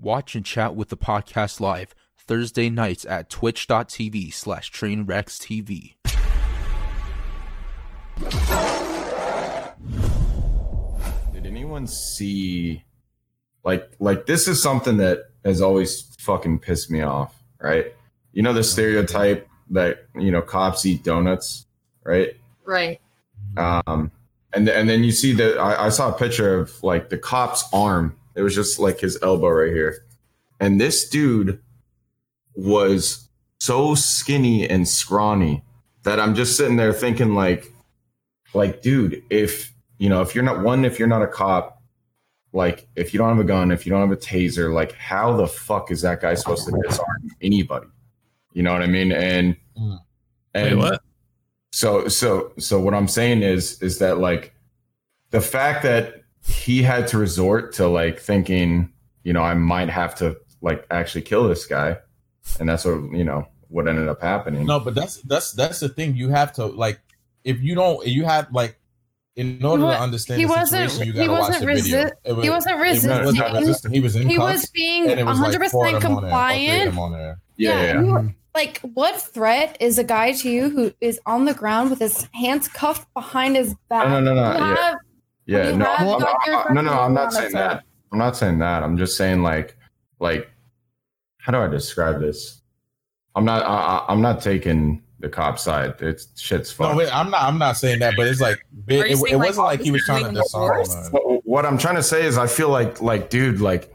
Watch and chat with the podcast live Thursday nights at twitch.tv slash trainwreckstv. Did anyone see like like this is something that has always fucking pissed me off, right? You know the stereotype that you know cops eat donuts, right? Right. Um, and and then you see that I, I saw a picture of like the cop's arm. It was just like his elbow right here, and this dude was so skinny and scrawny that I'm just sitting there thinking like, like dude, if you know if you're not one, if you're not a cop, like if you don't have a gun, if you don't have a taser, like how the fuck is that guy supposed to disarm anybody? You know what I mean? And Mm. and Wait, what? so so so what I'm saying is is that like the fact that he had to resort to like thinking, you know, I might have to like actually kill this guy, and that's what you know what ended up happening. No, but that's that's that's the thing. You have to like if you don't you have like in order wa- to understand he the wasn't- situation, you he gotta watch wasn't the video. resi- was- he wasn't it was not resisting. resisting. He was in He was being and it was like 100% four of them on there, or three of compliant. them on there. yeah, yeah, you were- like, what threat is a guy to you who is on the ground with his hands cuffed behind his back? No, no, no, no, You yeah. have- yeah. you No, have I'm, I- I- no, no, I'm not saying that. I'm not saying that. I'm just saying like like how do I describe this? I'm not. I, I- I'm not taking the cop side. It's shit's No, wait, I'm not. I'm not saying that, but it's like it, it, it like, wasn't like he was trying to doing disarm. what, what I'm trying to say is I feel like like dude like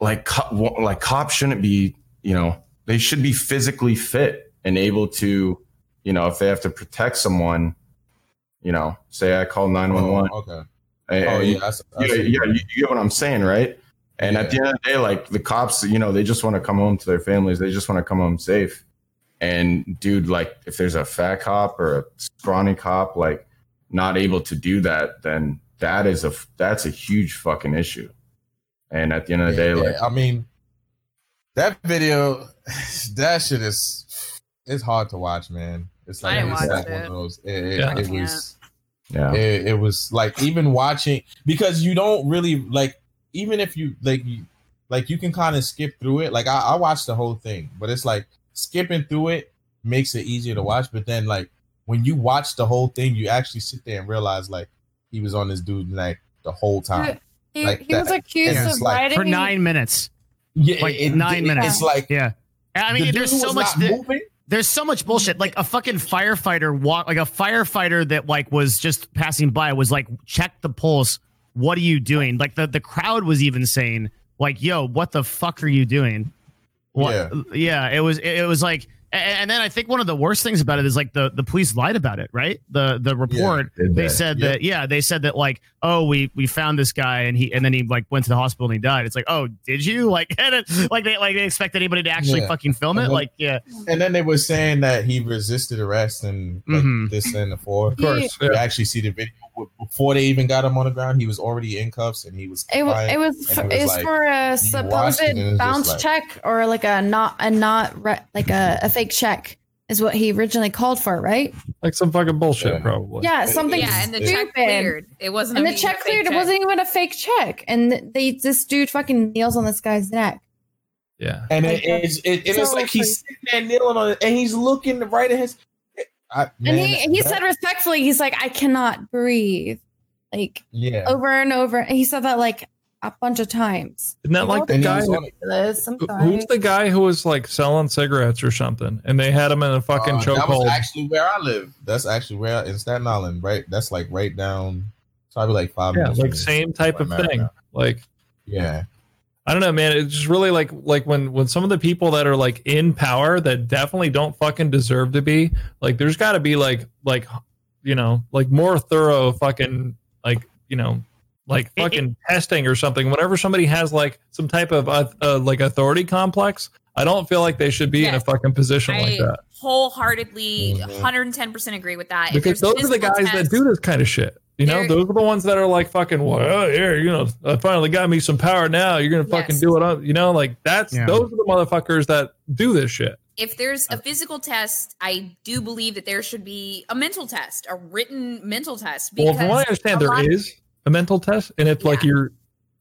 like co- like cops shouldn't be you know they should be physically fit and able to you know if they have to protect someone you know say I call 911 Oh, okay. Oh yeah, see- I yeah, yeah, you, you get what I'm saying, right? And at the end of the day, like the cops, you know, they just want to come home to their families. They just want to come home safe. And dude, like if there's a fat cop or a scrawny cop, like not able to do that, then that is a that's a huge fucking issue. And at the end of the day, Yeah, like I mean, that video, that shit is it's hard to watch, man. It's like I didn't it's watch like it. one of those. It, it, Yeah. it was. yeah, It, it was like even watching because you don't really like even if you like you like you can kind of skip through it. Like I, I watched the whole thing, but it's like skipping through it makes it easier to watch. But then like when you watch the whole thing, you actually sit there and realize like he was on this dude like the whole time. He, Like he was accused And of it's like- riding for nine minutes. Yeah, Like, nine minutes. It's like Yeah. I the mean, dude there's was so much. not there- moving. There's so much bullshit. Like a fucking firefighter walk, like a firefighter that like was just passing by was like, check the pulse. What are you doing? Like the the crowd was even saying, like, yo, what the fuck are you doing? What? Yeah. Yeah. It was. It, it was like. A- And then I think one of the worst things about it is like the, the police lied about it, right? The the report Did they they? said Yep. that yeah they said that like oh we we found this guy and he and then he like went to the hospital and he died. It's like oh did you like and it, like they like they expect anybody to actually Yeah. fucking film it then- like yeah And then they were saying that he resisted arrest and like, Mhm. this and the fourth. Of course. You actually see the video before they even got him on the ground. He was already in cuffs and he was. It, it was for, it was it was like, for a supposed watched it and it was bounce like- check or like a not a not re- like a, a fake check is what he originally called for, right? Like some fucking bullshit, Yeah. probably. Yeah, something Yeah, and the stupid. check cleared. It wasn't. and the fake check cleared. It wasn't even a fake check, and they this dude fucking kneels on this guy's neck. Yeah. And Like, it, it's it, it is so like he's sitting there kneeling on it, and he's looking right at his. I, And he he that- said respectfully, he's like, I cannot breathe, like "Yeah." over and over. And he said that like a bunch of times. Isn't that like the guy? was on it. Ridiculous. I'm who- Who's the guy who was like selling cigarettes or something, and they had him in a fucking Uh, that was chokehold? actually where I live. That's actually where in Staten Island, right? That's like right down, probably like five Yeah, minutes. like same type of I'm thing. now. Like Yeah, I don't know, man. It's just really like like when when some of the people that are like in power that definitely don't fucking deserve to be like. There's got to be like like you know like more thorough fucking like you know like It- fucking testing or something. Whenever somebody has like some type of uh, uh, like authority complex, I don't feel like they should be in a fucking position I like that wholeheartedly, Mhm. 110% agree with that. If because those are the physical guys that do this kind of shit. You know, those are the ones that are like fucking, well, here, you know, I finally got me some power now. You're gonna fucking Yes. do it up. You know, like that's Yeah. those are the motherfuckers that do this shit. If there's a physical test, I do believe that there should be a mental test, a written mental test. Well, from what I understand, a there lot- is a mental test, and it's like you're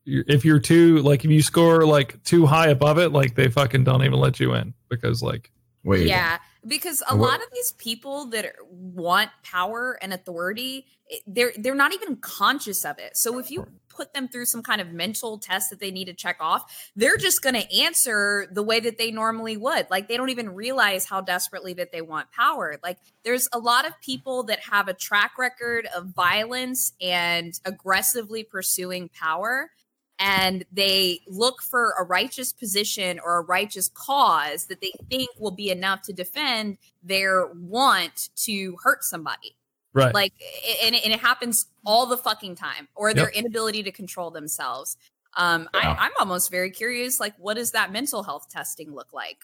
you- if you're too like if you score like too high above it, like they fucking don't even let you in because like Wait, Yeah, because a What- lot of these people that want power and authority, they're they're not even conscious of it. So if you put them through some kind of mental test that they need to check off, they're just going to answer the way that they normally would. Like they don't even realize how desperately that they want power. Like there's a lot of people that have a track record of violence and aggressively pursuing power and they look for a righteous position or a righteous cause that they think will be enough to defend their want to hurt somebody. right. Like, and it, and it happens all the fucking time, or their inability to control themselves. Um, Yeah. I, I'm almost very curious. Like, what does that mental health testing look like?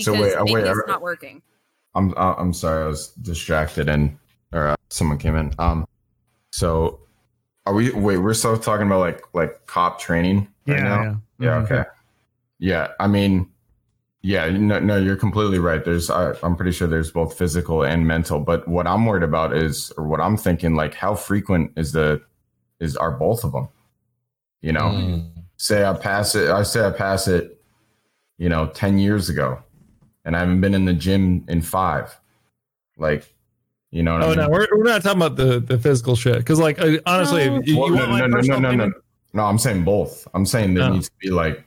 So Because wait, uh, maybe wait, it's I- not working. I'm uh, I'm sorry, I was distracted and or uh, someone came in. Um, so are we? Wait, we're still talking about like like cop training right Yeah, now. yeah. Yeah. Mhm. Okay. Yeah. I mean, yeah. No, no, you're completely right. There's, I, I'm pretty sure there's both physical and mental. But what I'm worried about is, or what I'm thinking, like, how frequent is the, is are both of them? You know, Mm. say I pass it. I say I pass it. You know, ten years ago, and I haven't been in the gym in five. Like, you know. What I oh mean? no, we're, we're not talking about the the physical shit because like I, honestly, No. you, Well, you no, no, no, no, no, no, no. I'm saying both. I'm saying there Oh. needs to be like,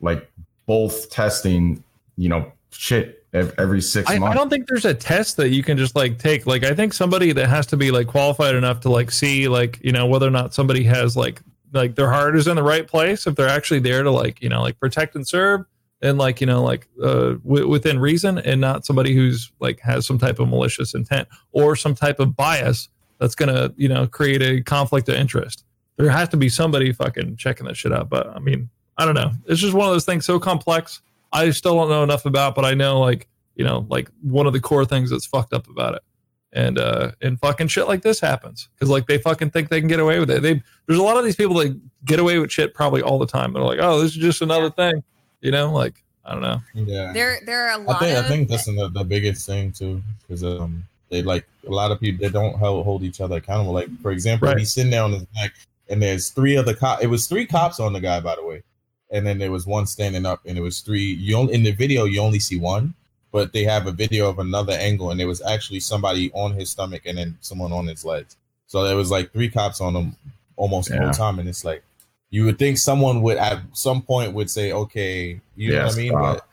like both testing. You know, shit every six I, I don't think there's a test that you can just like take. Like I think somebody that has to be like qualified enough to like see like you know whether or not somebody has like like their heart is in the right place if they're actually there to like you know like protect and serve and like you know like uh w- within reason and not somebody who's like has some type of malicious intent or some type of bias that's gonna you know create a conflict of interest. There has to be somebody fucking checking that shit out. But I mean, I don't know. It's just one of those things so complex. I still don't know enough about, but I know like you know like one of the core things that's fucked up about it. And uh and fucking shit like this happens because like they fucking think they can get away with it. They there's a lot of these people that get away with shit probably all the time. They're like, oh, this is just another thing, you know? Like I don't know. Yeah. There, there are a lot I think of. I think that's the, the biggest thing too, because um they like a lot of people they don't hold, hold each other accountable. Like for example, Right. he's sitting there on his neck, and there's three other cop. It was three cops on the guy, by the way, and then there was one standing up, and it was three. You only in the video you only see one, but they have a video of another angle, and there was actually somebody on his stomach and then someone on his legs. So there was like three cops on him almost the Yeah. whole time, and it's like you would think someone would at some point would say, okay, you know what I mean, stop. but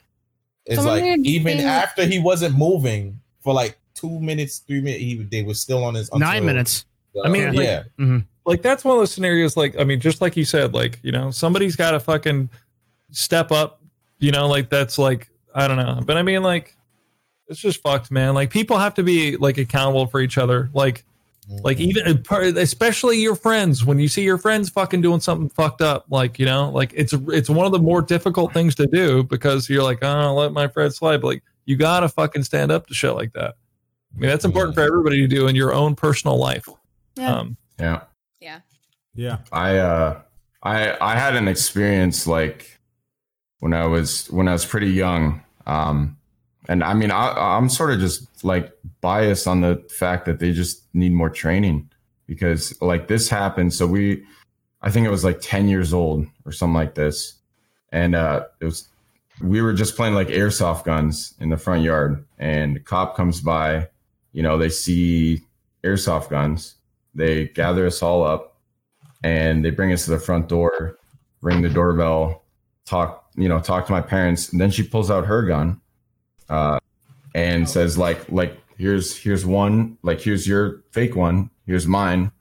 it's Someone like even say- after he wasn't moving for like two minutes, three minutes, he they were still on his Nine until- minutes. I mean, like- yeah, mm-hmm. like that's one of those scenarios like i mean just like you said like you know somebody's got to fucking step up you know like that's like i don't know. But i mean like it's just fucked man. Like people have to be like accountable for each other. Like like even especially your friends when you see your friends fucking doing something fucked up like you know like it's it's one of the more difficult things to do because you're like oh I'll let my friend slide but like you gotta fucking stand up to shit like that i mean that's important for everybody to do in your own personal life Yeah. um Yeah. yeah. Yeah. I uh I I had an experience like when I was when I was pretty young. Um and I mean I I'm sort of just like biased on the fact that they just need more training because like this happened. So we I think it was like 10 years old or something like this. And uh it was we were just playing like airsoft guns in the front yard. And cop comes by you know they see airsoft guns. They gather us all up and they bring us to the front door, ring the doorbell, talk, you know, talk to my parents, and then she pulls out her gun, uh, and says like, like here's here's one, like here's your fake one, here's mine,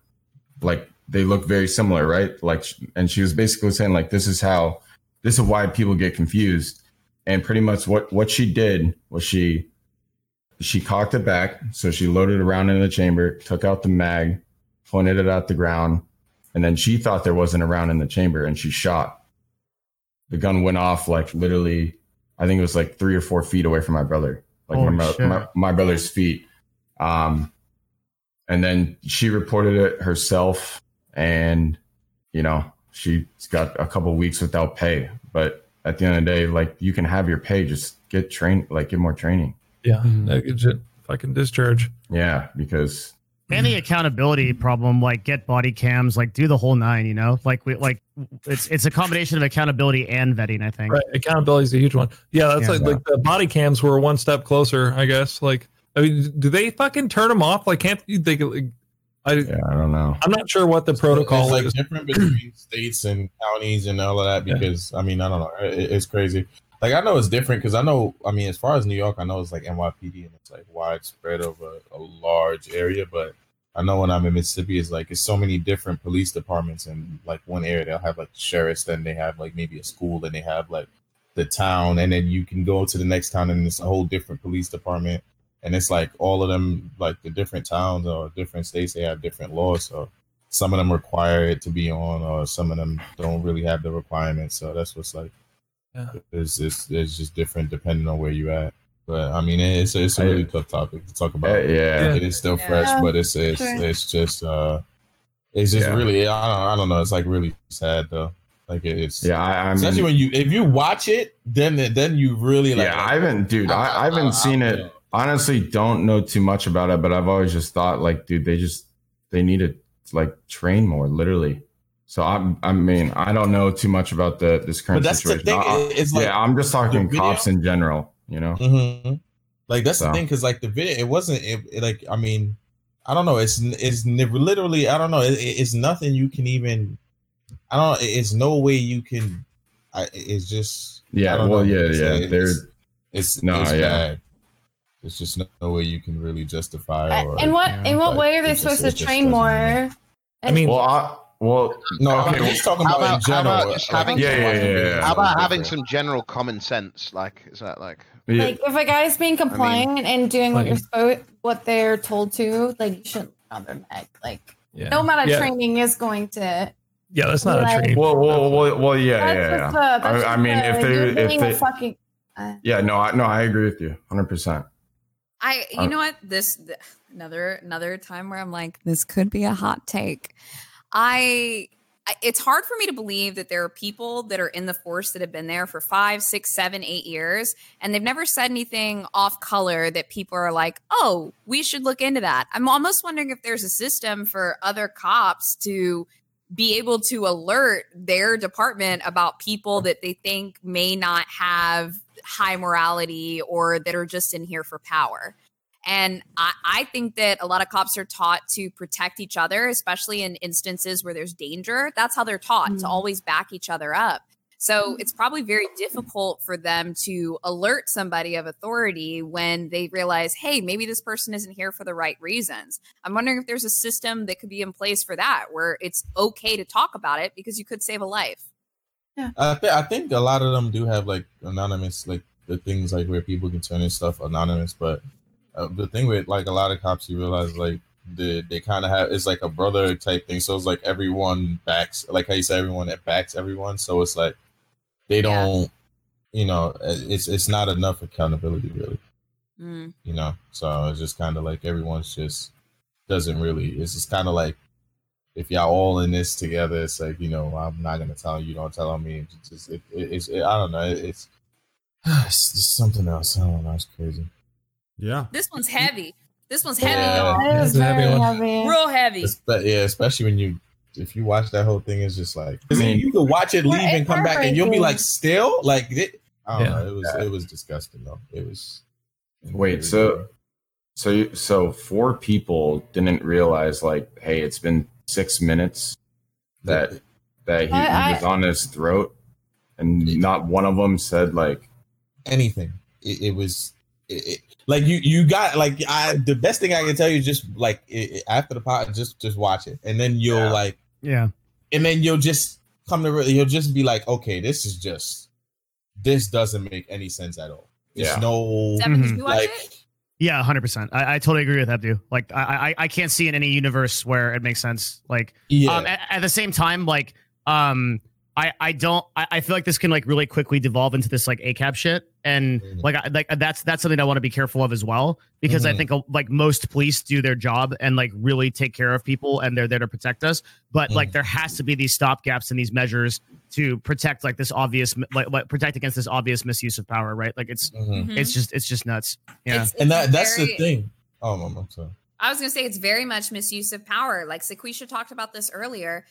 like they look very similar, right? Like, and she was basically saying like, this is how, this is why people get confused, and pretty much what what she did was she she cocked it back, so she loaded around in the chamber, took out the mag, pointed it at the ground, and then she thought there wasn't a round in the chamber and she shot. The gun went off like literally, I think it was like three or four feet away from my brother, like Holy my, my, my brother's feet. Um, and then she reported it herself, and you know she's got a couple weeks without pay. But at the end of the day, like you can have your pay, just get trained, like get more training. Yeah, that gets it fucking discharge. Yeah, because and the accountability problem like get body cams like do the whole nine you know like we like it's it's a combination of accountability and vetting i think Right, accountability is a huge one. Yeah, that's Yeah. like like the body cams were one step closer, I guess. Like, I mean, do they fucking turn them off? Like, can't you? think like, I Yeah, I don't know. I'm not sure what the protocol it's like is. different between states and counties and all of that Yeah. because I mean I don't know it, it's crazy. Like I know it's different because I know I mean as far as New York I know it's like NYPD and it's like widespread over a large area, but I know when I'm in Mississippi it's like it's so many different police departments and like one area. They'll have like sheriffs, then they have like maybe a school, then they have like the town, and then you can go to the next town and it's a whole different police department. And it's like all of them like the different towns or different states they have different laws so some of them require it to be on or some of them don't really have the requirements so that's what's like Yeah. it's, it's, it's just different depending on where you at but i mean it's, it's a I- really tough topic to talk Uh, about yeah. it is still Yeah. fresh but it's it's, Sure. it's just uh it's just Yeah. really I don't, I don't know it's like really sad though like it- it's Yeah, I, I especially mean, when you if you watch it then then you really like yeah, I haven't, dude. I, I haven't seen it. Honestly, don't know too much about it, but I've always just thought, like, dude, they just they need to like train more, literally. So I, I mean, I don't know too much about the this current but that's the situation. thing I- it's like yeah, I'm just talking the cops in general. You know, hmm Like that's So. the thing, because like the video, it wasn't it, it, like I mean, I don't know. It's it's never literally I don't know. It, it- it's nothing you can even. I don't. It's no way you can. I, it's just. I yeah. don't Well, know. yeah, It's, yeah. it's, They're it's No, it's yeah. bad. It's just no, no way you can really justify. Or, Uh, in what in what way are they it's just- supposed to train more? I mean, well, I, well, No, Okay, okay, he's talking how about, in about- how general. about just having Yeah, yeah, yeah, yeah. How about having some general common sense? Like, is that like? yeah, Like if a guy's being compliant and doing what you're supposed what they're told to, like you shouldn't on their neck. Like yeah. no amount of yeah. training is going to. Yeah, that's not a training. well, well, well, well, yeah, That's yeah. just yeah. a- I, mean, a- if they, if being a they, fucking. Uh, yeah, no, I, no, I agree with you, hundred percent. I you Uh, know what this th- another another time where I'm like this could be a hot take. I it's hard for me to believe that there are people that are in the force that have been there for five, six, seven, eight years, and they've never said anything off color that people are like, "Oh, we should look into that." I'm almost wondering if there's a system for other cops to be able to alert their department about people that they think may not have high morality or that are just in here for power. And I, I think that a lot of cops are taught to protect each other, especially in instances where there's danger. That's how they're taught to Mhm. always back each other up. So it's probably very difficult for them to alert somebody of authority when they realize, hey, maybe this person isn't here for the right reasons. I'm wondering if there's a system that could be in place for that, where it's okay to talk about it because you could save a life. I, th- I think a lot of them do have like anonymous, like the things like where people can turn in stuff anonymous. But uh, the thing with like a lot of cops, you realize like the they kind of have it's like a brother type thing. So it's like everyone backs, like how you say everyone that backs everyone. So it's like they don't, you know, it's it's not enough accountability really, Mm. you know. So it's just kind of like everyone's just doesn't really. It's just kind of like if y'all all in this together, it's like you know I'm not gonna tell you, don't tell on me. It's just it, it, it's it, I don't know. It, it's it's just something else. I don't know. It's crazy. Yeah. This one's heavy. This one's heavy, Yeah. y'all. It's heavy very one. heavy. Real heavy. Espe- yeah, especially when you if you watch that whole thing, it's just like I mean- you can watch it, leave, and come back, and you'll be like, still like it. I don't Yeah. know. It was it was disgusting though. It was. Wait, so so you, so four people didn't realize like, hey, it's been six minutes that that he, I- he was on his throat, and not one of them said like, anything. It, it was it, it- like you you got like I the best thing I can tell you is just like it, it- after the pod just just watch it and then you'll Yeah. like Yeah. and then you'll just come to re- you'll just be like okay this is just this doesn't make any sense at all. There's Yeah. no Devin, did Mhm. like? Yeah, hundred percent. I, I totally agree with Abdu. Like, I, I I can't see in any universe where it makes sense. Like, yeah um, at, at the same time, like, um, I I don't. I, I feel like this can like really quickly devolve into this like ACAB shit, and Mhm. like I, like that's that's something I want to be careful of as well because I Mhm. think like most police do their job and like really take care of people and they're there to protect us. But like Mhm. there has to be these stopgaps and these measures to protect like this obvious like, like protect against this obvious misuse of power, right? Like it's Mhm. Mhm. it's just it's just nuts. Yeah. It's- and that that's the thing. Oh, mama, sorry. I was going to say it's very much misuse of power. Like Sequisha talked about this earlier.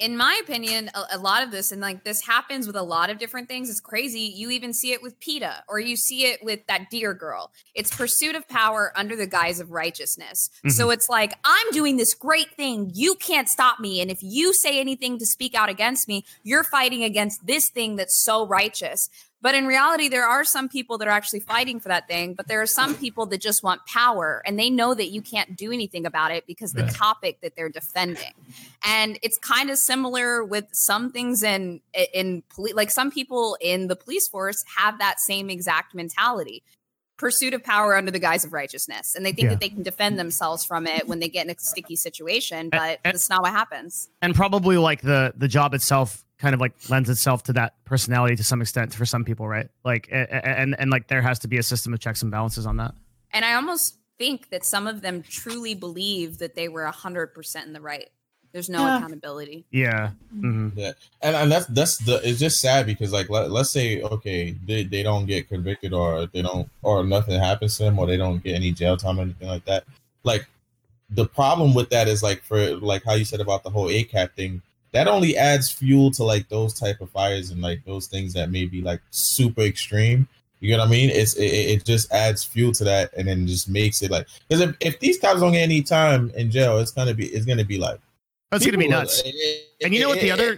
In my opinion, a, a lot of this, and like this happens with a lot of different things. It's crazy. You even see it with PETA, or you see it with that deer girl. It's pursuit of power under the guise of righteousness. Mm-hmm. So it's like, I'm doing this great thing. You can't stop me. And if you say anything to speak out against me, you're fighting against this thing that's so righteous. But in reality, there are some people that are actually fighting for that thing, but there are some people that just want power and they know that you can't do anything about it because the Right. topic that they're defending. And it's kind of similar with some things in in poli- like some people in the police force have that same exact mentality. Pursuit of power under the guise of righteousness. And they think Yeah. that they can defend themselves from it when they get in a sticky situation, but and- that's not what happens. and probably like the the job itself kind of like lends itself to that personality to some extent for some people, right? Like a- a- and and like there has to be a system of checks and balances on that. And I almost think that some of them truly believe that they were 100% in the right. There's no Yeah. accountability. Yeah. hmm Yeah, and and that's that's the it's just sad because like let, let's say okay they, they don't get convicted or they don't or nothing happens to them or they don't get any jail time or anything like that. Like the problem with that is like for like how you said about the whole ACAB thing, that only adds fuel to like those type of fires and like those things that may be like super extreme. You know what I mean? It's it, it just adds fuel to that and then just makes it like because if, if these cops don't get any time in jail, it's gonna be it's gonna be like That's gonna be nuts. it- it- And you know what the other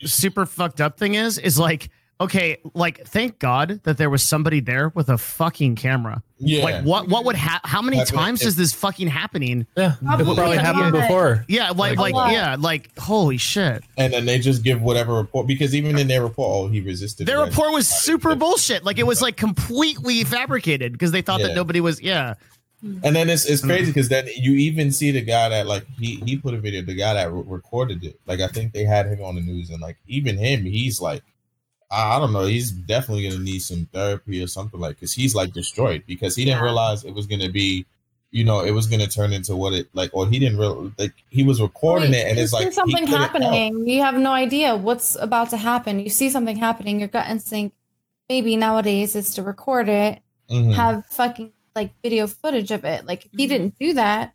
super fucked up thing is? Is like, okay, like thank God that there was somebody there with a fucking camera. Yeah. Like what what would ha- how many Happen- times is this fucking happening? Yeah, Probably it probably a happened before. Yeah, like Like- like yeah, like holy shit. and then they just give whatever report because even in their report, oh, he resisted. Their report was super bullshit. Like it was like completely fabricated because they thought Yeah. that nobody was yeah. And then it's it's crazy because then you even see the guy that like he he put a video, the guy that re- recorded it. Like I think they had him on the news, and like even him, he's like, I, I don't know, he's definitely gonna need some therapy or something like because he's like destroyed because he didn't Yeah. realize it was gonna be. You know, it was gonna turn into what it like, or he didn't real like he was recording Wait, it, and it's like something happening. You have no idea what's about to happen. You see something happening, your gut instinct, maybe nowadays, is to record it, Mhm. have fucking like video footage of it. Like if he didn't do that,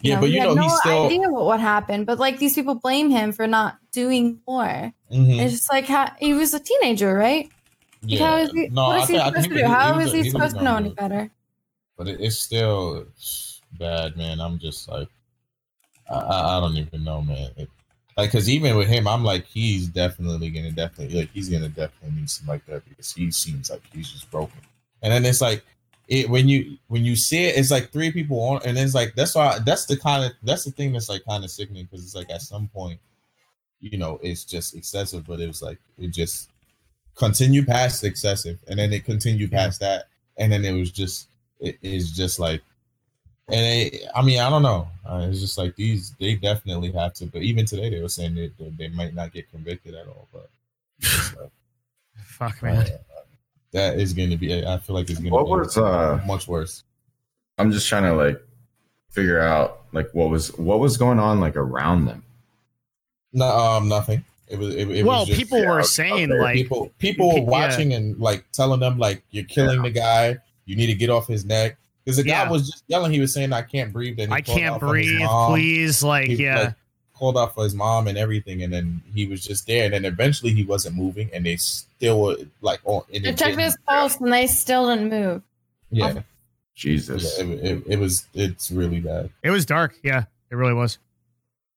Yeah, but you had know, no he's still. idea what would happen. But like these people blame him for not doing more. Mhm. It's just like how, he was a teenager, right? Like, how is he, No, what I he I supposed think to he- do? he How was- is he he supposed to know any better? but it, it's still bad, man. I'm just like, I, I I don't even know, man. It, like, cause even with him, I'm like, he's definitely gonna definitely like he's gonna definitely need some like that because he seems like he's just broken. And then it's like, it when you when you see it, it's like three people on, and it's like that's why that's the kind of that's the thing that's like kind of sickening because it's like at some point, you know, it's just excessive, but it was like it just continued past excessive, and then it continued past that, and then it was just it is just like and it, I mean, I don't know. Uh, it's just like these, they definitely have to. But even today, they were saying that they, they might not get convicted at all. But like, Fuck man. That is going to be. I feel like it's going to be was, uh, much worse. I'm just trying to like figure out like what was what was going on like around them. No, um, nothing. It was. It, it well, was just, people yeah, were okay, saying okay, like people people were Yeah. watching and like telling them like you're killing the guy. You need to get off his neck because the guy Yeah. was just yelling. He was saying, "I can't breathe." And I can't out for his breathe, please. Like, He, yeah. like, called out for his mom and everything, and then he was just there. And then eventually he wasn't moving, and they still were like on. And They it checked didn't- his pulse and they still didn't move. Yeah, oh. Jesus. yeah it, it, it was. It's really bad. it was dark. Yeah, it really was.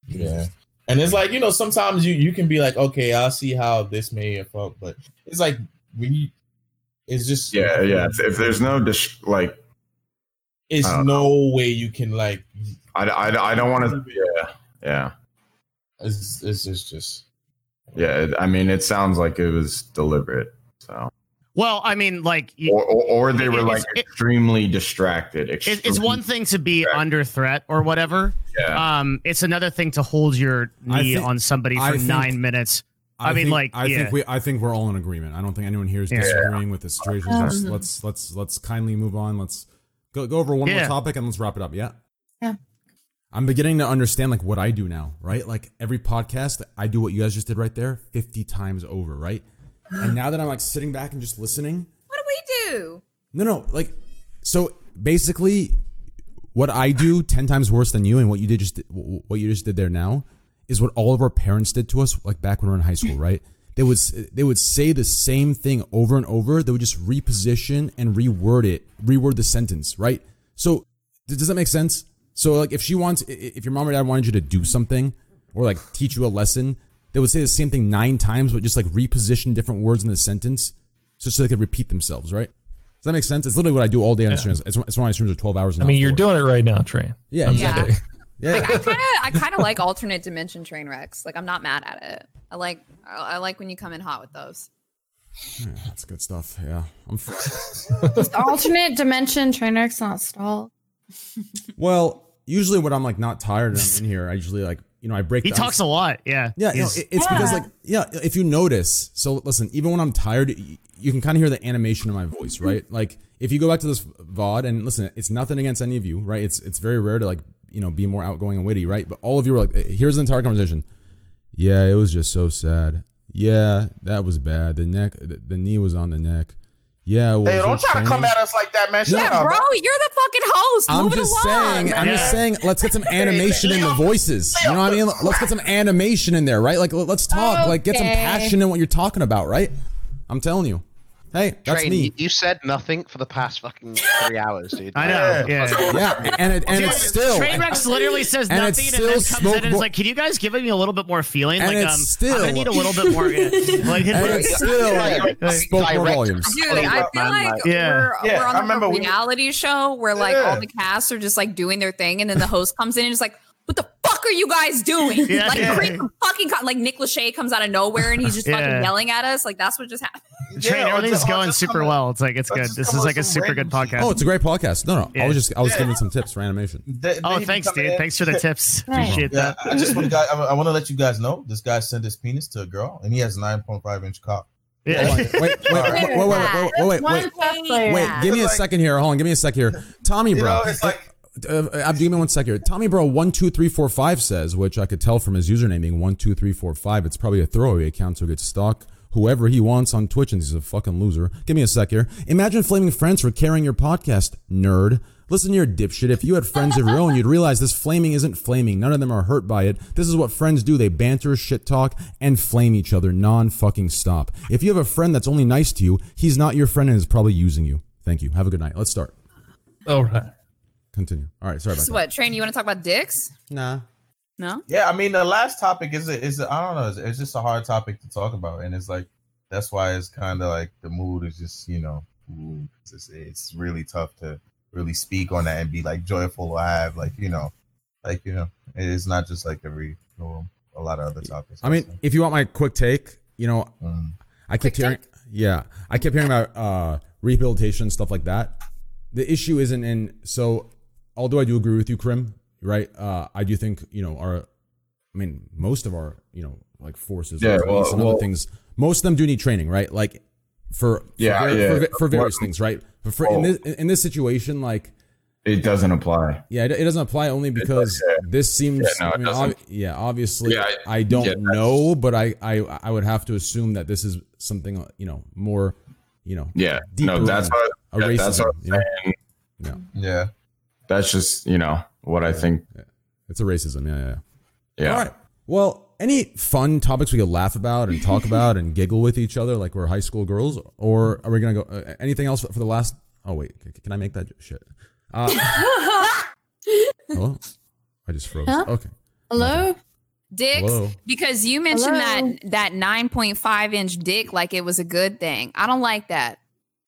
Yeah, and it's like you know sometimes you you can be like, okay, I'll see how this may affect, but it's like when you, it's just Yeah, yeah. If, if there's no dis- like, It's I don't no way you can like. I, I, I don't want to. Yeah, yeah, It's it's, it's just. yeah. I mean, it sounds like it was deliberate. So, Well, I mean, like, or or, or they were like it's- it- extremely distracted. it, it's one thing to be Right. under threat or whatever. Yeah. Um, it's another thing to hold your knee think- on somebody I for think- nine minutes. I mean, think- like, I yeah. think we, I think we're all in agreement. I don't think anyone here is Yeah. disagreeing with the situation. Um, Let's, let's, let's, let's kindly move on. Let's go, go over one Yeah. more topic and let's wrap it up. Yeah. Yeah. I'm beginning to understand like what I do now, right? Like every podcast, I do what you guys just did right there, 50 times over, right? And now that I'm like sitting back and just listening, What do we do? no, no, like, so basically, what I do ten times worse than you, and what you did just what you just did there now is what all of our parents did to us, like back when we were in high school, right? They would they would say the same thing over and over. They would just reposition and reword it, reword the sentence, right? So does that make sense? So like if she wants, if your mom or dad wanted you to do something or like teach you a lesson, they would say the same thing nine times, but just like reposition different words in the sentence, so so they could repeat themselves, right? Does that make sense? It's literally what I do all day on Yeah. streams. It's, it's when I stream for twelve hours. I mean, you're doing it right now, Train. Yeah, I'm exactly. saying. Yeah. Like, I kind of, I kind of like alternate dimension train wrecks. Like, I'm not mad at it. I like, I I like when you come in hot with those. Yeah, that's good stuff. Yeah, I'm. Just alternate dimension train wrecks not stall. Well, usually when I'm like not tired and I'm in here, I usually like you know I break. He down- talks a lot. Yeah. Yeah, you know, it- it's because like yeah, if you notice. So listen, even when I'm tired, you can kind of hear the animation in my voice, right? Like if you go back to this VOD and listen, it's nothing against any of you, right? It's it's very rare to like you know be more outgoing and witty, right? But all of you were like, eh, here's the entire conversation. Yeah, it was just so sad. Yeah, that was bad. The neck, the, the knee was on the neck. Yeah, well, Hey, don't try to come at us like that, man. Shut yeah, up, bro, you're the fucking host. I'm Move just along. saying. I'm just saying. Let's get some animation in the voices. You know what I mean? Let's get some animation in there, right? Like, let's talk. Like, get some passion in what you're talking about, right? I'm telling you. Hey, that's Train, me. You, you said nothing for the past fucking three hours, dude. I know. Yeah. Yeah, and it, and Dude, it's still Trainwreck literally says and it's nothing and then still comes in and is like, "Can you guys give me a little bit more feeling? And like, it's um, still- I'm gonna need a little bit more." Yeah. Like, And it's still spoke more volumes. Dude, I feel like Yeah. we're, Yeah, we're on like remember a we- reality show where like Yeah. all the casts are just like doing their thing, and then the host comes in and is like, "What the fuck are you guys doing?" Yeah. like Yeah. creep fucking co- like Nick Lachey comes out of nowhere and he's just Yeah. fucking yelling at us. Like that's what just happened. Train, Yeah, or everything's just- going super come well. It's like it's good. This is like a super good podcast. Oh, it's a great podcast. No, no. I was just I was Yeah. giving some tips for animation. They- oh, they even thanks, dude. in- Thanks for the tips. Appreciate Yeah, that. I just want to guys. I, I want to let you guys know this guy sent his penis to a girl, and he has nine point five inch cock. Yeah. Wait, wait, wait, wait, wait, wait, wait, wait, wait, One wait. test player. Wait, give me a second here. Hold on, give me a sec here. Tommy, You bro. know, it's like Uh, give me one sec here. Tommy Bro one two three four five says, which I could tell from his username being one two three four five. It's probably a throwaway account to get stuck whoever he wants on Twitch, and he's a fucking loser. Give me a sec here. Imagine flaming friends for carrying your podcast, nerd. Listen here, dipshit. If you had friends of your own, you'd realize this flaming isn't flaming. None of them are hurt by it. This is what friends do. They banter, shit talk, and flame each other non fucking stop. If you have a friend that's only nice to you, he's not your friend and is probably using you. Thank you. Have a good night. Let's start. All right. Continue. All right. Sorry about So that. what, Train? You want to talk about dicks? Nah. No. Yeah, I mean the last topic is a, is a, I don't know, it's, it's just a hard topic to talk about, and it's like that's why it's kind of like the mood is just you know ooh, it's, just- it's really tough to really speak on that and be like joyful or have like you know like you know it's not just like every you know, a lot of other topics. I mean, if you want my quick take, you know, Mm. I kept hearing, yeah, I kept hearing about uh, rehabilitation stuff like that. The issue isn't in. So, although I do agree with you, Krim, right? Uh, I do think you know our, I mean, most of our you know like forces, Yeah, or police well- and other things. Most of them do need training, right? Like for for, Yeah, var- yeah. for, va- for various Well- things, right? But for in this in this situation, like It doesn't apply. yeah, it, it doesn't apply only because yeah. this seems. Yeah, no, I mean, ob- yeah, obviously, Yeah, I don't yeah, know, but I, I, I would have to assume that this is something you know more, you know, Yeah, no, that's what, a yeah, racism. that's what you I'm know? saying. Yeah, yeah, That's just you know what I think. it's a racism. Yeah, yeah. yeah. Yeah, All right. Well, any fun topics we could laugh about and talk about and giggle with each other like we're high school girls, or are we gonna go? Uh, anything else for the last? Oh wait, can I make that shit? Uh, hello. I just froze. Huh? Okay. Hello? Dicks, Hello? because you mentioned Hello? that that nine point five inch dick like it was a good thing. I don't like that.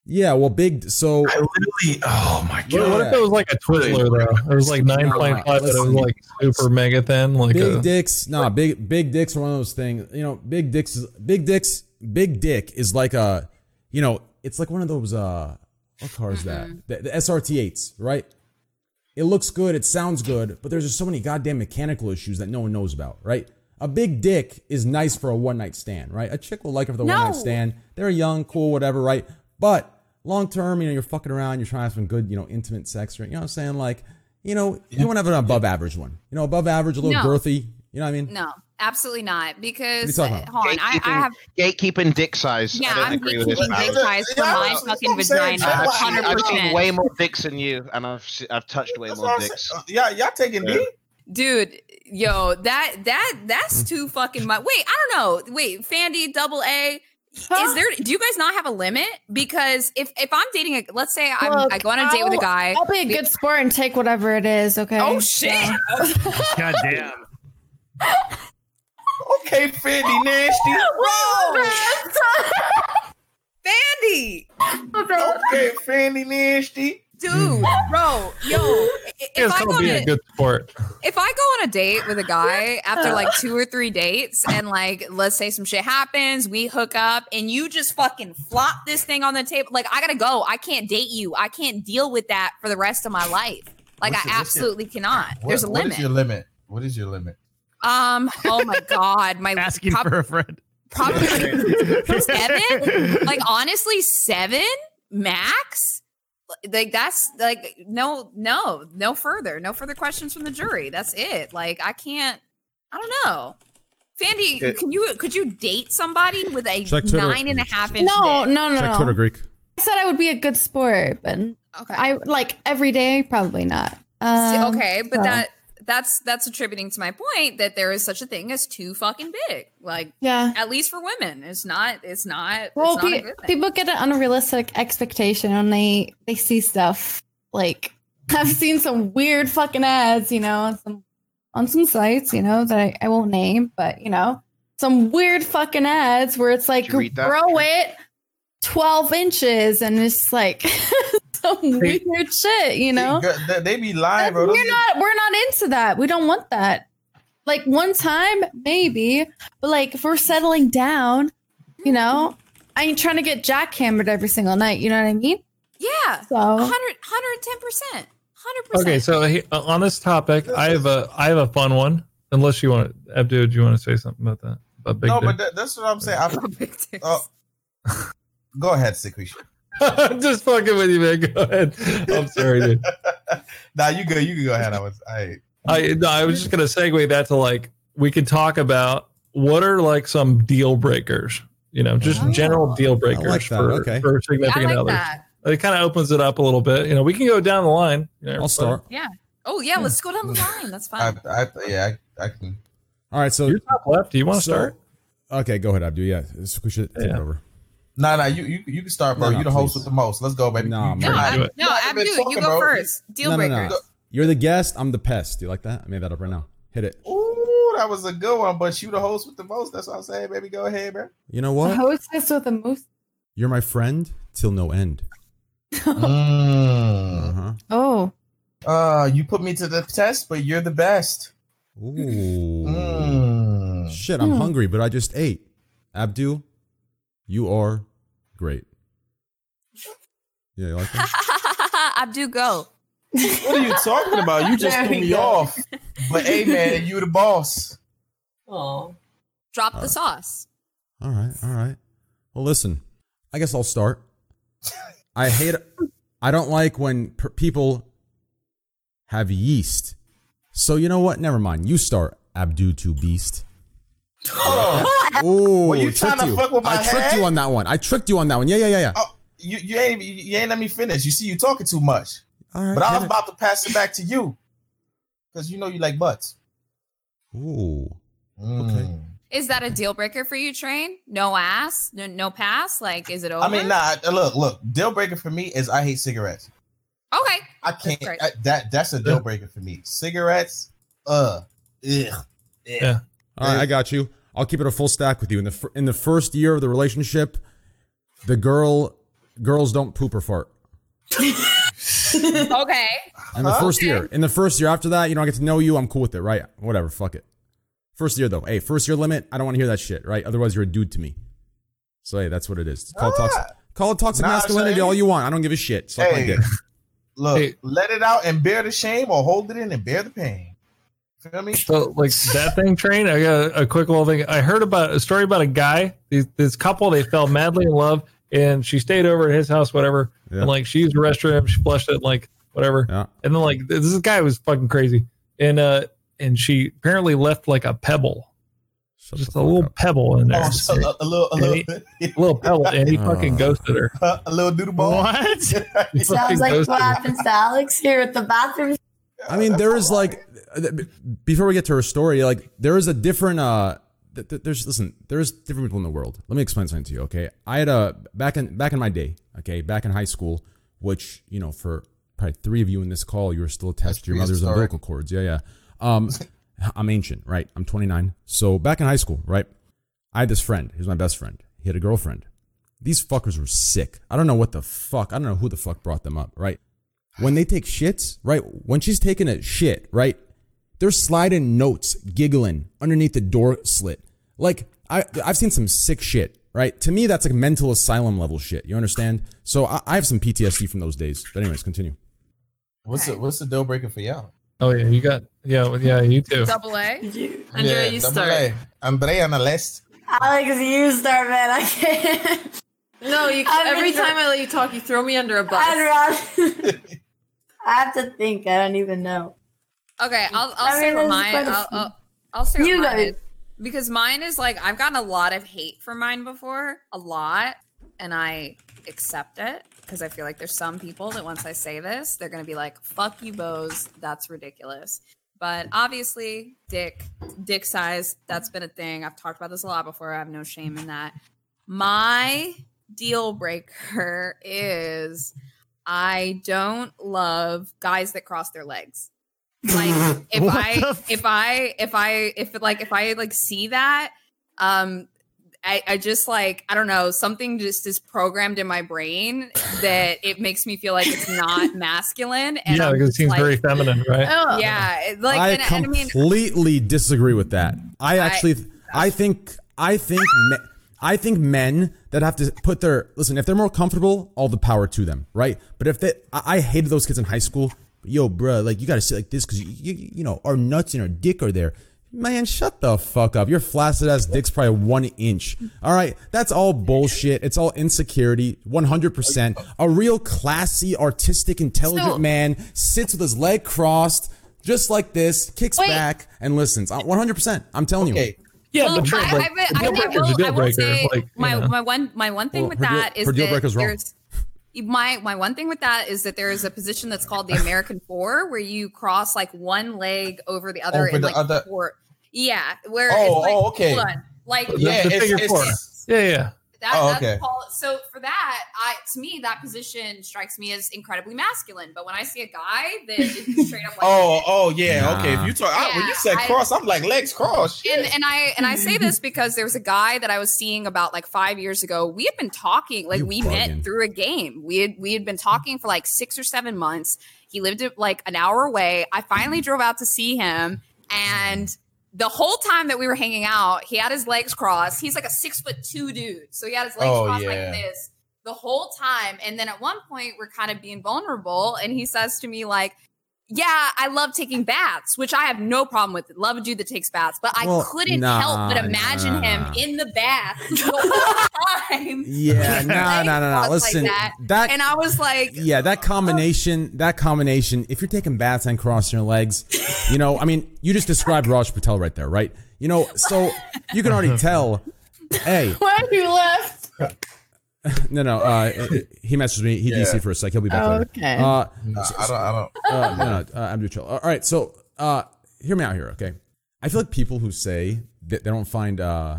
Yeah. Well, big. So I literally. Oh my god. what if it was like a Twizzler though? It was like nine point five, but it was like super mega thin. Like big a, dicks nah big big dicks are one of those things you know big dicks big dicks big dick is like a you know it's like one of those uh what car is that the, the srt8s right it looks good it sounds good but there's just so many goddamn mechanical issues that no one knows about right a big dick is nice for a one night stand right a chick will like it for the one night stand they're young cool whatever right but long term you know you're fucking around you're trying to have some good you know intimate sex right you know what i'm saying like you know you want to have an above average one you know above average a little No. girthy you know what i mean No. absolutely not. Because What are you talking hold on, I, I have gatekeeping dick size. Yeah, I don't I'm agree with this. gatekeeping dick size for Yeah, my that's fucking what vagina. I've seen, I've seen way more dicks than you, and I've I've touched way That's more dicks. saying. Uh, Yeah, y'all taking Yeah. D? Dude, yo, that that that's too fucking much. Wait, I don't know. Wait, Fandy double A. Huh? Is there? Do you guys not have a limit? Because if if I'm dating a, let's say I'm, Look, I go on a date with a I'll- guy. I'll be a good sport and take whatever it is. Okay. Oh shit! Oh, God damn. Okay, Fendi nasty. Fandy, Okay, Fendi nasty. Dude, bro, yo, if It's I go gonna on be a, a good sport. if I go on a date with a guy after like two or three dates and like let's say some shit happens, we hook up and you just fucking flop this thing on the table, like I gotta go. I can't date you. I can't deal with that for the rest of my life. Like What's I your- what's your- absolutely cannot. What- There's a What limit. is your limit? What is your limit? um. Oh my god. My Asking prob- for a friend. probably seven. Like honestly, seven max. Like that's like no no no further no further questions from the jury. That's it. Like I can't. I don't know. Fandy, It- can you could you date somebody with a Check Twitter. nine and a half inch? No, dick? no, no, no. Twitter Greek. I said I would be a good sport, but Okay. I like every day, probably not. See, Um, okay, but so- that that's that's attributing to my point that there is such a thing as too fucking big. Like yeah. at least for women, it's not. It's not. Well, it's not a pe- good thing. people get an unrealistic expectation when they they see stuff like I've seen some weird fucking ads, you know, on some on some sites, you know, that I, I won't name, but you know, some weird fucking ads where it's like Did you read that? grow it twelve inches, and it's like some weird shit, you know. They, they- they be lying, bro. we're not we're not into that. We don't want that. Like one time, maybe, but like if we're settling down, you know, I ain't trying to get jackhammered every single night. You know what I mean? yeah, So 100 110 percent, hundred percent. Okay, so he, uh, on this topic, I have a I have a fun one. Unless you want, to, Abdu, do you want to say something about that? About big No, dick? but that, that's what I'm saying. I, Big dicks. oh, go ahead, Sequisha. I'm just fucking with you, man. Go ahead. I'm sorry, dude. Nah, you go. You can go ahead. I was. I. I no, I was just gonna segue that to like we could talk about what are like some deal breakers. You know, just Oh, general deal breakers that. for, Okay. for I significant like others. that. It kind of opens it up a little bit. You know, we can go down the line. You know, I'll start. Yeah. Oh yeah, let's go down the line. That's fine. I yeah. I, I can. All right, so You're top left. Do you want to so- start? Okay, go ahead, Abdu. Yeah, we should take Yeah. it over. Nah, nah. You you you can start, bro. No, no, you the host with the most. Let's go, baby. Nah, You- no, man. Ab- do it. no, You haven't Abdu, you go bro. first. Deal No, no, breakers. no. You're the guest. I'm the pest. Do you like that? I made that up right now. Hit it. Ooh, that was a good one. But you the host with the most. That's what I'm saying, baby. Go ahead, bro. You know what? the what? hostess with the most. You're my friend till no end. Mm. Uh-huh. Oh, Uh, you put me to the test, but you're the best. Ooh. Mm. Shit, I'm Hmm. hungry, but I just ate. Abdu, you are great. Yeah, you like that? Abdu, go. What are you talking about? You just There threw we me go. off. But hey, man, you the boss. Oh, Drop the sauce. All right, all right. Well, listen, I guess I'll start. I hate, I don't like when per- people have yeast. So you know what? Never mind. You start, Abdu to Beast. Oh, Oh, Were you tricked trying to you. fuck with my I tricked head? you on that one. I tricked you on that one. Yeah, yeah, yeah, yeah. oh, you, you ain't you, you ain't let me finish. You see, you talking too much. All right. But I was it. about to pass it back to you because you know you like butts. Ooh. Mm. Is that a deal breaker for you, Train? No ass? No, no pass? Like, is it over? I mean, nah. Look, look. Deal breaker for me is I hate cigarettes. Okay. I can't. great. I, that that's a deal breaker for me. Cigarettes. Uh. Ugh. Yeah. All right, I got you. I'll keep it a full stack with you. In the fir- in the first year of the relationship, the girl girls don't poop or fart. Okay. In the first Okay. year, in the first year after that, you know, I get to know you. I'm cool with it, right? Whatever, fuck it. First year though, hey, first year limit. I don't want to hear that shit, right? Otherwise, you're a dude to me. So hey, that's what it is. Call it toxic. Call it toxic Nah, masculinity son. all you want. I don't give a shit. Suck my Hey, dick. look, Hey. let it out and bear the shame, or hold it in and bear the pain. Feel me? So like that thing train, I got a, a quick little thing. I heard about a story about a guy. These, this couple they fell madly in love, and she stayed over at his house, whatever. Yeah. And like she used the restroom, she flushed it, like whatever. Yeah. And then like this guy was fucking crazy, and uh, and she apparently left like a pebble Shut Just a little up. pebble in there. Oh, so, a, a little, a And little, he- a little pebble, and he fucking Oh. ghosted her. a little doodle ball. What? Sounds like ghosted what happens to Alex here at the bathroom. I mean, there is like before we get to her story, like there is a different uh th- th- there's listen, there's different people in the world. Let me explain something to you, okay? I had a back in back in my day, okay, back in high school, which, you know, for probably three of you in this call, you were still attached to your mother's umbilical cords. Yeah, yeah. Um I'm ancient, right? I'm 29. So back in high school, right? I had this friend. He was my best friend. He had a girlfriend. These fuckers were sick. I don't know what the fuck. I don't know who the fuck brought them up, right? When they take shits, right? When she's taking a shit, right? They're sliding notes, giggling underneath the door slit. Like I, I've seen some sick shit, right? To me, that's like mental asylum level shit. You understand? So I, I have some PTSD from those days. But anyways, continue. What's the what's the deal breaker for y'all? Oh yeah, you got yeah, well, yeah, you too. Double A. You, Andrea, you double start. A. Andrea on the list. Alex, you start, man. I can't. No, you. I'm every time I let you talk, you throw me under a bus. I have to think. I don't even know. Okay, I'll I'll I say mean, what mine. I'll. I'll, I'll say what mine is. because mine is like I've gotten a lot of hate for mine before, a lot, and I accept it because I feel like there's some people that once I say this, they're gonna be like, "Fuck you, Bose, that's ridiculous." But obviously, dick, dick size, that's been a thing. I've talked about this a lot before. I have no shame in that. My deal breaker is I don't love guys that cross their legs. Like if What I if I if I if like if I like see that, um I, I just like I don't know something just is programmed in my brain that it makes me feel like it's not masculine and yeah, I'm because it seems like, very feminine, right? Oh. yeah like I and, and I mean completely disagree with that. I actually, I, think, I think, me, I think men that have to put their listen. If they're more comfortable, all the power to them, right? But if they, I, I hated those kids in high school. Yo, bruh, like you gotta sit like this because you, you, you know, our nuts and our dick are there. Man, shut the fuck up. Your flaccid ass dick's probably one inch. All right, that's all bullshit. It's all insecurity. One hundred percent. A real classy, artistic, intelligent So- man sits with his leg crossed, just like this, kicks Wait. back and listens. One hundred percent. I'm telling you. Okay. Yeah, well, but sure, I, like, I, I, a deal I, will, deal I will breaker. say like, you my, know. my one my one thing Well, with her deal- that is her deal that there's my my one thing with that is that there is a position that's called the American Four, where you cross like one leg over the other Over in the like other- four. Yeah, where Oh, it's like, oh, okay. hold on. like The- Yeah, the it's- figure it's- four. it's- Yeah, yeah. That, Oh, that's okay. called, so for that, I to me that position strikes me as incredibly masculine. But when I see a guy that is straight up like Oh, oh yeah. Nah. Okay. If you talk, I, when you said I- cross, I'm like legs crossed. and and I and I say this because there was a guy that I was seeing about like five years ago. We had been talking, like You we bugging. met through a game. We had we had been talking for like six or seven months. He lived like an hour away. I finally drove out to see him, and the whole time that we were hanging out, he had his legs crossed. He's like a six foot two dude, so he had his legs Oh, crossed yeah. like this the whole time. And then at one point, we're kind of being vulnerable, and he says to me like. Yeah, I love taking baths, which I have no problem with. Love a dude that takes baths, but I Well, couldn't nah, help but imagine him nah. in the bath the whole time. Yeah, no, no, no, no. Listen, like that. that and I was like, yeah, that oh. combination, that combination. If you're taking baths and crossing your legs, you know, I mean, you just described Raj Patel right there, right? You know, so you can already tell. Hey, Why you left? no, no. Uh, he messaged me. He Yeah. DC for a sec. He'll be back later. Okay. Uh, Nah, I don't. I don't. uh, no, no, uh, I'm neutral. All right, so uh, hear me out here, okay? I feel like people who say that they don't find uh,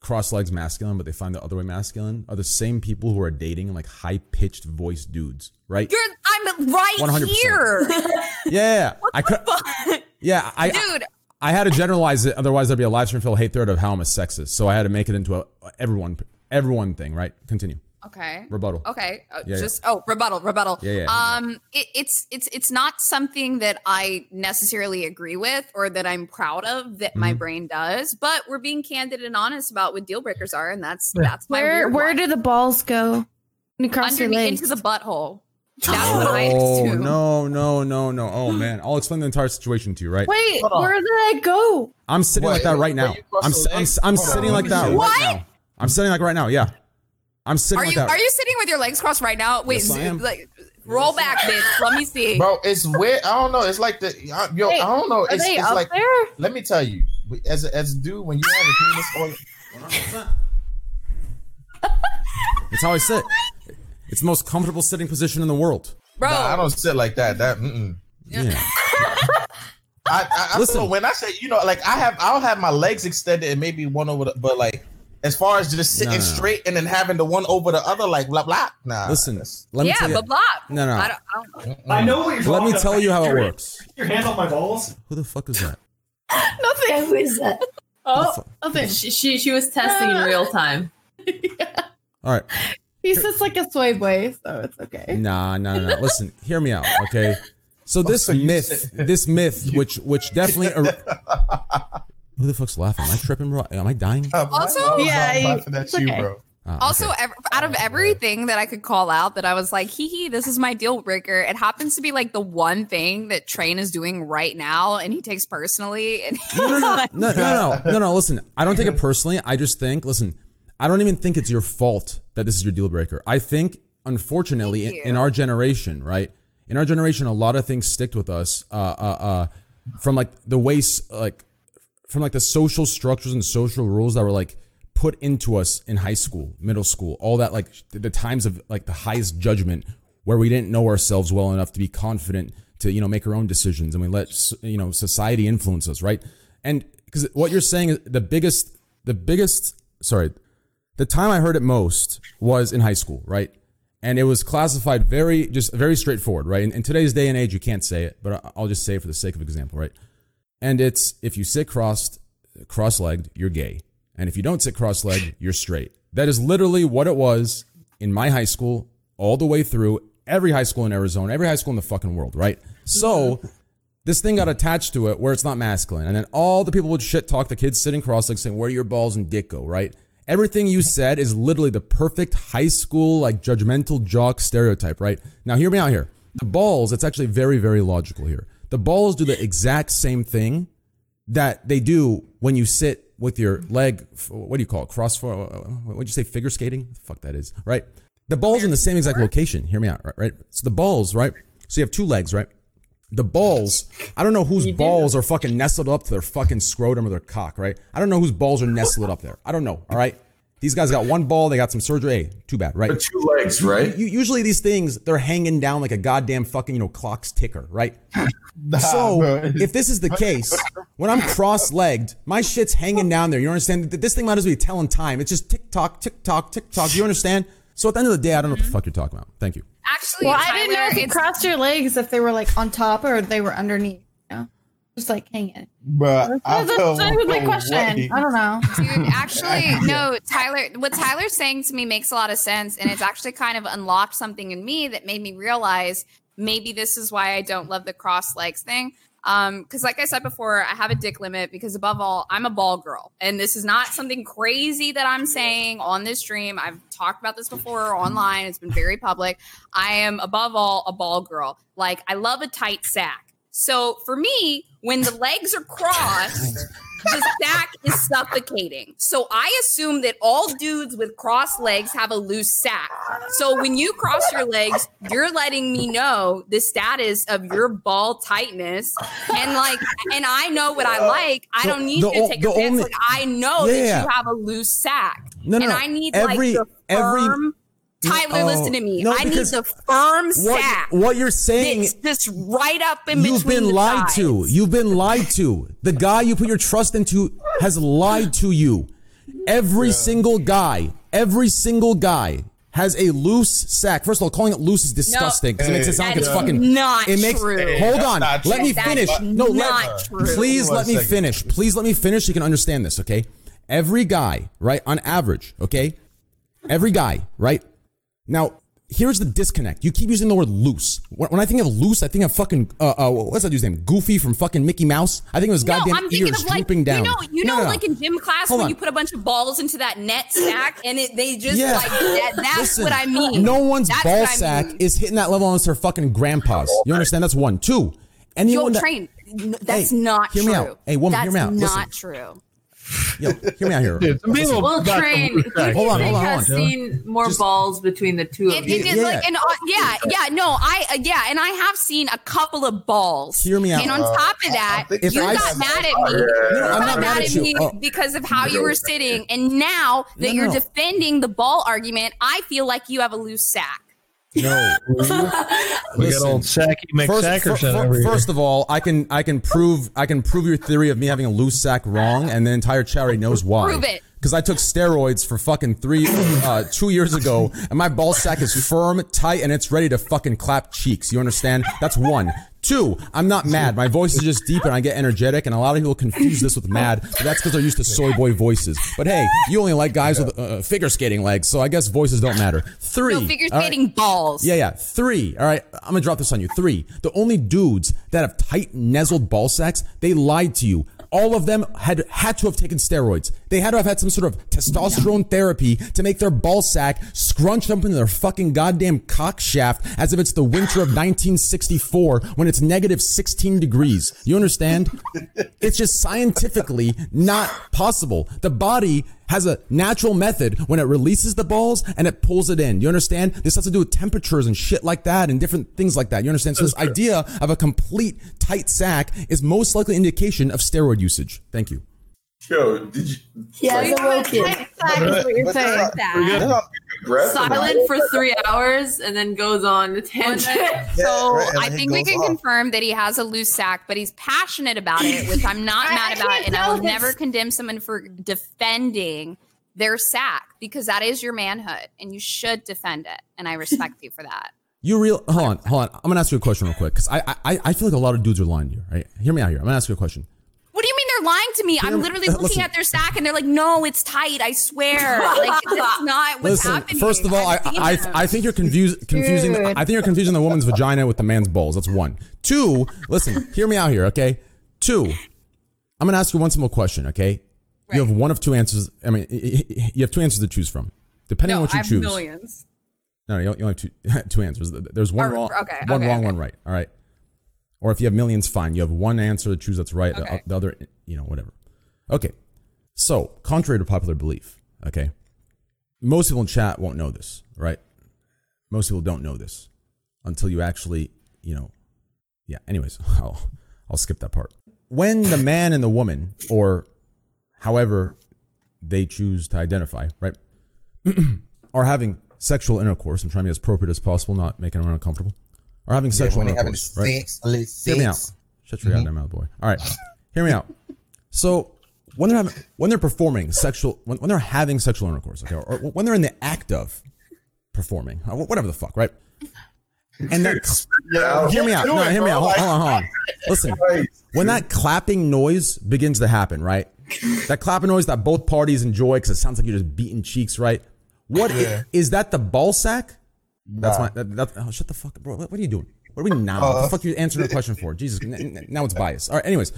cross legs masculine, but they find the other way masculine, are the same people who are dating like high pitched voice dudes, right? "You're, I'm right 100%. here, Yeah, yeah. I could. Yeah, I, dude." I had to generalize it, otherwise there'd be a live stream full hate thread of how I'm a sexist. So I had to make it into a everyone everyone thing, right? Continue. Okay. Rebuttal. Okay. Uh, Yeah, yeah. just oh, rebuttal, rebuttal. Yeah, yeah. Um, it, it's it's it's not something that I necessarily agree with or that I'm proud of that my Mm-hmm. brain does. But we're being candid and honest about what deal breakers are, and that's Yeah. that's my Where weird where one. do the balls go? When you your underneath legs. into the butthole. That's what I Oh assume. no, no, no, no. Oh man. I'll explain the entire situation to you, right? Wait, Hold on. where did I go? I'm sitting What, like that right now. you cross I'm, the s- I'm, legs? s- I'm Hold on, sitting like that see. right What? now. I'm sitting like right now. Yeah. I'm sitting Are like you that. are you sitting with your legs crossed right now? Wait, Yes, I am. like roll back, bitch. Let me see. Bro, it's weird. I don't know. It's like the yo. Wait, I don't know. Are It's, they it's up like. there? Let me tell you. as a, as a dude when you have a penis ah! or It's how I sit. It's the most comfortable sitting position in the world. Bro, Nah, I don't sit like that. That mm-mm. Yeah. I, I, I Listen. feel when I say you know, like I have, I'll have my legs extended and maybe one over the, but like as far as just sitting No, no, no. straight and then having the one over the other, like blah blah. Nah, Listen, that's- let me yeah, tell you. but blah. No, no. I don't, I don't, I know what you're Let me tell about. you how it Your- works. Your hand on my balls. Who the fuck is that? Nothing. Who is that? Oh, nothing. She, she she was testing in real time. yeah. All right. He's just like a sway boy, so it's okay. Nah, nah, nah. nah. Listen, hear me out, okay? So oh, this so myth, said- this myth, which which definitely. Er- Who the fuck's laughing? Am I tripping, bro? Am I dying? Also- Yeah, I'm you- laughing at it's you, bro. Ah, Also, okay. ev- out of everything that I could call out, that I was like, hee hee, this is my deal breaker. It happens to be like the one thing that Train is doing right now, and he takes personally. And no, no, no, no, no, no, no, no. Listen, I don't take it personally. I just think, listen, I don't even think it's your fault that this is your deal breaker. I think, unfortunately, in, in our generation, right? In our generation, a lot of things stick with us. Uh, uh, uh, from like the ways, like from like the social structures and social rules that were like put into us in high school, middle school, all that like the, times of like the highest judgment where we didn't know ourselves well enough to be confident to you know make our own decisions and we let you know society influence us, right? And because what you're saying is the biggest, the biggest, sorry, the time I heard it most was in high school, right? And it was classified very, just very straightforward, right? In, in today's day and age, you can't say it, but I'll just say it for the sake of example, right? And it's if you sit crossed, cross-legged, you're gay, and if you don't sit cross-legged, you're straight. That is literally what it was in my high school, all the way through every high school in Arizona, every high school in the fucking world, right? So this thing got attached to it where it's not masculine. And then all the people would shit talk the kids sitting cross legged saying, Where do your balls and dick go, right? Everything you said is literally the perfect high school, like judgmental jock stereotype, right? Now, hear me out here. The balls, it's actually very, very logical here. The balls do the exact same thing that they do when you sit with your leg. What do you call it? Cross uh, uh, what would you say? Figure skating? The fuck that is, right? The balls in the same exact location. Hear me out, right? right? So the balls, right? So you have two legs, right? The balls. I don't know whose balls are fucking nestled up to their fucking scrotum or their cock, right? I don't know whose balls are nestled up there. I don't know. All right. These guys got one ball. They got some surgery. Hey, too bad, right? But two legs, right? U- usually these things they're hanging down like a goddamn fucking you know clock's ticker, right? Nah, so bro. if this is the case, when I'm cross-legged, my shit's hanging down there. You understand? This thing might as well be telling time. It's just tick tock, tick tock, tick tock. You understand? So at the end of the day, I don't know what the fuck you're talking about. Thank you. actually, Well, I didn't know if you it's- crossed your legs if they were like on top or they were underneath. You know, just like hanging. Bruh, I That's, feel that was my no question. way. I don't know. Dude, actually, no, Tyler, what Tyler's saying to me makes a lot of sense. And it's actually kind of unlocked something in me that made me realize maybe this is why I don't love the cross legs thing. Um, because like I said before, I have a dick limit because above all, I'm a ball girl. And this is not something crazy that I'm saying on this stream. I've talked about this before online, it's been very public. I am above all a ball girl. Like I love a tight sack. So for me, when the legs are crossed, the sack is suffocating. So I assume that all dudes with crossed legs have a loose sack. So when you cross your legs, you're letting me know the status of your ball tightness. And like, and I know what I like. I So don't need the you to take the your only- Like I know Yeah. that you have a loose sack. No, no, and. I need Every- like the every- firm. Tyler, Oh, listen to me. no, I need because the firm What, sack. what you're saying It's just right up in between. You've been the lied thighs. to. You've been lied to. The guy you put your trust into has lied to you. Every single guy, every single guy has a loose sack. First of all, calling it loose is disgusting because it makes it sound like it's fucking. not it makes. true. Hold on. Let true. me finish. is No, not let, true. please One let me second. finish. Please let me finish. so You can understand this, okay? Every guy, right, on average, okay? Every guy, right? Now, here's the disconnect. You keep using the word loose. When, I think of loose, I think of fucking uh, uh what's that dude's name? Goofy from fucking Mickey Mouse. I think it was No, goddamn I'm ears of like drooping down. you know, you No, know, no, no. like in gym class Hold when on. you put a bunch of balls into that net sack and it they just Yeah. like that, that's Listen, what I mean. No one's That's ball what I sack mean. is hitting that level unless they're fucking grandpas. You understand? That's one. Two. Yo, Anyone that, train. That's Hey, not hear true. me out. Hey, woman, that's hear me out. That's not true. Yo, hear me out here. Dude, some people Well, train. some respect. Hold on, hold on, has hold on. seen more Just- balls between the two of you. Yeah. like, and uh, yeah, yeah, no, I, uh, yeah, and I have seen a couple of balls. Hear me out. And on top of that, If you I- got mad at me. No, You I'm got not mad at you. me Oh. because of how you were sitting, and now that No, you're defending the ball argument, I feel like you have a loose sack. No. We got old Sacky First, McSackerson over here. first of all, I can I can prove I can prove your theory of me having a loose sack wrong, and the entire chat already knows why. Prove it. Because I took steroids for fucking three, uh, two years ago, and my ball sack is firm, tight, and it's ready to fucking clap cheeks. You understand? That's one. Two, I'm not mad. My voice is just deep and I get energetic, and a lot of people confuse this with mad, but that's because they're used to soy boy voices. But hey, you only like guys with uh, figure skating legs, so I guess voices don't matter. Three. No figure all right? skating balls. Yeah, yeah. Three. All right. I'm gonna drop this on you. Three. The only dudes that have tight nuzzled ball sacks, they lied to you. All of them had had to have taken steroids. They had to have had some sort of testosterone therapy to make their ball sack scrunch up into their fucking goddamn cock shaft as if it's the winter of 1964 when it's negative 16 degrees. You understand? It's just scientifically not possible. The body has a natural method when it releases the balls and it pulls it in. You understand? This has to do with temperatures and shit like that and different things like that. You understand? So this idea of a complete tight sack is most likely indication of steroid usage. Thank you. Yo, did you? Yeah, the Woken. Sack is what you're saying. Silent for three hours and then goes on the tangent. So right, I think we can off. confirm that he has a loose sack, but he's passionate about it, which I'm not I- mad I about, can't and I will if never condemn someone for defending their sack because that is your manhood, and you should defend it, and I respect you for that. You real hold on, hold on. I'm gonna ask you a question real quick because I, I I feel like a lot of dudes are lying to you. Right? Hear me out here. I'm gonna ask you a question. What do you mean they're lying to me? I'm literally looking listen. at their sack, and they're like, "No, it's tight. I swear, like that's not what's Listen, happening." first of all, I I've I. I think you're confused, confusing. Dude. I think you're confusing the woman's vagina with the man's balls. That's one. Two. Listen, hear me out here, okay? Two. I'm gonna ask you one simple question, okay? You have one of two answers. I mean, you have two answers to choose from, depending on what you I have choose. millions. No, no, you only have two, two answers. There's one Or- wrong, okay, one okay, wrong, okay. one right. All right. Or if you have millions, fine. You have one answer to choose that's right. the- Okay. The, other, you know, whatever. Okay. So, contrary to popular belief, okay, most people in chat won't know this, right? Most people don't know this until you actually, you know, yeah. Anyways, I'll I'll skip that part. When the man and the woman, or however they choose to identify, right, are having sexual intercourse. I'm trying to be as appropriate as possible, not making everyone uncomfortable. Are having sexual when they having intercourse, right? sex, Hear me out. Shut your goddamn mouth, boy. All right, hear me out. So when they're having, when they're performing sexual, when, when they're having sexual intercourse, okay, or when they're in the act of performing, uh, or whatever the fuck, right? And that, hear me out. No, hear me out. Hold, on, hold on. Listen, when that clapping noise begins to happen, right? That clapping noise that both parties enjoy because it sounds like you're just beating cheeks, right? What Yeah. is that? The ball sack? That's Nah. my. That, that, oh, shut the fuck, up, bro. What, what are you doing? What are we now? what the uh-huh. fuck are you answering a question for? Jesus, n- n- now it's biased. All right. Anyways,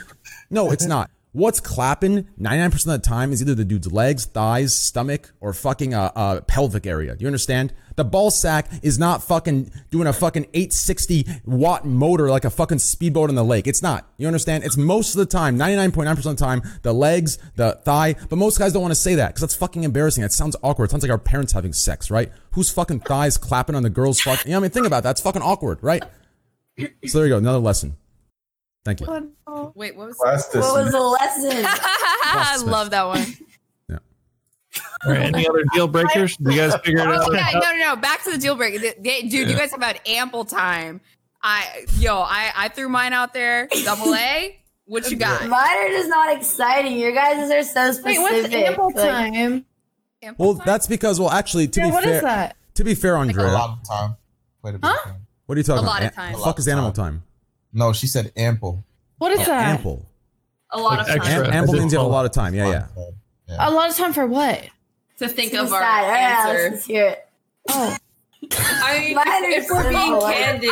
no, it's not. What's clapping 99% of the time is either the dude's legs, thighs, stomach, or fucking uh, uh, pelvic area. Do you understand? The ball sack is not fucking doing a fucking 860 watt motor like a fucking speedboat on the lake. It's not. You understand? It's most of the time, 99.9% of the time, the legs, the thigh. But most guys don't want to say that because that's fucking embarrassing. It sounds awkward. It sounds like our parents having sex, right? Whose fucking thighs clapping on the girl's fuck? You know what I mean? Think about that. It's fucking awkward, right? So there you go. Another lesson. Thank you. Wait, what was? Class What was the lesson? I love that one. Yeah. All right, any other deal breakers? You guys figured it oh, out? Oh, yeah, no, no, no. Back to the deal breaker, Th- they- dude. You guys have had ample time. I, yo, I, I threw mine out there. Double A. What you got? Mine are just not exciting. Your guys are so specific. Wait, what's ample Like, time? Ample Well, time? that's because, well, actually, to Yeah, be what fair, is that? to be fair, Andrea. A lot of time. Quite a bit Huh? time. what are you talking A about? lot of A- time. The A fuck lot is of animal time. Time? No, she said ample. What is Oh, that? ample. a lot Like of time extra. Am- Sure. ample means you have a lot of time. Yeah, yeah. Yeah. A lot of time for what? to think To of our decide. All right, answer. let's hear it. Oh, I mean, if, if we're being simple. candid,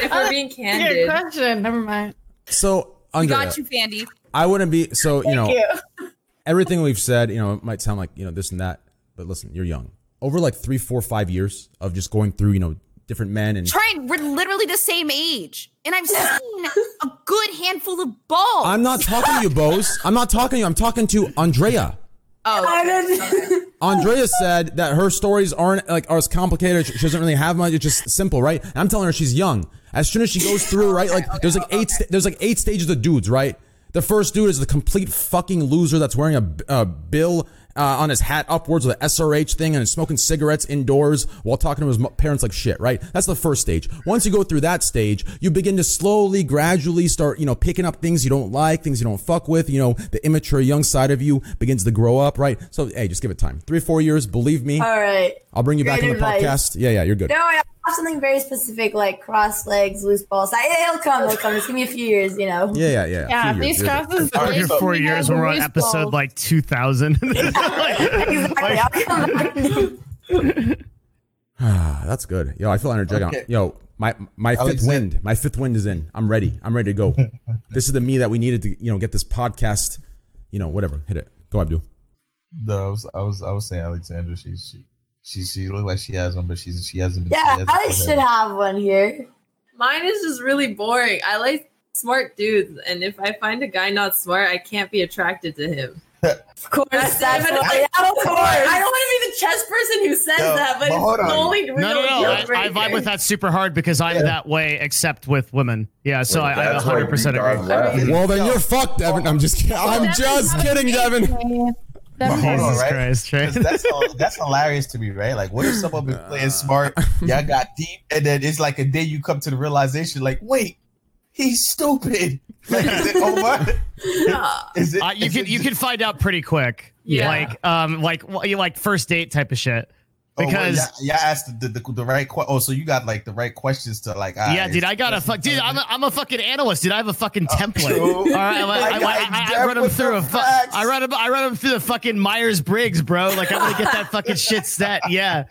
if we're being good candid, question. Never mind. So, We Andrea, got you, Fandy. I wouldn't be so. You know, you. everything we've said, you know, it might sound like you know this and that, but listen, you're young. Over like three, four, five years of just going through, you know, different men and Trying. We're literally literally the same age. And I've seen a good handful of balls. I'm not talking to you, Bose. I'm not talking to you. I'm talking to Andrea. Oh, Andrea said that her stories aren't like are as complicated. She doesn't really have much. It's just simple, right? And I'm telling her she's young. As soon as she goes through, right? Like there's like eight. sta- There's like eight stages of dudes, right? The first dude is the complete fucking loser that's wearing a, a bill uh, on his hat upwards with an SRH thing and is smoking cigarettes indoors while talking to his parents like shit, right? That's the first stage. Once you go through that stage, you begin to slowly, gradually start, you know, picking up things you don't like, things you don't fuck with. You know, the immature young side of you begins to grow up, right? So, hey, just give it time. Three, four years, believe me. All right. I'll bring you back on the podcast. Yeah, yeah, you're good. No, I have something very specific like cross legs, loose balls. I, it'll come. It'll come. Just give me a few years, you know. Yeah, yeah, yeah. Yeah, Few these years, you're good. crosses. After like, four you years, the we're on episode balls. like 2000. exactly. I'll come. Ah, that's good. Yo, I feel energetic. Okay. Yo, my my fifth Alexander- wind, my fifth wind is in. I'm ready. I'm ready to go. this is the me that we needed to, you know, get this podcast. You know, whatever. Hit it. Go, Abdul. No, I was, I was, I was saying Alexandra. She, she, she, she looked like she has one, but she's, she hasn't. Been, she Yeah, hasn't I should have one here. Mine is just really boring. I like smart dudes, and if I find a guy not smart, I can't be attracted to him. Of course, That's, that's even, what I, I, of course. I don't want to be the chess person who says Yo, that, but, but it's hold the on. only real no, no, no. I, I vibe with that super hard because I'm Yeah. that way, except with women. Yeah, so I, I 100% we are agree. Well, then you're fucked, Devin. I'm just kidding. I'm just not kidding, Devin. But hold on, right? Christ, right? 'Cause That's hil- that's hilarious to me, right? Like, what if someone been playing smart, y'all got deep, and then it's like a day you come to the realization, like, wait, he's stupid. Like, is it over? Is it? Uh, you is can it you can find out pretty quick. Yeah. Like um like well, you like first date type of shit. Oh, well, Because y'all, y'all asked the, the, the right que- Oh, so you got like the right questions to like. ah, yeah, dude, I got a fuck, dude. I'm a, I'm a fucking analyst, dude. I have a fucking template. true. All right, I, I, I, I, I, run them through the a. Fu- I run them. I run them through the fucking Myers Briggs, bro. Like I'm gonna get that fucking shit set. Yeah.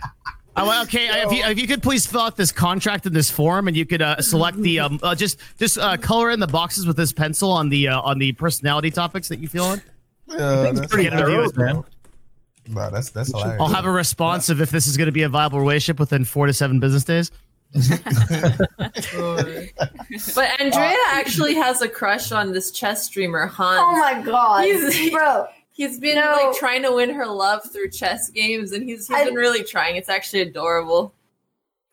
I went, okay, if you, if you could please fill out this contract in this form, and you could uh, select the um, uh, just just uh, color in the boxes with this pencil on the uh, on the personality topics that you feel on. Yeah, that's pretty thorough, man. Wow, that's that's hilarious. I'll have a response of if this is going to be a viable relationship within four to seven business days. But Andrea actually has a crush on this chess streamer, Hans. Oh my god, He's- bro. He's been No. like trying to win her love through chess games, and he's, he's I- been really trying. It's actually adorable.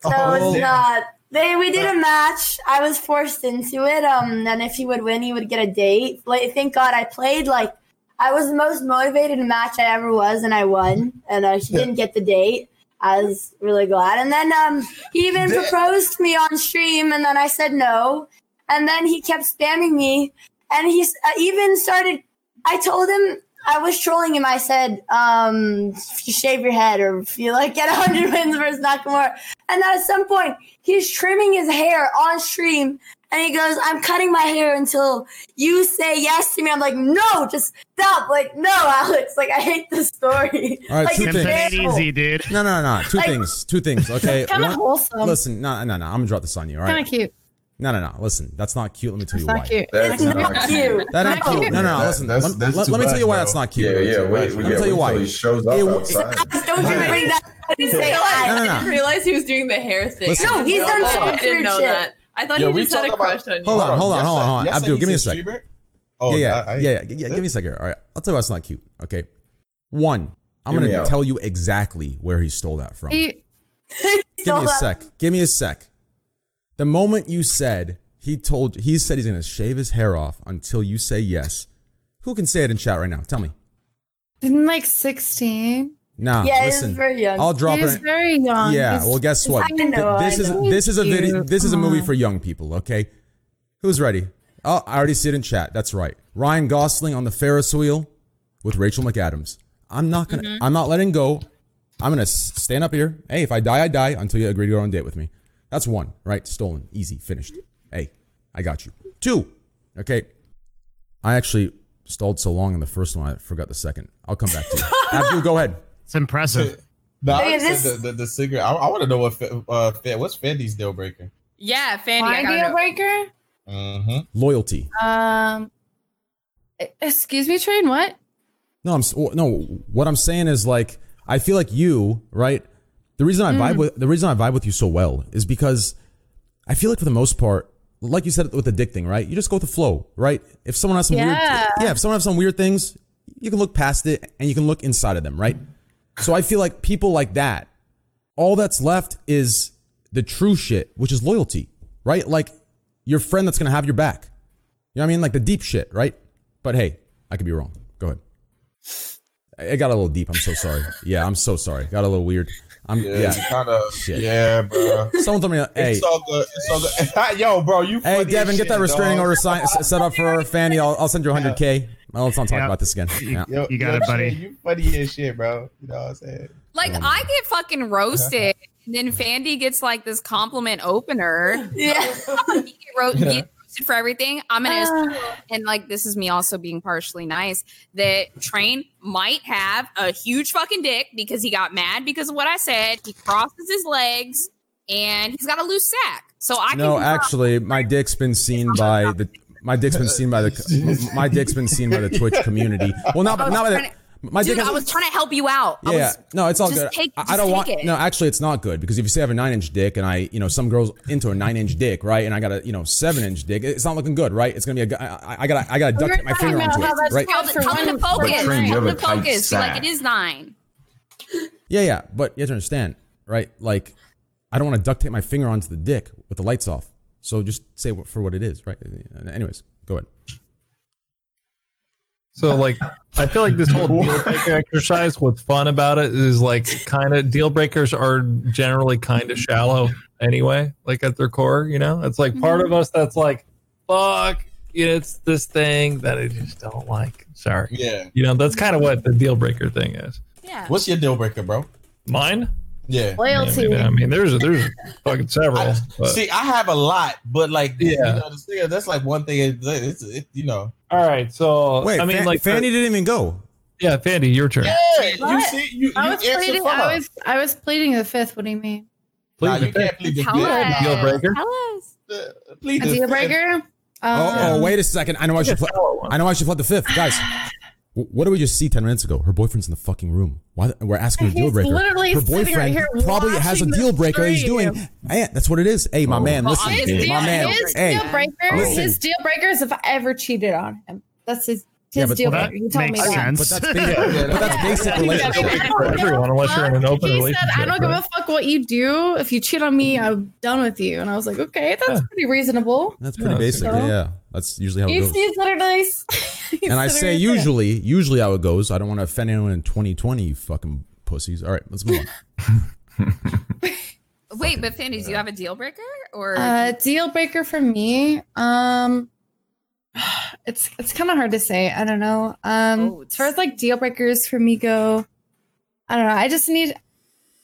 No, Oh. it's not. They we did a match. I was forced into it. Um, and if he would win, he would get a date. Like, thank God I played like I was the most motivated match I ever was, and I won. And uh, he didn't get the date. I was really glad. And then um, he even proposed to me on stream, and then I said no. And then he kept spamming me, and he uh, even started. I told him I was trolling him. I said, um, if you shave your head or if you like get 100 wins versus Nakamura. And then at some point, he's trimming his hair on stream. And he goes, I'm cutting my hair until you say yes to me. I'm like, no, just stop. Like, no, Alex. Like, I hate this story. All right, like, two it's things. It easy, dude. No, no, no, no. Two Like- things. Two things. Okay. Kind of wholesome. listen, no, no, no. I'm gonna drop this on you. All right. Kind of cute. No, no, no. Listen, that's not cute. Let me tell you not why. cute. That's It's not not cute. That ain't Not cute. cute. No, no, no. That- Listen, that's- let, that's let- too let me tell you why bro. that's not cute. Yeah, yeah. Wait, Let me yeah, tell you why. till he shows up It- outside. Don't you bring that and say I. No, no, I didn't realize he was doing the hair thing. Listen. No, he's done some I didn't know that. I thought Yo, he just had a talking about- on you. Hold on, hold on, hold on, hold on. Y'all Abdul, give me a a sec. streamer? Oh, yeah, yeah, I- I- yeah, yeah, yeah. Give me a second. All right, I'll tell you why it's not cute. Okay, one, I'm Hear gonna out. tell you exactly where he stole that from. He, Give me a sec. Give me a sec. The moment you said he told, he said he's gonna shave his hair off until you say yes. Who can say it in chat right now? Tell me. didn't like 16. Nah, Yeah, he's listen. very young. I'll drop He was it. very young. Yeah, He's- well, guess what? I know, this I is know. this is a video. This is a movie for young people. Okay, who's ready? Oh, I already see it in chat. That's right. Ryan Gosling on the Ferris wheel with Rachel McAdams. I'm not gonna. Mm-hmm. I'm not letting go. I'm gonna stand up here. Hey, if I die, I die until you agree to go on a date with me. That's one. Right? Stolen. Easy. Finished. Hey, I got you. Two. Okay. I actually stalled so long in the first one, I forgot the second. I'll come back to you. Abdul, go ahead. It's impressive. No, I Hey, this- the, the, the cigarette. I, I want to know what uh, Fe- what's Fandy's deal breaker. Yeah, Fandy. I My gotta deal know. breaker? Mm-hmm. Loyalty. Um, excuse me, Train, what? No, I'm no. What I'm saying is like I feel like you, right? The reason I vibe with the reason I vibe with you so well is because I feel like for the most part, like you said with the dick thing, right? You just go with the flow, right? If someone has some Yeah. weird, yeah, if someone has some weird things, you can look past it and you can look inside of them, right? So I feel like people like that, all that's left is the true shit, which is loyalty, right? Like your friend that's gonna have your back. You know what I mean? Like the deep shit, right? But hey, I could be wrong. Go ahead. It got a little deep. I'm so sorry. Yeah, I'm so sorry. Got a little weird. I'm Yeah, yeah. kind of. Shit. Yeah, bro. Someone told me, hey, It's all good. It's all good. Yo, bro, you. Hey, Devin, as get that restraining dog. order sign, set up for Fandy. I'll, I'll send you 100K. Well, let's not talk Yeah. about this again. Yeah. Yo, You got yo, it, buddy. shit, You funny as shit, bro. You know what I'm saying? Like I get fucking roasted, and then Fandy gets like this compliment opener. Yeah. you get, ro- you get roasted for everything. I'm gonna Uh. assume, and like this is me also being partially nice that Train might have a huge fucking dick because he got mad because of what I said. He crosses his legs and he's got a loose sack. So I No, can actually, my dick's been seen by the. My dick's been seen by the. My dick's been seen by the Twitch community. Well, not, not by the. Trying to- My Dude, dick. I was trying to help you out. I Yeah, was- no, it's all just good. Take, I- I just don't take want. it. No, actually, it's not good because if you say I have a nine inch dick and I, you know, some girls into a nine inch dick, right? And I got a, you know, seven inch dick. It's not looking good, right? It's gonna be a. gu- I, I gotta, I gotta We were duct my finger about onto how it, that's right? Tell, for tell him to focus. you Tell have him a to focus. Be like it is nine. Yeah, yeah, but you have to understand, right? Like, I don't want to duct tape my finger onto the dick with the lights off. So just say for what it is, right? Anyways, go ahead. So like, I feel like this whole deal breaker exercise. What's fun about it is like, kind of deal breakers are generally kind of shallow anyway. Like at their core, you know, it's like part of mm-hmm. us that's like, fuck, it's this thing that I just don't like. Sorry, Yeah. you know, that's kind of what the deal breaker thing is. Yeah. What's your deal breaker, bro? Mine. Yeah. I Loyalty. mean, I mean, there's there's fucking several. But, See, I have a lot, but like, Yeah. you know, thing- that's like one thing. It's, it's it, you know. All right, so Wait, I mean, Fan- like, Fandy didn't even go. yeah, Fandy, your turn. Yeah, you What? see, you, you I was answer pleading. for her. I was. I was pleading the fifth. What do you mean? Nah, the you can't plead the Tell fifth. Deal breaker. Tell us. Uh, Plead A the deal fifth. breaker. Oh, oh, Um, wait a second. I know I should. Like a Play, shallow one. I know I should play the fifth, guys. W- What did we just see ten minutes ago? Her boyfriend's in the fucking room. Why? the- We're asking her He's deal breaker. literally Her sitting right boyfriend here probably has a deal the breaker. He's doing. stream. Hey, that's what it is. Hey, my oh. man, Well, listen. his His, my deal, man. his Hey, deal breaker. listen. His deal breaker is if I ever cheated on him. That's his. Yeah, but- deal Well, that breaker. You told me makes that. sense. but that's basic. but that's basic relationship. for everyone unless you're in an open he relationship. said, "I don't give right? a fuck what you do. If you cheat on me, I'm done with you." And I was like, "Okay, that's Yeah. pretty reasonable." That's pretty Yeah, basic. so- Yeah, yeah. That's usually how it You goes. see that are nice. And I say right there. usually, usually how it goes. I don't want to offend anyone in 2020, you fucking pussies. All right, let's move on. Wait, but Fandy, do you have a deal breaker or? Uh, deal breaker for me. Um, it's it's kind of hard to say. I don't know. Um, Oh, as far as like deal breakers for me go, I don't know. I just need.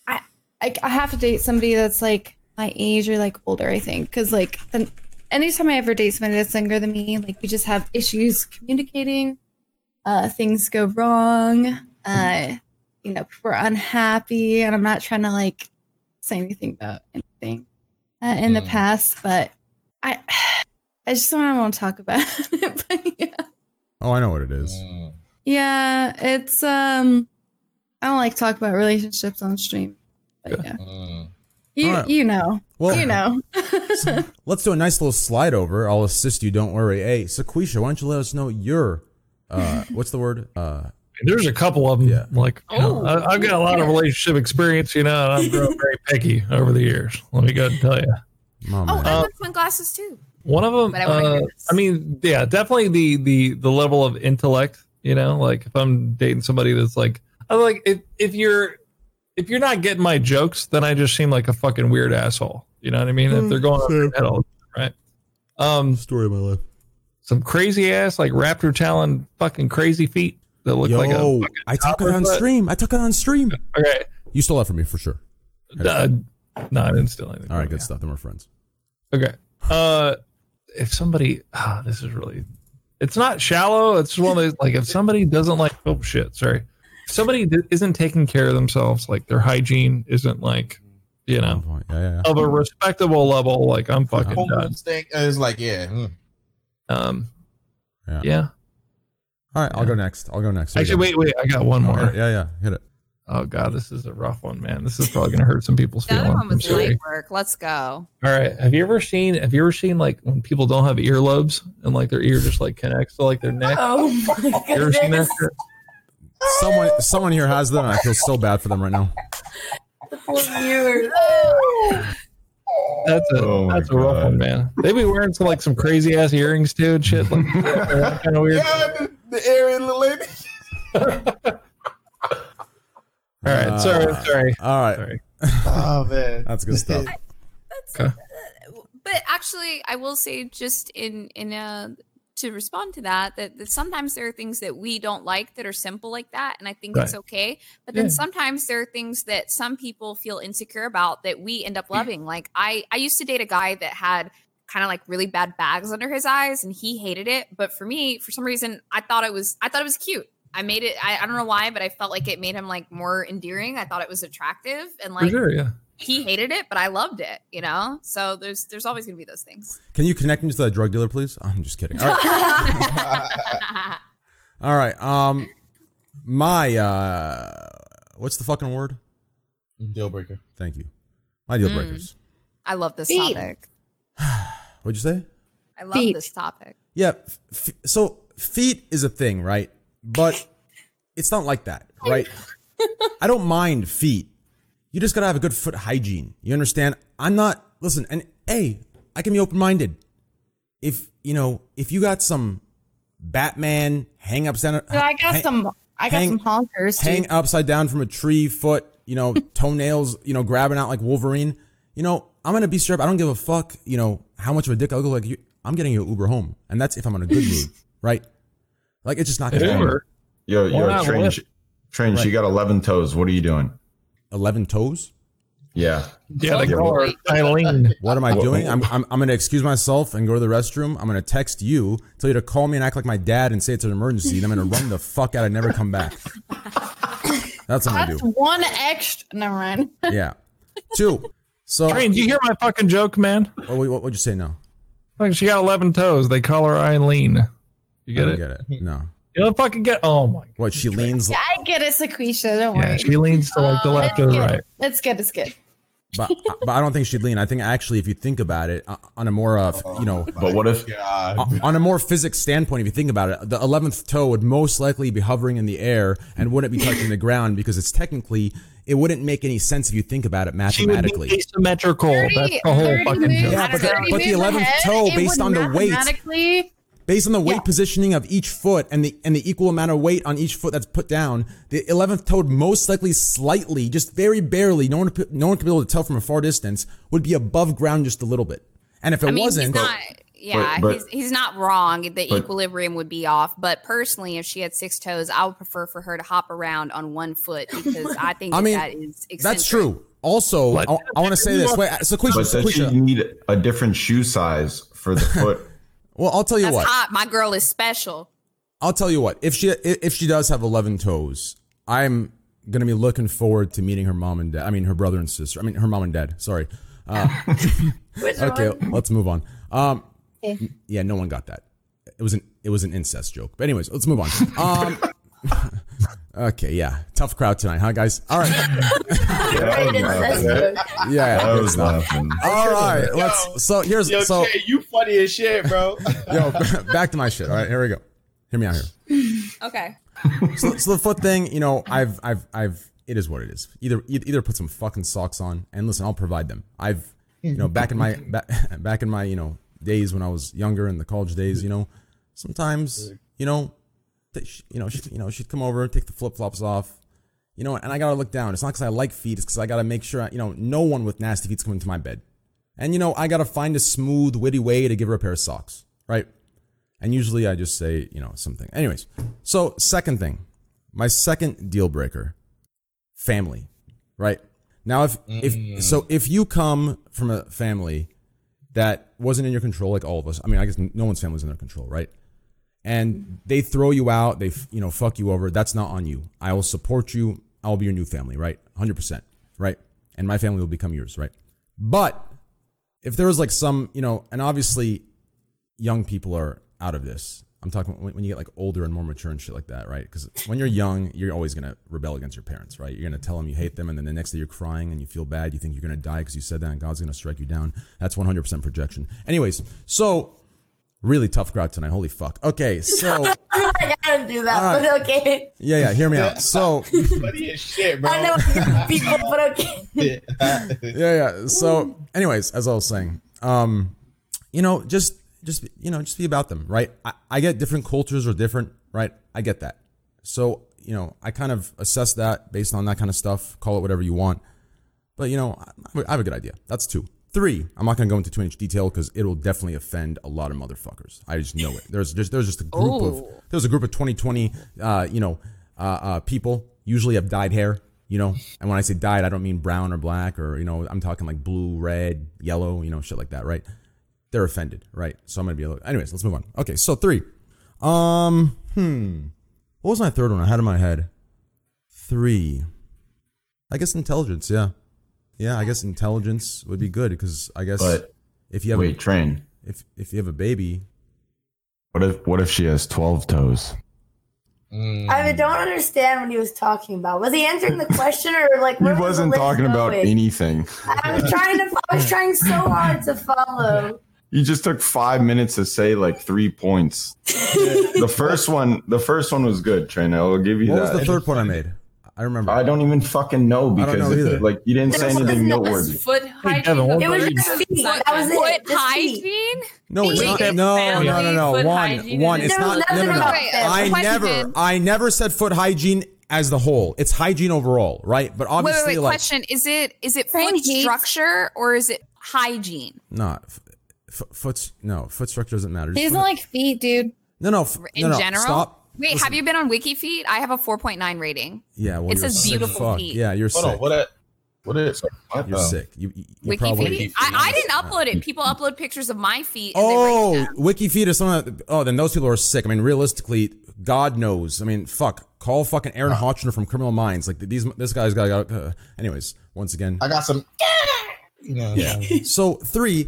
I I, I have to date somebody that's like my age or like older. I think because like then anytime I ever date somebody that's younger than me, like we just have issues communicating. Uh, things go wrong. Uh, you know, we're unhappy, and I'm not trying to like say anything about anything uh, in the Mm. past, but I I just don't want to talk about it. But yeah. Oh, I know what it is. Mm. yeah, it's um I don't like talk about relationships on stream. But yeah. Mm. You All right. you know. Well- you know. Let's do a nice little slide over. I'll assist you. Don't worry. Hey, Sequisha, why don't you let us know your, uh, what's the word? Uh, There's a couple of them. Yeah. Like, you know, I, I've got a lot of relationship experience, you know, and I've grown very picky over the years. Let me go ahead and tell you. my oh. I have twin glasses too. One of them, But I uh. I mean, yeah, definitely the the the level of intellect. You know, like if I'm dating somebody that's like, I'm like if if you're if you're not getting my jokes, then I just seem like a fucking weird asshole. You know what I mean? if they're going your head all right? Um, Story of my life. some crazy ass like raptor talon fucking crazy feet that look Yo, like a I took it on foot. stream. I took it on stream. Okay, You stole that from me for sure. uh, no, I didn't steal anything. All right, good stuff. Then we're friends. Okay. Uh, if somebody, ah, this is really, it's not shallow. It's just one of those like if somebody doesn't like, oh shit, sorry, somebody d- isn't taking care of themselves, like their hygiene isn't like, you know, Yeah, yeah, yeah. of a respectable level, like I'm fucking Whole done. instinct is like, yeah. mm. Um, Yeah. yeah. All right, I'll go next. I'll go next. Here we Actually, go. wait, wait, I got one more. Yeah, yeah, hit it. Oh god, this is a rough one, man. This is probably gonna hurt some people's The other feelings. one I'm was light work. Let's go. All right. Have you ever seen? Have you ever seen like when people don't have earlobes and like their ear just like connects to like their neck? Oh my You ever seen that? goodness. Shit? Someone, someone here has them, I feel so bad for them right now. The poor viewers. That's a Oh that's a rough God. one, man. They be wearing some like some crazy ass earrings too and shit. Like kind of weird. Yeah, the, the area little lady. All right, sorry, Uh, sorry. All right, Sorry. Oh man, that's good stuff. That's but actually, I will say, just in in a to respond to that, that, that sometimes there are things that we don't like that are simple like that, and I think it's okay. But then Yeah. sometimes there are things that some people feel insecure about that we end up loving. Like I, I used to date a guy that had kind of like really bad bags under his eyes, and he hated it. But for me, for some reason, I thought it was, I thought it was cute. I made it. I, I don't know why, but I felt like it made him like more endearing. I thought it was attractive, and like sure, yeah. He hated it, but I loved it. You know, so there's there's always gonna be those things. Can you connect me to that drug dealer, please? I'm just kidding. All right. All right. Um, my uh, what's the fucking word? Deal breaker. Thank you. My deal Mm. breakers. I love this Feet. topic. What'd you say? I love Feet. this topic. Yeah. F- f- so feet is a thing, right? But it's not like that, right? I don't mind feet. You just gotta have a good foot hygiene. You understand? I'm not. Listen, and hey, I can be open minded. If you know, if you got some Batman hang upside, So I got hang- some. I got hang- some honkers. hang too. upside down from a tree, foot, you know, toenails, you know, grabbing out like Wolverine. You know, I'm gonna be straight. up. I don't give a fuck. You know how much of a dick I look like. You, I'm getting you an Uber home, and that's if I'm in a good mood, right? Like it's just not gonna happen. Uber. Yo, Why yo, not train, Lyft? sh- train. She Right. got eleven toes. What are you doing? Eleven toes. Yeah. Yeah, they Yeah, call her. Eileen. What am I doing? I'm, I'm, I'm gonna excuse myself and go to the restroom. I'm gonna text you, tell you to call me and act like my dad and say it's an emergency. And I'm gonna run the fuck out and never come back. That's what I'm gonna one extra. Never mind. Yeah. Two. So Train, do you hear my fucking joke, man? what, what, what'd you say? No. Like she got eleven toes. They call her Eileen. You I get don't it? get it. No. You don't fucking get. Oh my. God. What? She leans. I get it, Sequisha. Don't Yeah, worry. she leans to like the left or the good. right. It's good. It's good. but but I don't think she'd lean. I think actually, if you think about it, uh, on a more uh, you know, But what if? God. on on a more physics standpoint, if you think about it, the eleventh toe would most likely be hovering in the air and wouldn't be touching the ground because it's technically it wouldn't make any sense if you think about it She would mathematically. be asymmetrical. 30 That's the whole fucking moves- joke. Yeah, but the- but the 11th toe, based on the weight- mathematically- Based on the weight Yeah. positioning of each foot and the and the equal amount of weight on each foot that's put down, the eleventh toe most likely slightly, just very barely, no one no one could be able to tell from a far distance, would be above ground just a little bit. And if it I mean, wasn't, he's not. Yeah, but- but- he's, he's not wrong. The but- equilibrium would be off. But personally, if she had six toes, I would prefer for her to hop around on one foot because I think I that mean, that is eccentric. that's true. Also, What? I, want to say this. Wait, so Quisha, But so does she need a different shoe size for the foot? Well, I'll tell you That's what. hot. My girl is special. I'll tell you what. If she if she does have eleven toes, I'm gonna be looking forward to meeting her mom and dad. I mean, her brother and sister. I mean, her mom and dad. Sorry. Uh, okay, one? let's move on. Um, Okay. yeah, no one got that. It was an it was an incest joke. But anyways, let's move on. Um, okay, yeah, tough crowd tonight, huh, guys? All right, Great incest joke. yeah, I good was stuff. laughing. All right, let's. So here's Yo, so Jay, you funny as shit, bro. yo back to my shit. All right, here we go. Hear me out here. Okay. so, so the foot thing, you know, I've, I've, I've, it is what it is. Either, either put some fucking socks on, and listen, I'll provide them. I've, you know, back in my, back, back in my, you know, days when I was younger in the college days, you know, sometimes, you know, you know, she, you know, she'd come over, take the flip flops off, you know, and I gotta look down. It's not because I like feet; it's because I gotta make sure, I, you know, no one with nasty feet's coming to my bed, and you know, I gotta find a smooth, witty way to give her a pair of socks, right? And usually I just say, you know, something. Anyways, so second thing, my second deal breaker, family, right? Now, if, if, mm. so if you come from a family that wasn't in your control, like all of us, I mean, I guess no one's family is in their control, right? And they throw you out, they, you know, fuck you over. That's not on you. I will support you. I'll be your new family, right? 100%, right? And my family will become yours, right? But if there was like some, you know, and obviously young people are out of this. I'm talking when, when you get like older and more mature and shit like that, right? Because when you're young, you're always gonna rebel against your parents, right? You're gonna tell them you hate them, and then the next day you're crying and you feel bad. You think you're gonna die because you said that, and God's gonna strike you down. That's 100% projection. Anyways, so really tough crowd tonight. Holy fuck. Okay, so I gotta do that, All right. but okay. yeah, yeah. Hear me out. So Funny as shit, bro. I know people, but okay. yeah, yeah. So, anyways, as I was saying, um, you know, just, just, you know, just be about them, right? I, I get different cultures are different, right? I get that. So, you know, I kind of assess that based on that kind of stuff. Call it whatever you want, but you know, I, I have a good idea. That's two. Three. I'm not gonna go into too much detail because it will definitely offend a lot of motherfuckers. I just know it. There's just there's just a group of Oh. there's a group of 2020, uh, you know, uh, uh, people usually have dyed hair, you know. And when I say dyed, I don't mean brown or black or you know, I'm talking like blue, red, yellow, you know, shit like that, right? They're offended, right? So I'm gonna be a little. Anyways, let's move on. Okay, so three. Um, hmm. What was my third one? I had in my head. Three. I guess intelligence. Yeah, yeah. I guess intelligence would be good because I guess But if you have wait, a, train. if if you have a baby, What if what if she has twelve toes? Mm. I don't understand what he was talking about. Was he answering the question or like? He where was the wasn't list talking about going? anything. I was trying to. I was trying so hard to follow. You just took five minutes to say like three points. the first one, the first one was good, Train. I'll give you what that. was the third point I made? I remember. I don't even fucking know because know it's, either. like you didn't say anything was noteworthy. Foot hygiene. Kevin, what It was just feet. That was it. Foot hygiene? No, it's not. No, no, no, no. One, hygiene one. It's not. No, nothing no, no. about Wait, that. I never, I never said foot hygiene as the whole. It's hygiene overall, right? But Wait, obviously, wait, wait. like, Question: Is it is it foot structure or is it hygiene? not f- f- foot's no foot structure doesn't matter. He Just doesn't foot- like feet, dude. no, no, f- In no, no. general? Stop. Wait, Listen. have you been on WikiFeet? I have a 4.9 rating. Yeah, well, It says beautiful fuck. feet. Yeah, you're Hold sick. on. What? A, what is? What You're sick. You, you, you probably. WikiFeet? I, I didn't upload it. People upload pictures of my feet. And they rate Oh, them. WikiFeet is someone. That, oh, then those people are sick. I mean, realistically, God knows. I mean, fuck. Call fucking Aaron Hotchner from Criminal Minds. Like these, this guy's got. Uh, anyways, once again, I got some. You know, Yeah. so three,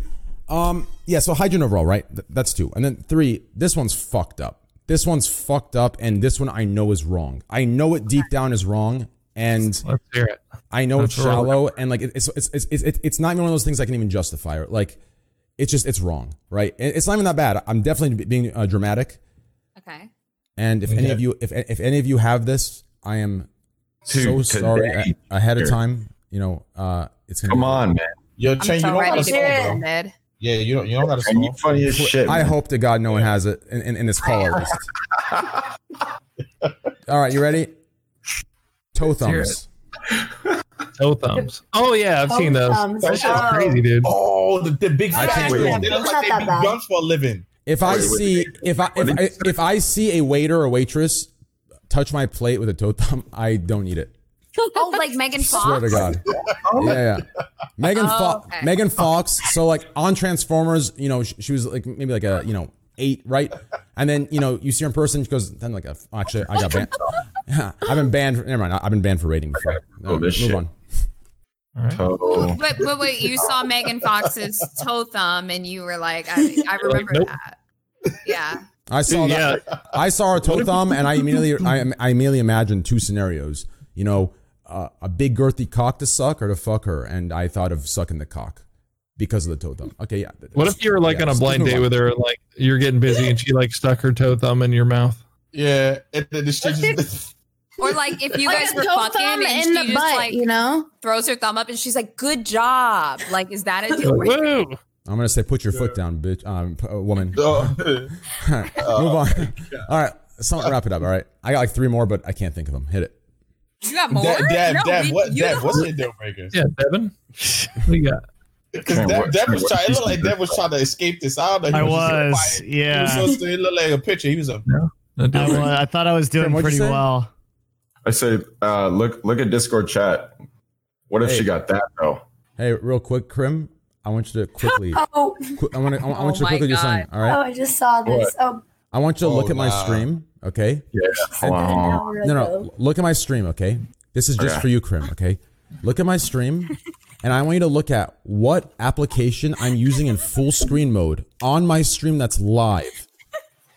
um, yeah. So hygiene overall, right? Th- that's two, and then three. This one's fucked up. This one's fucked up, and this one I know is wrong. I know it deep down is wrong, and Let's hear it. I know it's That's wrong. shallow, and like it's it's it's it's it's not even one of those things I can even justify. Or like, it's just it's wrong, right? It's not even that bad. I'm definitely being uh, dramatic, Okay. and if any of you if if any of you have this, I am so sorry today- a- ahead of time. You know, uh, it's gonna Come be- on, man. Yo, I'm you so don't ready to stall, get bro. offended. Yeah, you don't. You don't gotta And you stall. funny as shit. I man. hope to God no one has it in, in, in this call at least. All right, you ready? Toe thumbs. Toe thumbs. Oh yeah, I've seen those. thumbs. That shit's Oh. crazy, dude. Oh, the, the big I fat can't ones. wait. They look like not they that do bad. guns for a living. If I Wait, wait, see wait. if I if I, if I see a waiter or waitress touch my plate with a toe thumb, I don't eat it. Oh, like Megan Fox? Swear to God. Oh. Yeah, yeah. Megan Oh, Fox. okay. Megan Fox. So like on Transformers, you know, she, she was like maybe like a you know eight, right? And then you know you see her in person, she goes then like a actually I got banned. I've been banned. For, never mind. I've been banned for rating before. Oh, this move shit. on. Toe. But, but wait, you saw Megan Fox's toe thumb and you were like, I, I remember nope. that. Yeah. I saw Yeah. that. I saw her toe thumb, and I immediately, I, I immediately imagined two scenarios. You know, uh, a big girthy cock to suck or to fuck her, and I thought of sucking the cock because of the toe thumb. Okay, yeah. What if you were like Yeah, on a blind date with her, and like you're getting busy, and she like stuck her toe thumb in your mouth? Yeah, and then the shit just. Or like if you guys a were fucking and in she the just butt, like you know? throws her thumb up and she's like, good job. Like, is that a deal breaker? I'm gonna say, put your foot down, bitch, um, p- uh, woman. Oh, Move on. All right, so wrap it up. All right, I got like three more, but I can't think of them. Hit it. You got more? Dad, Dad, No, Dad, we- what, you Dad, the what's your deal breakers? Yeah, Devin. What you got? Because Train, Dad, what- was trying. It looked like Dad was trying to escape this. I don't know. I He was, just quiet. He yeah. was so still. It looked like a picture. He was a. No I, deal wa- breaker. I thought I was doing Tim, pretty well. I said, uh, look, look at Discord chat. What if Hey. she got that though? Hey, real quick, Krim. I want you to quickly. Oh, qu- I want to. I want Oh you to my quickly do God. something. All oh. I just saw this. Oh, I want you to Oh, look at my nah. stream. Okay. Yeah. Hold on, an hold on. hour No, no. Look at my stream, okay? This is just Okay. for you, Krim, okay? Look at my stream, and I want you to look at what application I'm using in full screen mode on my stream that's live.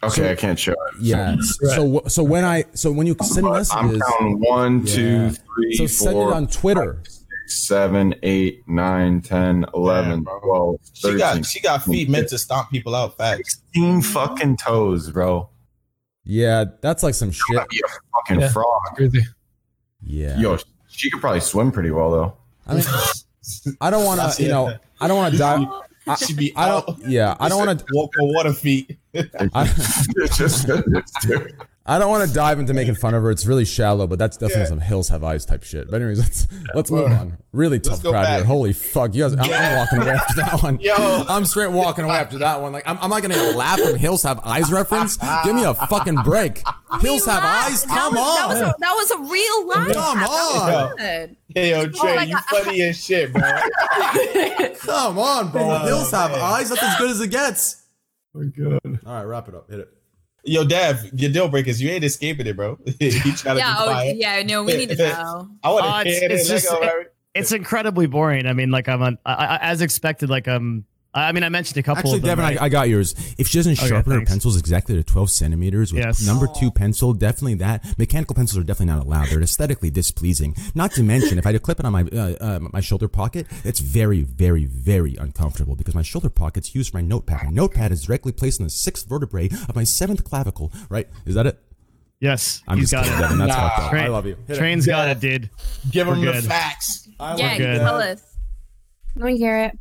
Okay, So- I can't show it. Yeah. So so when I so when you send messages, I'm messages, counting one, two, three, So send four, it on Twitter. five, six, seven, eight, nine, 10, 11, 12, She got she got feet meant to stomp people out fast. 16 fucking toes, bro. Yeah, that's like some shit. Be a fucking Yeah. frog. Yeah. Yo, she could probably swim pretty well though. I mean, I don't want to, you know, I don't want to die. I, She be I don't. Yeah, I don't want to. walk on water feet. I, I don't want to dive into making fun of her. It's really shallow, but that's definitely Yeah. some hills have eyes type shit. But anyways, let's let's move on. Really tough crowd back. here. Holy fuck, you guys! I'm, I'm walking away after that one. Yo. I'm straight walking away after that one. Like I'm, I'm not gonna laugh from hills have eyes reference. Give me a fucking break. Hills have eyes. That Come was, that was a, that was a real laugh. Come That was on. good. Hey yo, Trey, oh my you God. funny as shit, bro. Come on, bro. Oh, hills have eyes. That's as good as it gets. Oh, good. All right, wrap it up. Hit it. Yo, Dev, your deal breakers, you ain't escaping it, bro. you trying to Yeah, be oh, quiet. yeah, no, we need to know. I want Uh, to it's, it's it. just, it, it's incredibly boring. I mean, like I'm on, I, I, as expected. Like um, I mean, I mentioned a couple. Actually, of them, Devin, right? I, I got yours. If she doesn't Okay, sharpen her pencils exactly to 12 centimeters with Yes. number two pencil, definitely that. Mechanical pencils are definitely not allowed. They're aesthetically displeasing. Not to mention, if I had to clip it on my uh, uh, my shoulder pocket, it's very, very, very uncomfortable because my shoulder pocket's used for my notepad. My notepad is directly placed in the sixth vertebrae of my seventh clavicle. Right? Is that it? yes, I'm he's just got kidding, it. Devin. That's Nah. fucked up. I love you. Hit it. Train's got it, dude. Give We're him the good. facts. I Yeah, love good. tell us. Let me hear it.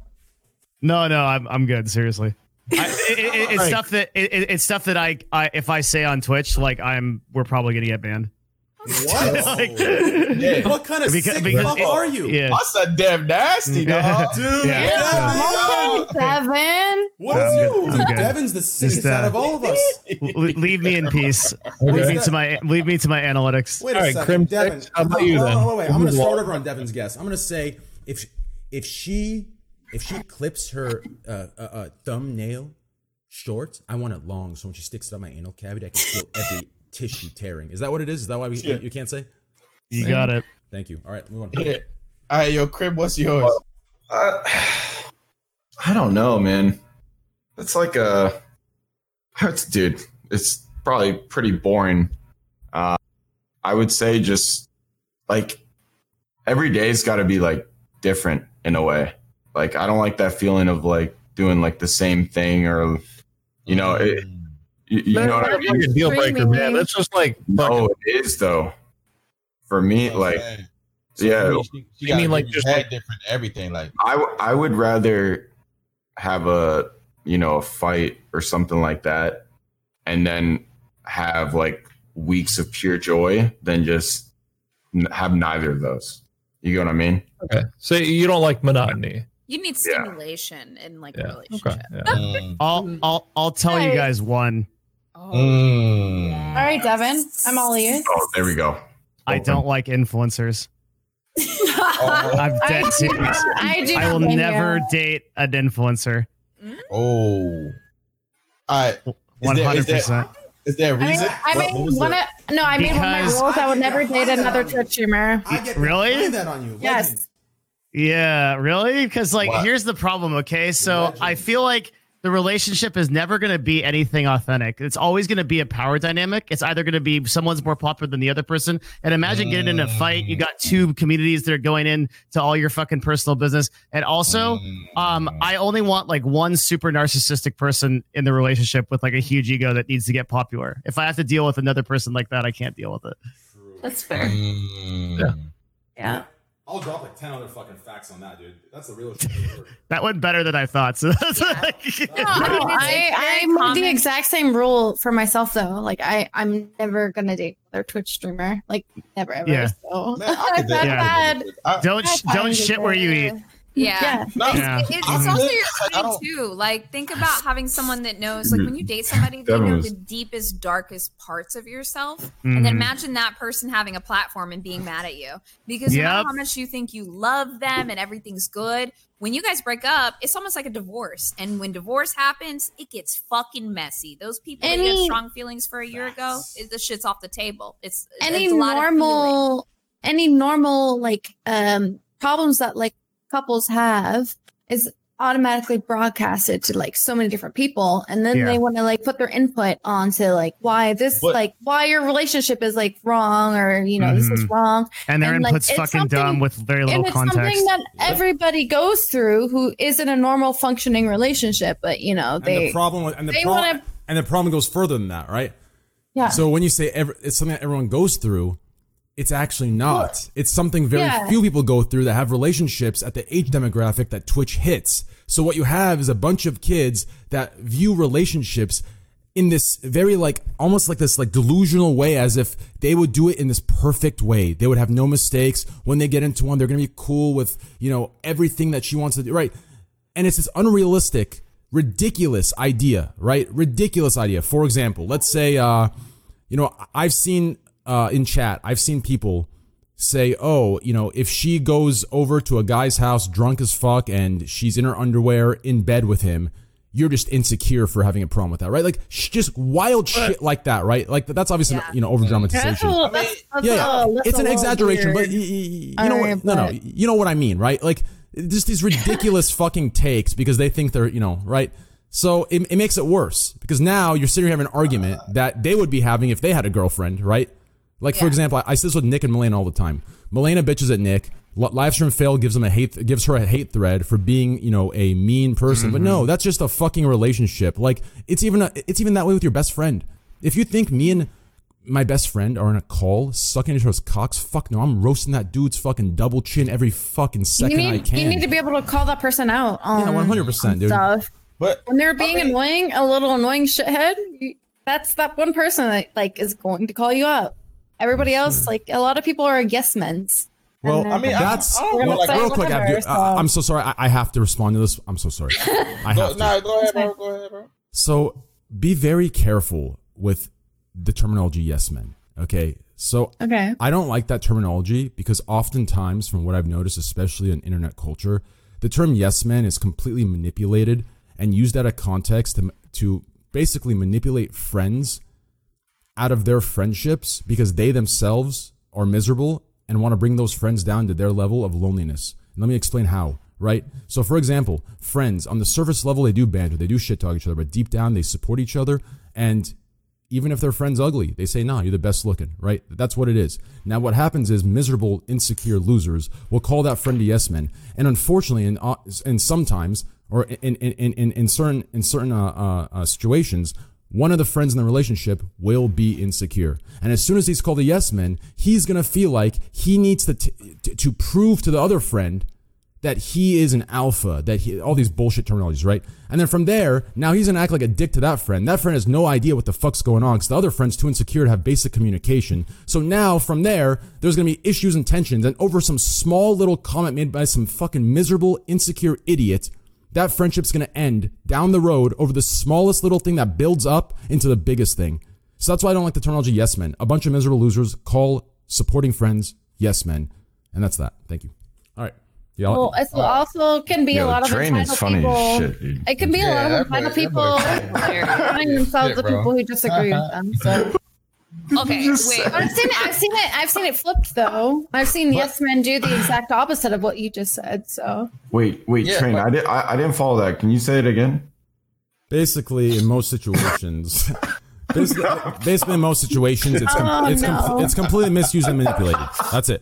No, no, I'm I'm good. Seriously, I, it, it, it's Right. stuff that it, it- it's stuff that I, I if I say on Twitch, like I'm we're probably gonna get banned. What? Like- Yeah. What kind of Because- sick because fuck it- are you? Yeah. That's a damn nasty, dog. Dude, Yeah. Devin, Okay, Devin. What I'm is good. you? Dude, good. Devin's the sickest uh, out of all of us. Le- leave me in peace. Leave me to my leave me to my analytics. Wait All a right, second, Krim Devin. How about you oh, then? oh, wait, wait. I'm gonna start over on Devin's guess. I'm gonna say if if she if she clips her uh, uh, uh, thumbnail short, I want it long, so when she sticks it on my anal cavity, I can feel every tissue tearing. Is that what it is? Is that why we, Yeah. you can't say? You got it. Thank you. All right, move on. Yeah. All right, yo, Krim, what's yours? Uh, I don't know, man. It's like a, it's, dude. It's probably pretty boring. Uh, I would say just like every day's got to be like different in a way. Like I don't like that feeling of like doing like the same thing or, you know, it, mm. you, you know what I That's like mean? a deal breaker, man. Streaming. That's just like No, fucking, it is though. For me, like yeah. She, she You mean like just like- different everything. Like, I I would rather have a you know a fight or something like that and then have like weeks of pure joy than just n- have neither of those you get what i mean okay. So you don't like monotony. You need Yeah. stimulation in like a Yeah. Okay. relationship. Yeah. mm, I'll I'll I'll tell you guys one. Oh, mm. All right, Devin. I'm all ears. oh there we go I don't like influencers. I'm dead I, serious. I do. I will never you. date an influencer. Oh. All right. One hundred percent. Is there a reason? I What- what mean, one of, no, I made one of my Because- rules. I would never date another Twitch streamer. I get Really? behind that on you. Yes. Yeah, really? Because like, What? here's the problem. Okay, so I feel like the relationship is never going to be anything authentic. It's always going to be a power dynamic. It's either going to be someone's more popular than the other person. And imagine getting in a fight. You got two communities that are going in to all your fucking personal business. And also, um, I only want like one super narcissistic person in the relationship with like a huge ego that needs to get popular. If I have to deal with another person like that, I can't deal with it. That's fair. Mm. Yeah. Yeah. I'll drop like ten other fucking facts on that, dude. That's the real shit. That went better than I thought. So that's No, No, I mean, I, it's I made the exact same rule for myself though. Like I, I'm never gonna date another Twitch streamer. Like never ever. Yeah. So Man, I could I've I- don't I've don't shit where you eat. Yeah. Yeah. No, Yeah. It- it's also your Like, I body don't- too. Like think about having someone that knows. Like when you date somebody, they know the deepest, darkest parts of yourself, and then Mhm. imagine that person having a platform and being mad at you because no matter Yep. how much you think you love them and everything's good. When you guys break up, it's almost like a divorce, and when divorce happens, it gets fucking messy. Those people that had strong feelings for a year ago, it, the shit's off the table. It's any it's a lot of normal any normal like um problems that like couples have is automatically broadcasted to like so many different people and then Yeah. they want to like put their input onto like why this But- like why your relationship is like wrong or you know this is Mhm. wrong And their like, input's it's fucking dumb with very little and it's context. something that everybody goes through who is in a normal functioning relationship but you know and they the problem with, and the they problem want to and the problem goes further than that, right? yeah So when you say every, it's something that everyone goes through, it's actually not. It's something very Yeah. few people go through that have relationships at the age demographic that Twitch hits. So what you have is a bunch of kids that view relationships in this very like almost like this like delusional way as if they would do it in this perfect way. They would have no mistakes. When they get into one, they're going to be cool with, you know, everything that she wants to do, right? And it's this unrealistic, ridiculous idea, right? Ridiculous idea. For example, let's say uh you know, I've seen uh, in chat, I've seen people say, "Oh, you know, if she goes over to a guy's house drunk as fuck and she's in her underwear in bed with him, you're just insecure for having a problem with that, right? Like sh- just wild shit like that, right? Like that's obviously you know over dramatization. That's a little- that's- that's yeah, a yeah. little- that's it's an little exaggeration, but weird. y- y- y- you know Alright, what? No, no, you know what I mean, right? Like just these ridiculous fucking takes because they think they're, you know, right? So it, it makes it worse because now you're sitting here having an argument that they would be having if they had a girlfriend, right? Like for example, I, I see this with Nick and Malena all the time. Malena bitches at Nick. Li- Livestream fail gives him a hate gives her a hate thread for being you know a mean person, but no, mm-hmm. that's just a fucking relationship. Like it's even a, it's even that way with your best friend. If you think me and my best friend are in a call sucking each other's cocks, fuck no, I'm roasting that dude's fucking double chin every fucking you second I can. you need to be able to call that person out on yeah, one hundred percent, dude. stuff. But when they're being annoying, a little annoying shithead, that's that one person that like is going to call you out. Everybody else, like a lot of people are yes men's. Well, I mean, they're- that's they're gonna well, say real quick, whatever, Abdu, uh, I, I'm so sorry. I, I have to respond to this. I'm so sorry. I Go, have to. nah, go ahead, bro. Go ahead, bro. So be very careful with the terminology yes men. Okay. So Okay. I don't like that terminology because oftentimes, from what I've noticed, especially in internet culture, the term yes men is completely manipulated and used out of context to, to basically manipulate friends out of their friendships because they themselves are miserable and want to bring those friends down to their level of loneliness. And let me explain how, right? So, for example, friends on the surface level, they do banter, they do shit talk each other, but deep down, they support each other. And even if their friend's ugly, they say, nah, you're the best looking, right? That's what it is. Now, what happens is miserable, insecure losers will call that friend a yes man. And unfortunately, and, uh, and sometimes, or in, in, in, in, in certain, in certain uh, uh, uh, situations, one of the friends in the relationship will be insecure. And as soon as he's called a yes man, he's going to feel like he needs to, t- to, prove to the other friend that he is an alpha, that he, all these bullshit terminologies, right? And then from there, now he's gonna act like a dick to that friend. That friend has no idea what the fuck's going on because the other friend's too insecure to have basic communication. So now from there, there's gonna be issues and tensions, and over some small little comment made by some fucking miserable, insecure idiot, that friendship's gonna end down the road over the smallest little thing that builds up into the biggest thing. So that's why I don't like the terminology yes men. A bunch of miserable losers call supporting friends yes men. And that's that. Thank you. All right. Yeah, Well, it's also can be Yo, a lot of Train is entitled funny people. shit, dude. It can be Yeah, a lot of boy- entitled that people boy calling themselves Shit, the bro. people who disagree with them. So Okay, wait. I've seen it. I've seen it. I've seen it flipped though. I've seen yes men do the exact opposite of what you just said. So Wait, wait, Yeah, train. but- I did. I, I didn't follow that. Can you say it again? basically in most situations basically, basically in most situations it's com- Oh, it's, com- no. it's completely misused and manipulated that's it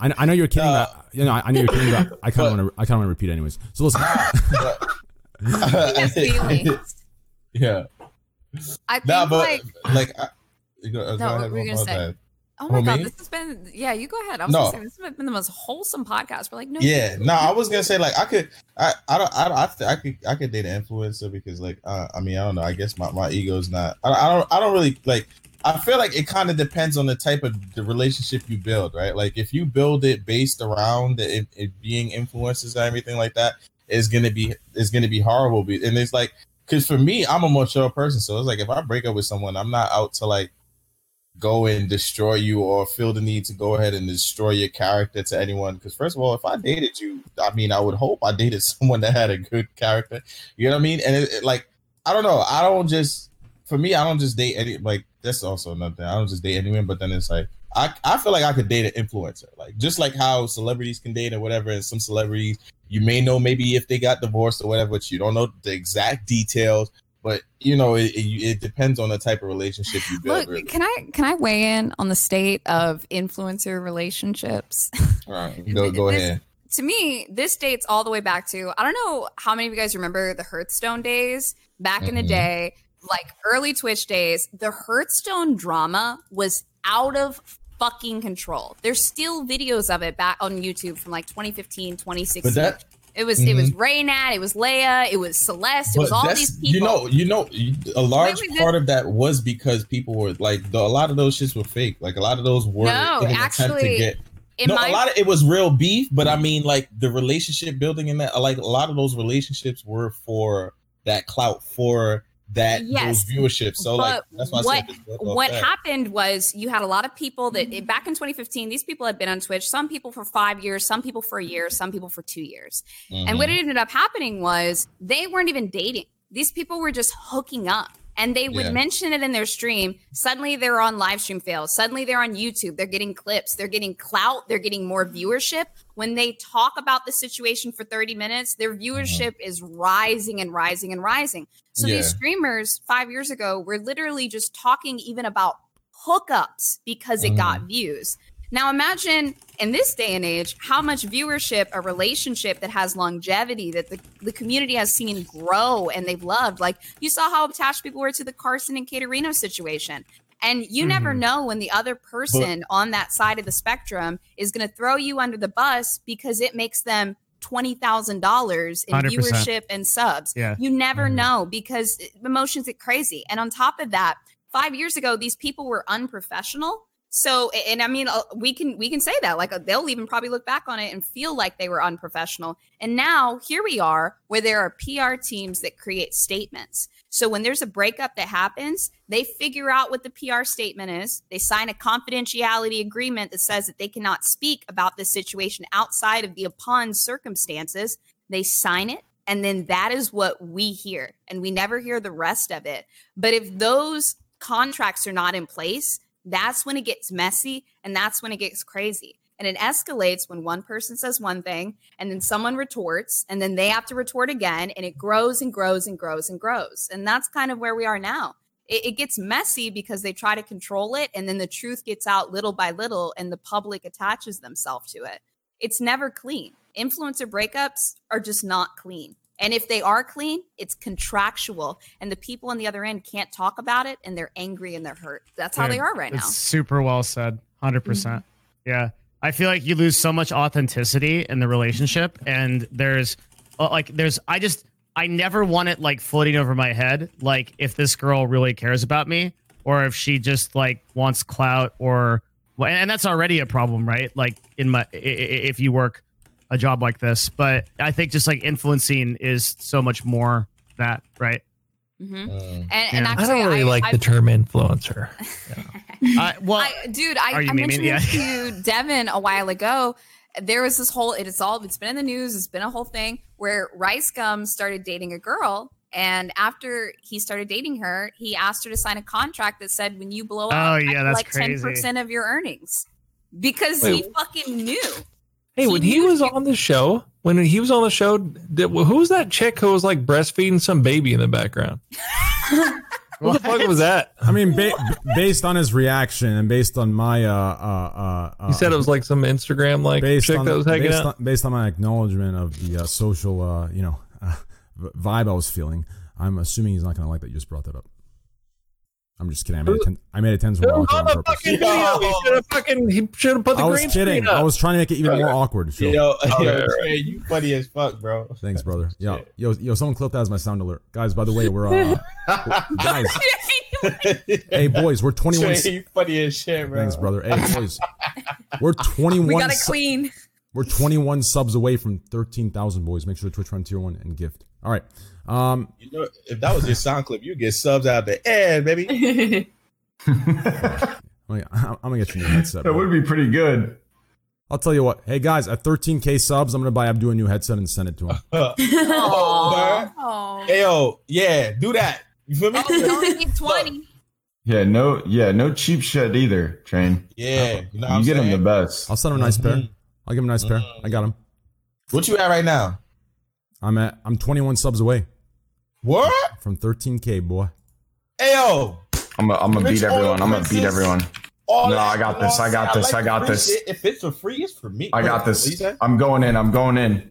I, I know you're kidding Uh, but you know I, I know you're kidding but I kind of want to I kind of want to repeat anyways so listen has feelings. yeah. I think Nah, but like like, I, you go, go No, ahead, were you gonna say? bad. Oh my Oh, god, me? this has been yeah. You go ahead. I was No. gonna say this has been the most wholesome podcast. We're like, no, Yeah, no, I was gonna say like I could, I, I don't, I, don't, I, th- I could, I could date an influencer because like, uh, I mean, I don't know. I guess my, my ego's not. I, I don't, I don't really like. I feel like it kind of depends on the type of the relationship you build, right? Like if you build it based around it, it being influencers and everything like that, is gonna be is gonna be horrible. And it's like, because for me, I'm a mature person, so it's like if I break up with someone, I'm not out to like go and destroy you or feel the need to go ahead and destroy your character to anyone. Because first of all, if I dated you, I mean, I would hope I dated someone that had a good character. You know what I mean? And it, it, like, I don't know. I don't just for me, I don't just date any like that's also another thing. I don't just date anyone, but then it's like I, I feel like I could date an influencer. Like just like how celebrities can date or whatever, and some celebrities you may know maybe if they got divorced or whatever, but you don't know the exact details. But you know, it, it, it depends on the type of relationship you build. Look, really. can I can I weigh in on the state of influencer relationships? All right, go go This- ahead. to me, this dates all the way back to I don't know how many of you guys remember the Hearthstone days back in the Mhm. day, like early Twitch days. The Hearthstone drama was out of fucking control. There's still videos of it back on YouTube from like 2015, 2016. But that it was it was. Mm-hmm. Reynad, it was Leia, it was Celeste, it was all these people. You know, you know, a large part of that was because people were like, the, a lot of those shits were fake. Like a lot of those were No, in an attempt to actually, get. no, my- a lot of it was real beef, but I mean, like the relationship building in that, like a lot of those relationships were for that clout, for that Yes, those viewerships. So like that's why I what said this built off what that. happened was you had a lot of people that back in 2015 these people had been on twitch some people for five years some people for a year some people for two years and what Mhm. ended up happening was they weren't even dating these people were just hooking up and they would Yeah. mention it in their stream. Suddenly they're on live stream fails. Suddenly they're on youtube. They're getting clips. They're getting clout. They're getting more viewership. When they talk about the situation for 30 minutes their uh-huh. viewership is rising and rising and rising. So these streamers five years ago were literally just talking even about hookups because it got uh-huh. views. Now imagine in this day and age how much viewership a relationship that has longevity that the, the community has seen grow and they've loved. Like you saw how attached people were to the Carson and Caterino situation. And you never Mhm. know when the other person on that side of the spectrum is going to throw you under the bus because it makes them $20,000 in 100%. viewership and subs. Yeah. You never know because emotions get crazy. And on top of that, five years ago, these people were unprofessional. So, and I mean, uh, we can we can say that like uh, they'll even probably look back on it and feel like they were unprofessional. And now here we are, where there are PR teams that create statements. So when there's a breakup that happens, they figure out what the PR statement is. They sign a confidentiality agreement that says that they cannot speak about this situation outside of the upon circumstances. They sign it, and then that is what we hear, and we never hear the rest of it. But if those contracts are not in place, that's when it gets messy and that's when it gets crazy. And it escalates when one person says one thing and then someone retorts and then they have to retort again and it grows and grows and grows and grows. And that's kind of where we are now. It, it gets messy because they try to control it and then the truth gets out little by little and the public attaches themselves to it. It's never clean. Influencer breakups are just not clean. And if they are clean, it's contractual, and the people on the other end can't talk about it, and they're angry and they're hurt. That's how they are right now. It's super well said. 100%. percent Yeah. I feel like you lose so much authenticity in the relationship and there's uh, like there's I just I never want it like floating over my head like if this girl really cares about me or if she just like wants clout or and that's already a problem, right? Like in my if you work a job like this, but I think just like influencing is so much more that, right? Mm-hmm. Mm. And, and Yeah. actually, I don't really I, like I, the term influencer. I, well, I, dude, I, you I mentioned Yeah. to Devin a while ago. There was this whole it is all it's been in the news. It's been a whole thing where Rice Gum started dating a girl, and after he started dating her, he asked her to sign a contract that said, "When you blow up, Oh, yeah, get that's like ten percent of your earnings," because he fucking knew. Hey, when he was on the show, when he was on the show, did, who was that chick who was like breastfeeding some baby in the background? what the fuck was that? I mean, ba- based on his reaction and based on my uh uh uh, He said it was like some Instagram like based chick on, that was hanging based out. On, based on my acknowledgement of the uh, social, uh, you know, uh, vibe I was feeling, I'm assuming he's not going to like that you just brought that up. I'm just kidding. I made a ten, I made a tens It more was awkward on on the purpose. fucking video. He should have fucking. He should have put the I was green kidding. up. I was trying to make it even more awkward. Sure. Yo, Oh, yo, right, right. You funny as fuck, bro. Thanks, brother. Yo, yo, yo, someone clip that as my sound alert, guys. By the way, we're uh, guys. hey, boys, we're 21. Trey, you funny as shit, bro. Thanks, brother. Hey, boys, we're 21. We got it su- We're 21 subs away from 13,000 boys. Make sure to Twitch run tier one and gift. All right. Um, You know, if that was your sound clip, you get subs out the air, baby. I'm gonna, get you a new headset. That bro. would be pretty good. I'll tell you what. Hey guys, at 13k subs, I'm gonna buy Abdu a new headset and send it to him. Oh, Hey, yo, yeah, do that. You feel me? you twenty. Yeah, no, yeah, no cheap shit either, Train. Yeah, you know you I'm get him the best. I'll send him a nice pair. Mhm. I'll give him a nice pair. I got him. What you at right now? I'm at I'm 21 subs away What? from 13k, boy. Ayo. I'm gonna I'm gonna beat everyone. I'm gonna beat everyone. All No, I got this. I got this. I like got this. shit. If it's for free, it's for me. I got this. I'm going in. I'm going in.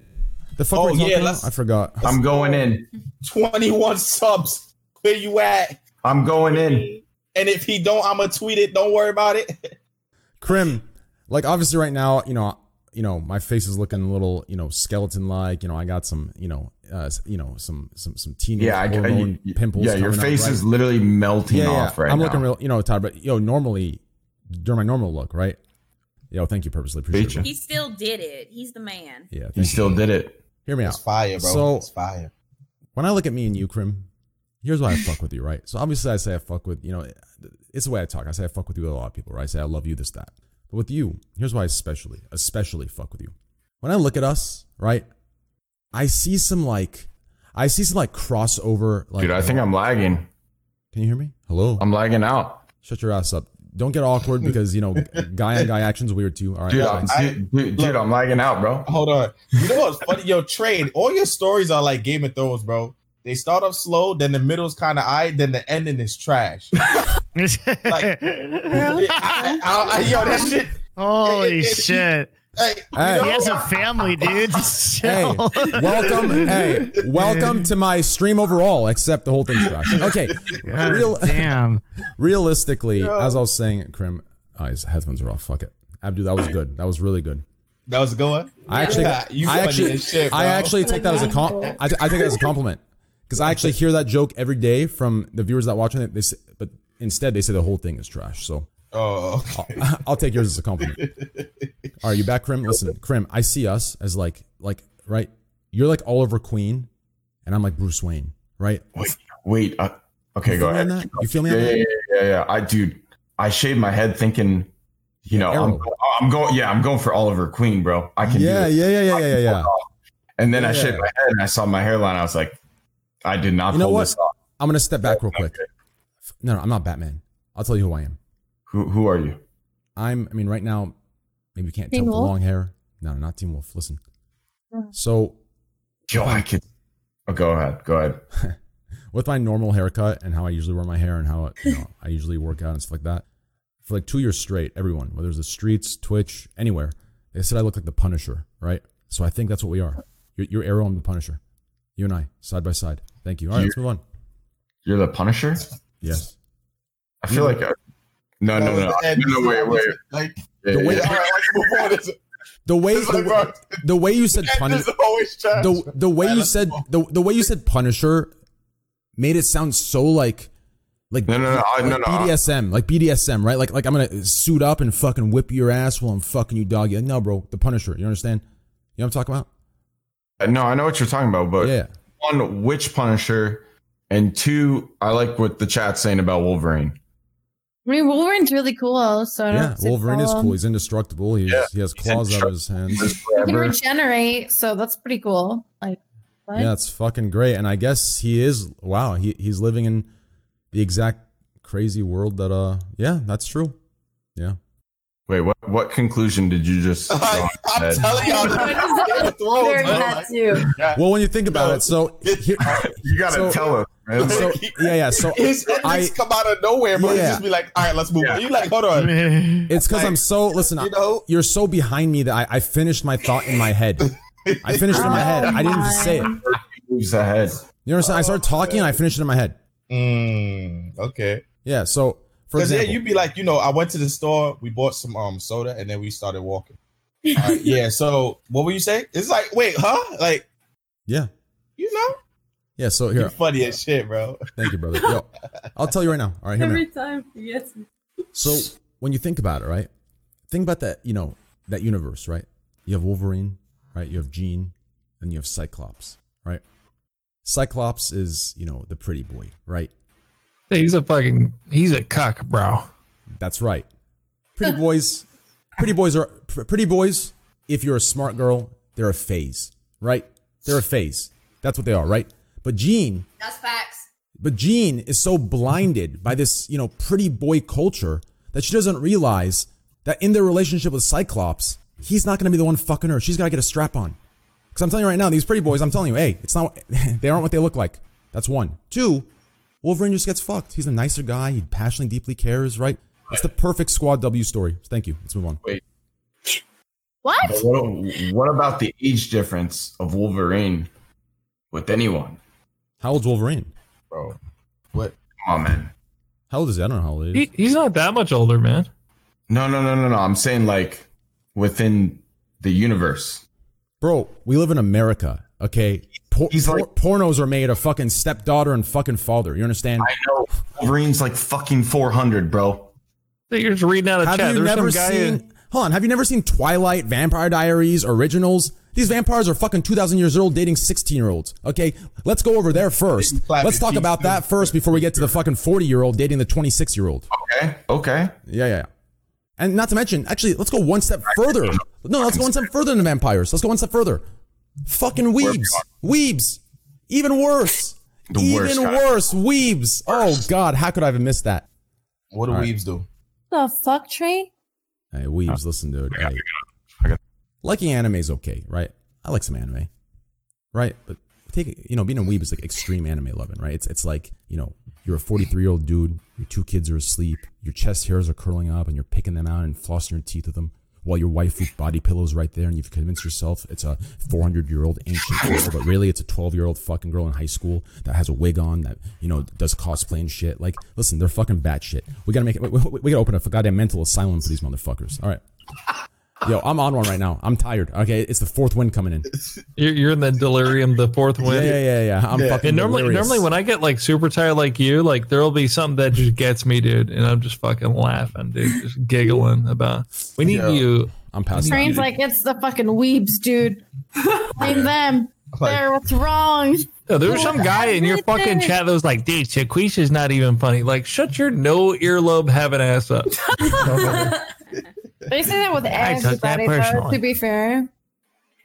The fuck Oh, were yeah, talking about? let's- I forgot. I'm going in. 21 subs. Where you at? I'm going in. And if he don't, I'm gonna tweet it. Don't worry about it. Krim, like obviously right now, you know, you know, my face is looking a little, you know, skeleton like. You know, I got some, you know, uh, you know, some some some teenage Yeah, I, hormone you- pimples. Yeah, your coming out, face right? is literally melting yeah, off yeah. right I'm now. looking real, you know, Todd. But yo, normally during my normal look, right? Yo, thank you, purposely appreciate it. He still did it. He's the man. Yeah, he thank still did it. Hear me It's out. fire, bro. So it's fire. when I look at me and you, Krim, here's why I fuck with you, right? So obviously I say I fuck with, you know, it's the way I talk. I say I fuck with you with a lot of people, right? I say I love you, this, that. But with you, here's why I especially, especially fuck with you. When I look at us, right, I see some like, I see some like crossover. Like, Dude, I think I'm lagging. Can you hear me? Hello. I'm lagging out. Shut your ass up. Don't get awkward because you know guy on guy action's weird too. All right, Dude. I'm, dude, dude, dude, I'm lagging out, bro. Hold on. You know what's funny? Yo, trade. All your stories are like Game of Thrones, bro. They start off slow, then the middle's kind of eye, then the ending is trash. like, I, I, I, yo, that shit. Holy it- it- shit. Hey, Hey. He has a family, dude. Hey, welcome. hey, welcome to my stream overall. Except the whole thing's trash. Okay, God real, damn. realistically, as I was saying, Krim, oh, his headphones are off. Fuck it, Abdu, that was good. That was really good. That was a good one. I actually, Yeah, you I actually, shit, I actually take that as a com- I, I take that as a compliment because I actually hear that joke every day from the viewers that watch it. They say, but instead they say the whole thing is trash. So Oh, I'll, I'll take yours as a compliment. All right, you back, Krim? Listen, Krim, I see us as like, like, right? You're like Oliver Queen, and I'm like Bruce Wayne, right? Wait, wait. Uh, okay, You go ahead. that? You feel me Yeah, yeah, yeah, yeah, yeah. I, dude, I shaved my head thinking, you know, I'm, I'm going. Yeah, I'm going for Oliver Queen, bro. I can. Yeah, yeah, yeah, yeah, yeah, yeah. And then I Yeah. shaved my head, and I saw my hairline. I was like, I did not You know pull what? this off. I'm gonna step back real quick. No, no, I'm not Batman. I'll tell you who I am. Who Who are you? I'm. I mean, right now, maybe you can't Teen tell with the long hair. No, no, not Teen Wolf. Listen. Mm. So Yo, I could. Oh, go ahead. Go ahead. with my normal haircut and how I usually wear my hair and how you know, I usually work out and stuff like that, for like two years straight, everyone, whether it's the streets, Twitch, anywhere, they said I look like the Punisher, right? So I think that's what we are. You're, you're Arrow, I'm the Punisher. You and I, side by side. Thank you. All right, let's move on. You're the Punisher. Yes. I feel like. I, no, no, no, no, no, wait, wait. Like, Yeah, The way- yeah. all right, let's move The way this is like, the, the way you said Punisher, is always trash. the the way you said the the way you said Punisher made it sound so like like No, no, no, like no, no, I- BDSM, like BDSM, right? Like like I'm gonna suit up and fucking whip your ass while I'm fucking you, doggy Like, no, bro, the Punisher. You understand? You know what I'm talking about? No, I know what you're talking about, but Yeah. One, which Punisher, and two, I like what the chat's saying about Wolverine. I mean, Wolverine's really cool. So I don't Yeah, say Wolverine is cool. He's indestructible. He's, Yeah, he has claws out of his hands. He can regenerate, so that's pretty cool. Like, what? Yeah, it's fucking great. And I guess he is. Wow, he he's living in the exact crazy world that. Uh, yeah, that's true. Yeah. Wait, what? What conclusion did you just? draw I'm head? telling y'all, Game Thrones, Very bro. that too. Well, when you think about it, so here, You gotta So- tell him. man. so yeah, yeah. So His I, endings come out of nowhere, bro. Yeah. Just be like, all right, let's move Yeah. on. You like, hold on. it's because I'm so listen. You know? you're so behind me that I, I finished my thought in my head. I finished it in my head. I didn't even say it. Moves ahead. You understand? I started talking and I finished it in my head. Mm, okay. Yeah. So for Because yeah, you'd be like, you know, I went to the store, we bought some um soda, and then we started walking. All right, yeah. So what were you saying? It's like, wait, huh? Like, yeah, you know, yeah. So you're here, funny as shit, bro. thank you, brother. Yo, I'll tell you right now. All right, hear. Every out. time he gets. So when you think about it, right? Think about that, you know, that universe, right? You have Wolverine, right? You have Jean, and you have Cyclops, right? Cyclops is, you know, the pretty boy, right? He's a fucking he's a cuck, bro. That's right. Pretty boys, pretty boys are pretty boys. If you're a smart girl, they're a phase, right? They're a phase. That's what they are, right? But Jean, That's facts. But Jean is so blinded by this, you know, pretty boy culture that she doesn't realize that in their relationship with Cyclops, he's not going to be the one fucking her. She's got to get a strap on. Because I'm telling you right now, these pretty boys, I'm telling you, hey, it's not. They aren't what they look like. That's one. Two, Wolverine just gets fucked. He's a nicer guy. He passionately, deeply cares. Right? It's the perfect Squad W story. Thank you. Let's move on. Wait. What? What, what about the age difference of Wolverine with anyone? How old's Wolverine? Bro. What? Come on, man. How old is he? I don't know how old he is. He, he's not that much older, man. No, no, no, no, no. I'm saying like within the universe. Bro, we live in America, okay? Por- por- pornos are made of fucking stepdaughter and fucking father. You understand? I know. Wolverine's like fucking 400, bro. You're just reading out of Have chat. you There's never some guy. seen? Hold on. Have you never seen Twilight, Vampire Diaries, Originals? These vampires are fucking two thousand years old, dating sixteen year olds. Okay, let's go over there first. Let's talk about that first before we get to the fucking forty year old dating the twenty six year old. Okay. Okay. Yeah, yeah, yeah. And not to mention, actually, let's go one step further. No, let's go one step further than the vampires. Let's go one step further. Fucking weebs, weebs, even worse, The even worst kind. worse, weebs. Oh God, how could I have missed that? What do All right. weebs do? The fuck, tree? Hey, weebs, listen, dude. Hey, liking anime is okay, right? I like some anime, right? But take it, you know, being a weeb is like extreme anime loving, right? It's it's like you know, you're a 43 year old dude, your two kids are asleep, your chest hairs are curling up, and you're picking them out and flossing your teeth with them. While your waifu body pillow's right there, and you've convinced yourself it's a 400 year old ancient girl, but really it's a 12 year old fucking girl in high school that has a wig on that you know does cosplay and shit. Like, listen, they're fucking batshit. We gotta make it. We, we, we gotta open up a goddamn mental asylum for these motherfuckers. All right. Yo, I'm on one right now. I'm tired. Okay, it's the fourth wind coming in. You're, you're in the delirium, the fourth Yeah, wind. yeah, yeah, yeah. I'm fucking And normally, delirious. normally when I get like super tired like you, like there'll be something that just gets me, dude, and I'm just fucking laughing, dude, just giggling about. We need Yo, you. I'm passing. Train's like, it's the fucking weebs, dude. Blame them. They're what's wrong. Yeah, there was some guy in your fucking chat that was like, dude, Shaquisha's not even funny. Like, shut your no earlobe having ass up. They say that with I took that everybody, though, personally. to be fair.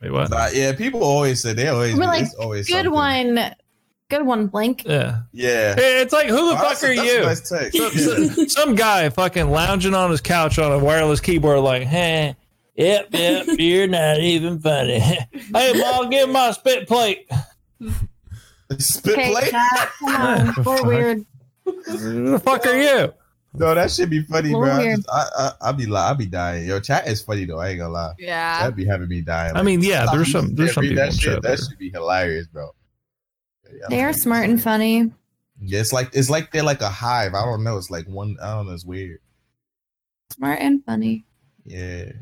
Wait, what? Nah, yeah, people always say they always. We're like, always good something. one. Good one, Blink. Yeah. Yeah. Hey, it's like, who the fuck that's a- are that's a you? nice text. Some, some- some guy fucking lounging on his couch on a wireless keyboard, like, hey, yep, yep, you're not even funny. hey, mom, give my spit plate. Spit Okay, plate? chat, come on. We're weird. Who the fuck are you? No, that should be funny, bro. I, weird. just, I, I, I'll be li- I'll be dying. Yo, chat is funny though. I ain't gonna lie. Yeah. That'd be having me dying. I mean, yeah, there's some- there's that, some people that in shit. That that- should be hilarious, bro. They're smart and funny. Yeah, it's like it's like they're like a hive. I don't know. It's like one. I don't know. It's weird. Smart and funny. Yeah.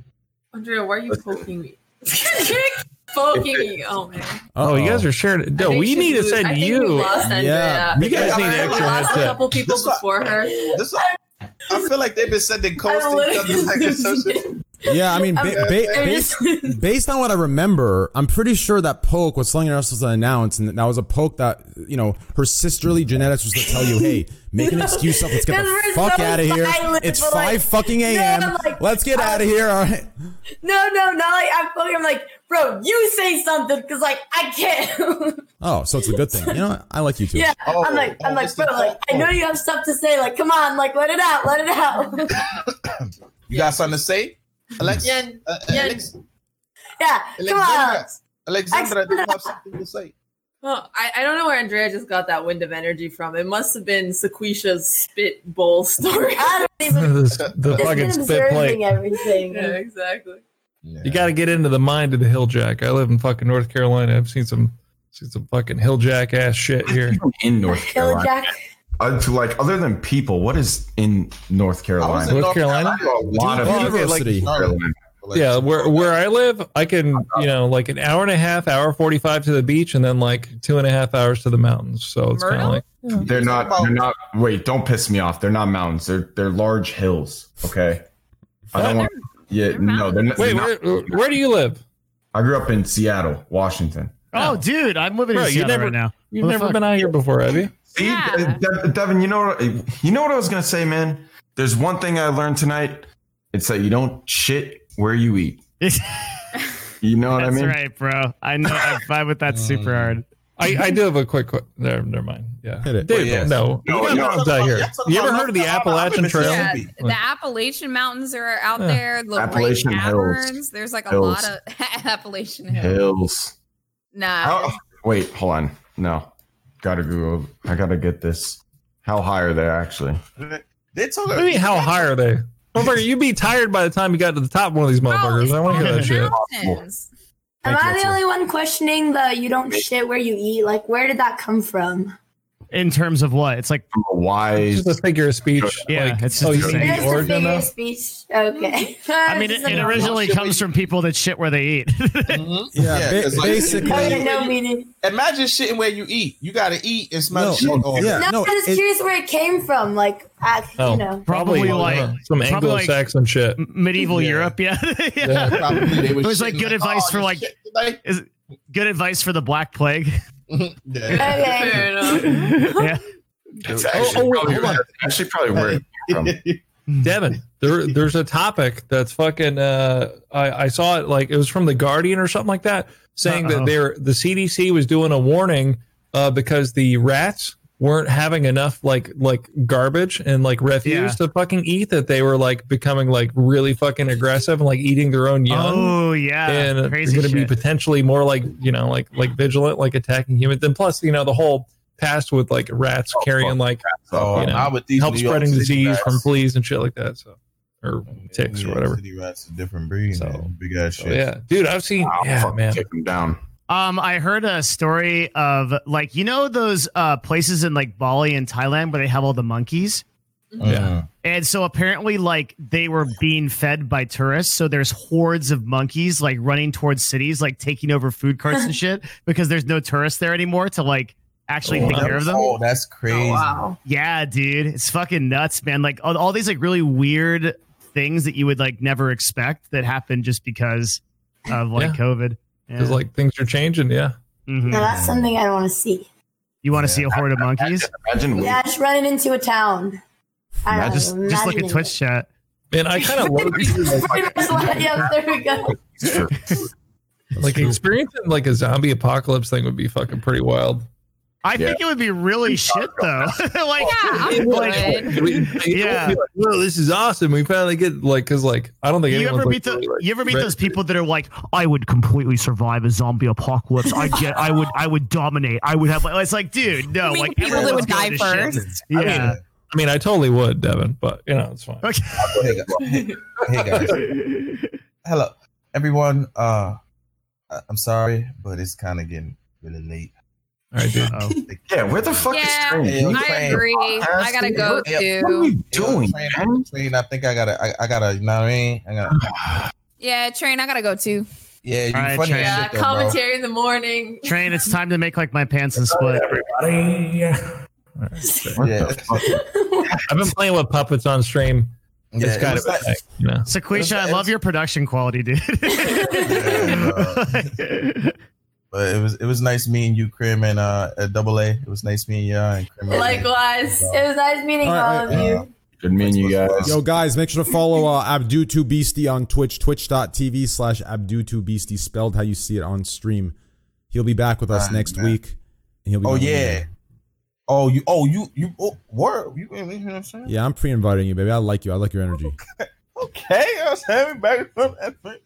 Andrea, why are you poking me? poking me. Oh man. Oh, you guys are sharing. I No, we need to send I think you. we lost Andrea. you guys need an We extra lost a couple people before her. This, I feel like they've been sending codes to each other like it's. Yeah, I mean, ba- ba- based, based on what I remember, I'm pretty sure that poke was something else was announced, and that was a poke that you know her sisterly genetics was to tell you, "Hey, make an excuse up. Let's get the fuck so out of here. It's five like, fucking a.m. no, like, Let's get out of here." All right. No, no, not like I'm fucking. I'm like, bro, you say something because like I can't. Oh, so it's a good thing. You know. I like you too. yeah, I'm like, I'm like, bro, like I know you have stuff to say. Like, come on, like let it out, let it out. You got something to say, Alex? Yeah, Uh, yeah. Alex? yeah, come on. Alexandra, do you have something to say? Oh, I, I don't know where Andrea just got that wind of energy from. It must have been Shaquisha's spit bowl story. I don't even. the, the fucking spit plate. everything. yeah, exactly. You got to get into the mind of the hilljack. I live in fucking North Carolina. I've seen some, seen some fucking hilljack ass shit here. in North Carolina. Jack. Uh, to like other than people, what is in North Carolina? North Carolina? A lot of like- University. Carolina. Yeah, where where I live, I can you know like an hour and a half, hour forty five to the beach, and then like two and a half hours to the mountains. So it's kind of like They're not. They're not. Wait, don't piss me off. They're not mountains. They're they're large hills. Okay. I don't want. Yeah, no. They're not, wait, they're not- where where do you live? I grew up in Seattle, Washington. Oh, oh. dude, I'm living Bro, in you Seattle never- right now. You've What never fuck? been out here before, have you? See, De- Devin, you know what? You know what I was gonna say, man. There's one thing I learned tonight. It's that you don't shit where you eat. You know what That's I mean? That's right, bro. I know. I vibe with that oh, super hard. I, I do have a quick. quick never, never mind. Yeah, Hit it. Dude, yes. no, No, you got no. out here. You ever heard of the Appalachian Trail? Yeah, the Appalachian Mountains are out Yeah. there. The Appalachian Hills. There's like a Hills. lot of Appalachian Hills. Hills. Nah. Oh, wait, hold on. No, gotta Google. I gotta get this. How high are they actually? They told What do you mean, how high are they? Motherfucker, you'd be tired by the time you got to the top of one of these oh, motherfuckers. I want to hear that shit. Am I the only one questioning the you don't shit where you eat? Like, where did that come from? In terms of what? It's like wise. Just a figure of speech. Yeah, Like, it's just oh, you the mean same. the origin figure of? of speech. Okay. I mean, it, it originally comes from people that shit where they eat. Yeah, ba- 'cause, like, basically. Okay, no meaning. Imagine shitting where you eat. You gotta eat and smell No, shit. all yeah. No, no, I'm just it- curious where it came from. Like, uh, Oh, you know. Probably probably like- like some Anglo-Saxon shit. Medieval Yeah. Europe, yeah. Yeah, Probably they It was like good advice for like shit today? is good advice for the Black Plague. Yeah. Okay. Fair enough. yeah. It's Oh, actually, oh, probably, hold actually probably where it from. Devin, there, there's a topic that's fucking. Uh, I, I saw it like it was from the Guardian or something like that, saying Uh-oh. that they're the CDC was doing a warning uh, because the rats weren't having enough like like garbage and like refuse Yeah. to fucking eat that they were like becoming like really fucking aggressive and like eating their own young. Oh yeah. and they're Crazy going to be potentially more like you know like like vigilant like attacking humans and plus you know the whole past with like rats oh, carrying like Oh, you know, not with these help New spreading City disease rats. from fleas and shit like that so or oh, ticks New or whatever City rats, a different breed. So- man. big ass so, shit. yeah dude i've seen I'll yeah man Take them down. Um, I heard a story of like you know those uh places in like Bali and Thailand where they have all the monkeys. Yeah. And so apparently, like they were being fed by tourists. So there's hordes of monkeys like running towards cities, like taking over food carts and shit because there's no tourists there anymore to like actually Oh, take care of them. Oh, that's crazy. Oh, wow. Yeah, dude, it's fucking nuts, man. Like all, all these like really weird things that you would like never expect that happen just because of like Yeah. COVID. Because like things are changing yeah Mhm. No, that's something I don't want to see. you want to see a horde of monkeys? Imagine Yeah, just running into a town. I don't Just know. just look at imagining Twitch chat. and i kind of love it. yeah, there we go. like experiencing like a zombie apocalypse thing would be fucking pretty wild I Yeah. think it would be really shit though. like, Yeah, I like, would. Yeah. well this is awesome we finally get like because like i don't think you anyone's ever like, meet the really, like, you ever meet ready those people that are like, I would completely survive a zombie apocalypse. I get, I would, I would dominate. I would have. Like, it's like, dude, no, like people that would die going to shit. first? Yeah. I mean, I totally would, Devin, but you know, it's fine. Okay. Hey, guys. Hey, hey, guys. Hello, everyone. Uh, I'm sorry, but it's kind of getting really late. All right, dude. Yeah, where the fuck is Yeah, Train? I agree. I gotta go Yeah, What are too. you doing, Train. Train, I think I gotta. I, I gotta. You know what I mean? I gotta. Yeah, train. I gotta go too. Yeah, you All right, funny Train. Yeah, shit, though, bro. commentary in the morning. Train, it's time to make like my pants and split. Everybody. Yeah, I've been playing with puppets on stream. yeah. It's it kind was of a you know. Sequisha, I love your production quality, dude. But it was it was nice meeting you, Krim, and uh, at Double A. It was nice meeting you and Krim. Likewise. It was nice meeting All all, right, of all you. Good meeting you guys. Yo, guys, make sure to follow uh, Abdu2Beastie on Twitch, twitch.tv slash Abdu2Beastie, spelled how you see it on stream. He'll be back with us Ah, next man. week. And he'll be Oh doing- yeah. Oh you. Oh you. You. Oh, word. You, you know what I'm saying? Yeah, I'm pre inviting you, baby. I like you. I like your energy. Okay, I was having back from that thing.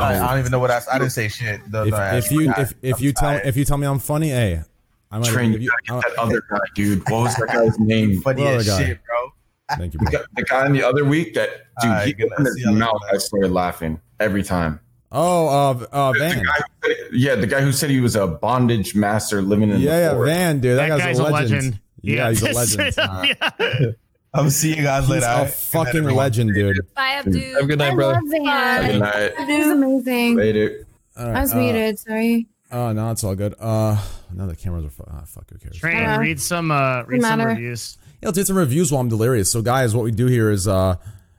I, I don't even know what I. I didn't say shit. No, If, no, I- if you I- if, if you tell if you tell me I'm funny, hey, I might Train, give you you. gotta get that other guy, dude. What was that guy's name? funny What as other guy? shit, bro. Thank you, The bro. guy, the guy in the other week that dude, Alright, he good. opened See his mouth. I started laughing every time. Oh, uh, uh, The Van. guy yeah, the guy who said he was a bondage master living in Yeah, the yeah. Van, dude. That, That guy's, a legend. Yeah, he's a legend. Straight up, yeah. I'm gonna see you guys He's later. a alright? fucking legend, dude. Bye, Abdu. Have a good night, I brother. love Van. Good night. It was amazing. Later. All right, I was uh, muted. Sorry. Oh no, it's all good. Uh, now the cameras are. Fu- ah, fuck. Who cares? Train, Yeah. read some, uh, read some reviews. Yeah, let's do some reviews while I'm delirious. So, guys, what we do here is, uh,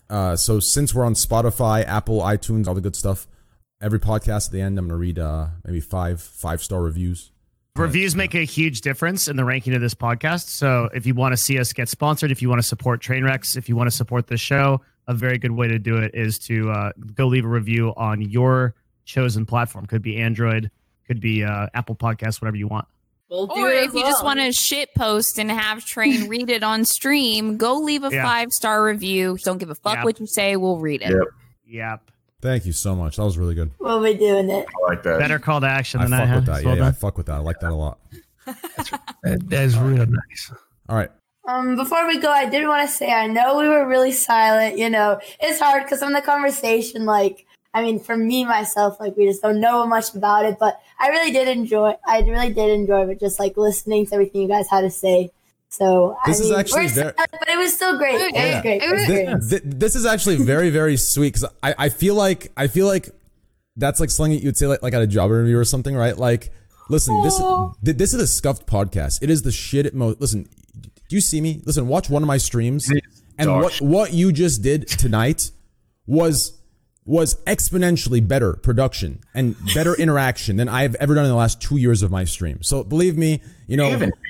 uh, so since we're on Spotify, Apple, iTunes, all the good stuff, every podcast at the end, I'm gonna read uh maybe five five star reviews. Reviews make a huge difference in the ranking of this podcast. So if you want to see us get sponsored, if you want to support Trainwrecks, if you want to support the show, a very good way to do it is to uh, go leave a review on your chosen platform. Could be Android, could be uh, Apple Podcasts, whatever you want. We'll do Or it if as you just want to shit post and have Train read it on stream, go leave a Yeah. five star review. Don't give a fuck Yep. what you say. We'll read it. Yep. Yep. Thank you so much. That was really good. We'll be doing it. I like that. Better call to action I than I, fuck have. with that. Well Yeah, yeah, I fuck with that. I like that a lot. That's real nice. All right. Um, before we go, I did want to say I know we were really silent. You know, it's hard because from the conversation, like, I mean, for me myself, like, we just don't know much about it. But I really did enjoy. I really did enjoy it, just like listening to everything you guys had to say. So This I is mean, actually we're very- silent, but it was still great. It Yeah. was great. It was- experience. Thi- thi- this is actually very, very sweet because I, I feel like I feel like that's like something that you'd say like, like at a job interview or something, right? Like, listen, this th- this is a scuffed podcast. It is the shit at most. Listen, do you see me? Listen, watch one of my streams, and what what you just did tonight was was exponentially better production and better interaction than I have ever done in the last two years of my stream. So believe me, you know,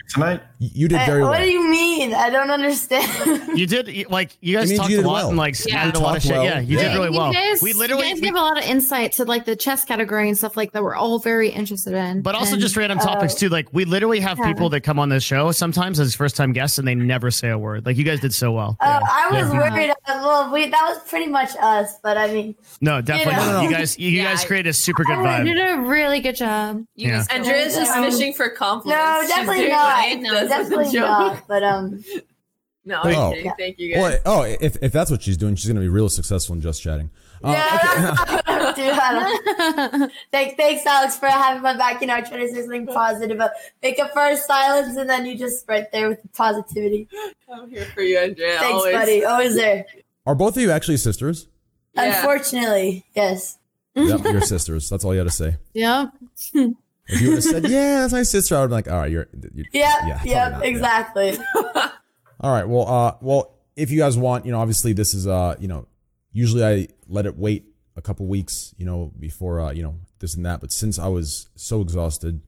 tonight you did Uh, very what well. do you mean? I don't understand. You did like you guys It means talked you a lot well. and like Yeah. added a lot of You shit. talked Yeah, well. you did really You well. guys, we literally you guys we- gave a lot of insight to like the chess category and stuff like that. We're all very interested in, but also And- just random topics too. Like we literally have Yeah. people that come on this show sometimes as first time guests and they never say a word. Like you guys did so well. Uh, I was Yeah. worried. Uh, well, we, that was pretty much us, but I mean, No, definitely. You know. You guys, you guys created a super good vibe. you did a really good job. You Yeah. Andrea's just Um, fishing for compliments. No, definitely not. right. No, definitely not. But um, No, Oh. Kidding. Thank you guys. Well, oh, if, if that's what she's doing, she's going to be real successful in just chatting. Uh, yeah, dude, I don't- Thank, thanks, Alex, for having my back. You know, I try to say something positive, but make a first silence, and then you just right there with the positivity. I'm here for you, Andrea. Thanks, always. buddy. Always there. Are both of you actually sisters? Unfortunately, yes. Yep, you're sisters. That's all you had to say. Yeah. If you would have said, "Yeah, that's my sister," I would be like, "All right, you're." you Yep. yeah, yep. probably not, yeah. exactly. All right. Well, uh, well, if you guys want, you know, obviously this is, uh, you know, usually I let it wait a couple weeks, you know, before, uh, you know, this and that. But since I was so exhausted,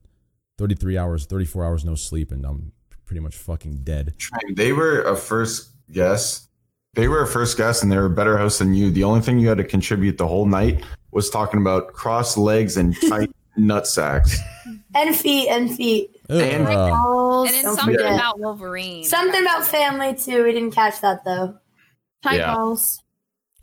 33 hours, 34 hours no sleep, and I'm pretty much fucking dead. They were a first guest. They were a first guest, and they were a better host than you. The only thing you had to contribute the whole night was talking about cross legs and tight nut sacks. And feet, and feet. And- uh, And then something forget. about Wolverine. Something about family too. We didn't catch that though. Tight Yeah. balls.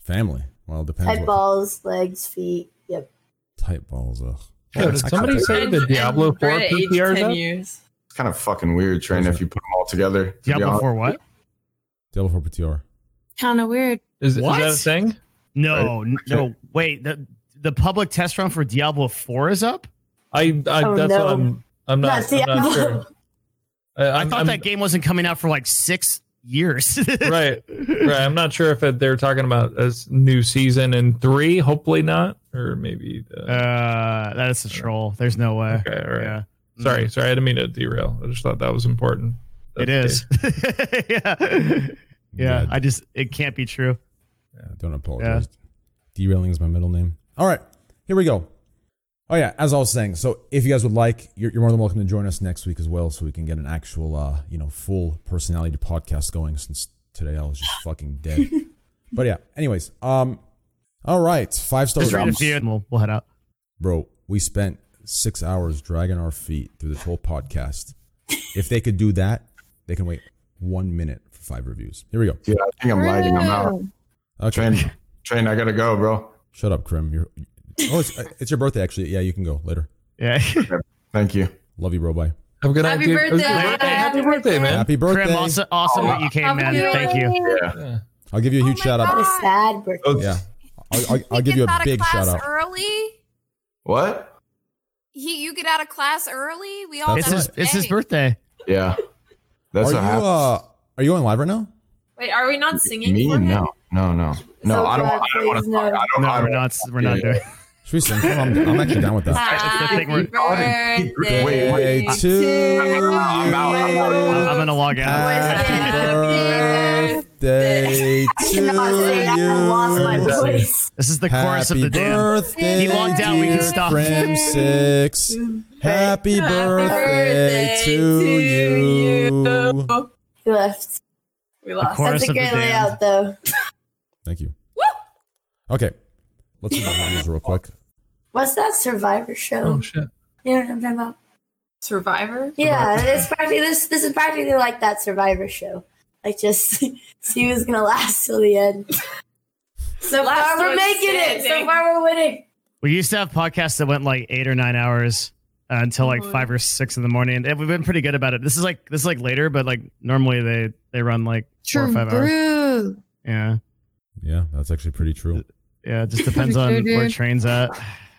family. Well, it depends. Head what balls, legs, feet. Yep. tight balls. Ugh. Yo, did somebody say the Diablo 4 Brett PTR is 10 up? years. It's kind of fucking weird, Train, if you put them all together. to be Diablo 4 what? Diablo 4 PTR. Kind of weird. Is, is What? that a thing? No, n- no. Wait, the the public test run for Diablo 4 is up? I, I Oh, that's no. what I'm I'm not, Not I'm not sure. I, I I'm, thought I'm- that game wasn't coming out for like six years. right, right. I'm not sure if it, they're talking about a new season in three. Hopefully not, or maybe. The, Uh, that is a troll. There's no way. okay, all right. Yeah. Sorry, sorry. I didn't mean to derail. I just thought that was important. It That's is. yeah. Yeah. I just, it can't be true. Yeah, don't apologize. Derailing is my middle name. All right, here we go. Oh yeah, as I was saying, so if you guys would like, you're, you're more than welcome to join us next week as well, so we can get an actual, uh, you know, full personality podcast going. Since today I was just fucking dead. but yeah, anyways, um, all right, five star Just a few and we'll, we'll head out. Bro, we spent six hours dragging our feet through this whole podcast. If they could do that, they can wait one minute five reviews. Here we go. Yeah, I think I'm lagging. I'm out. Okay. Train, train, I gotta go, bro. Shut up, Krim. You're, oh, it's, it's your birthday, actually. Yeah, you can go later. Yeah. Thank you. Love you, bro. Bye. Have a good Happy night, dude. birthday. Happy, happy birthday, man. Happy birthday. Krim, awesome, awesome that you came, Happy man. Thank you. Yeah. I'll give you a huge shout What out. a sad birthday. Yeah. I'll, I'll, I'll give you a Get out of big shout out. early. What? He, you get out of class early. We all. That's It's know his, it's his birthday. Yeah. That's Are what you, happened. uh, are you going live right now? Wait, are we not singing Me? No, no, no, no. So I don't. glad, I don't want to. no. I don't. No, I we're don't, we're not doing Should we sing? I'm, I'm actually down with that. That's the thing we're- Happy birthday Wait, wait. Hey, to I'm out. I'm out. I'm going to log out. Happy birthday I cannot say that. I lost my to you. This is the chorus of Happy the dance. birthday, He logged out, we can dear stop. Prim Six. Happy birthday birthday to to you. He left. We lost. That's a of great layout, though. Thank you. Okay, let's do the reviews real quick. What's that Survivor show? Oh shit. You know what I'm talking about? Survivor? Yeah, it's practically this. This is practically like that Survivor show. Like just see who's gonna last till the end. So Last far, we're one making it. So far, we're winning. We used to have podcasts that went like eight or nine hours Uh, until like mm-hmm. five or six in the morning, and we've been pretty good about it. This is like this is like later, but like normally they they run like four or True five hours. brew. Yeah, Yeah, that's actually pretty true. Uh, yeah. It just depends on True, where trains at.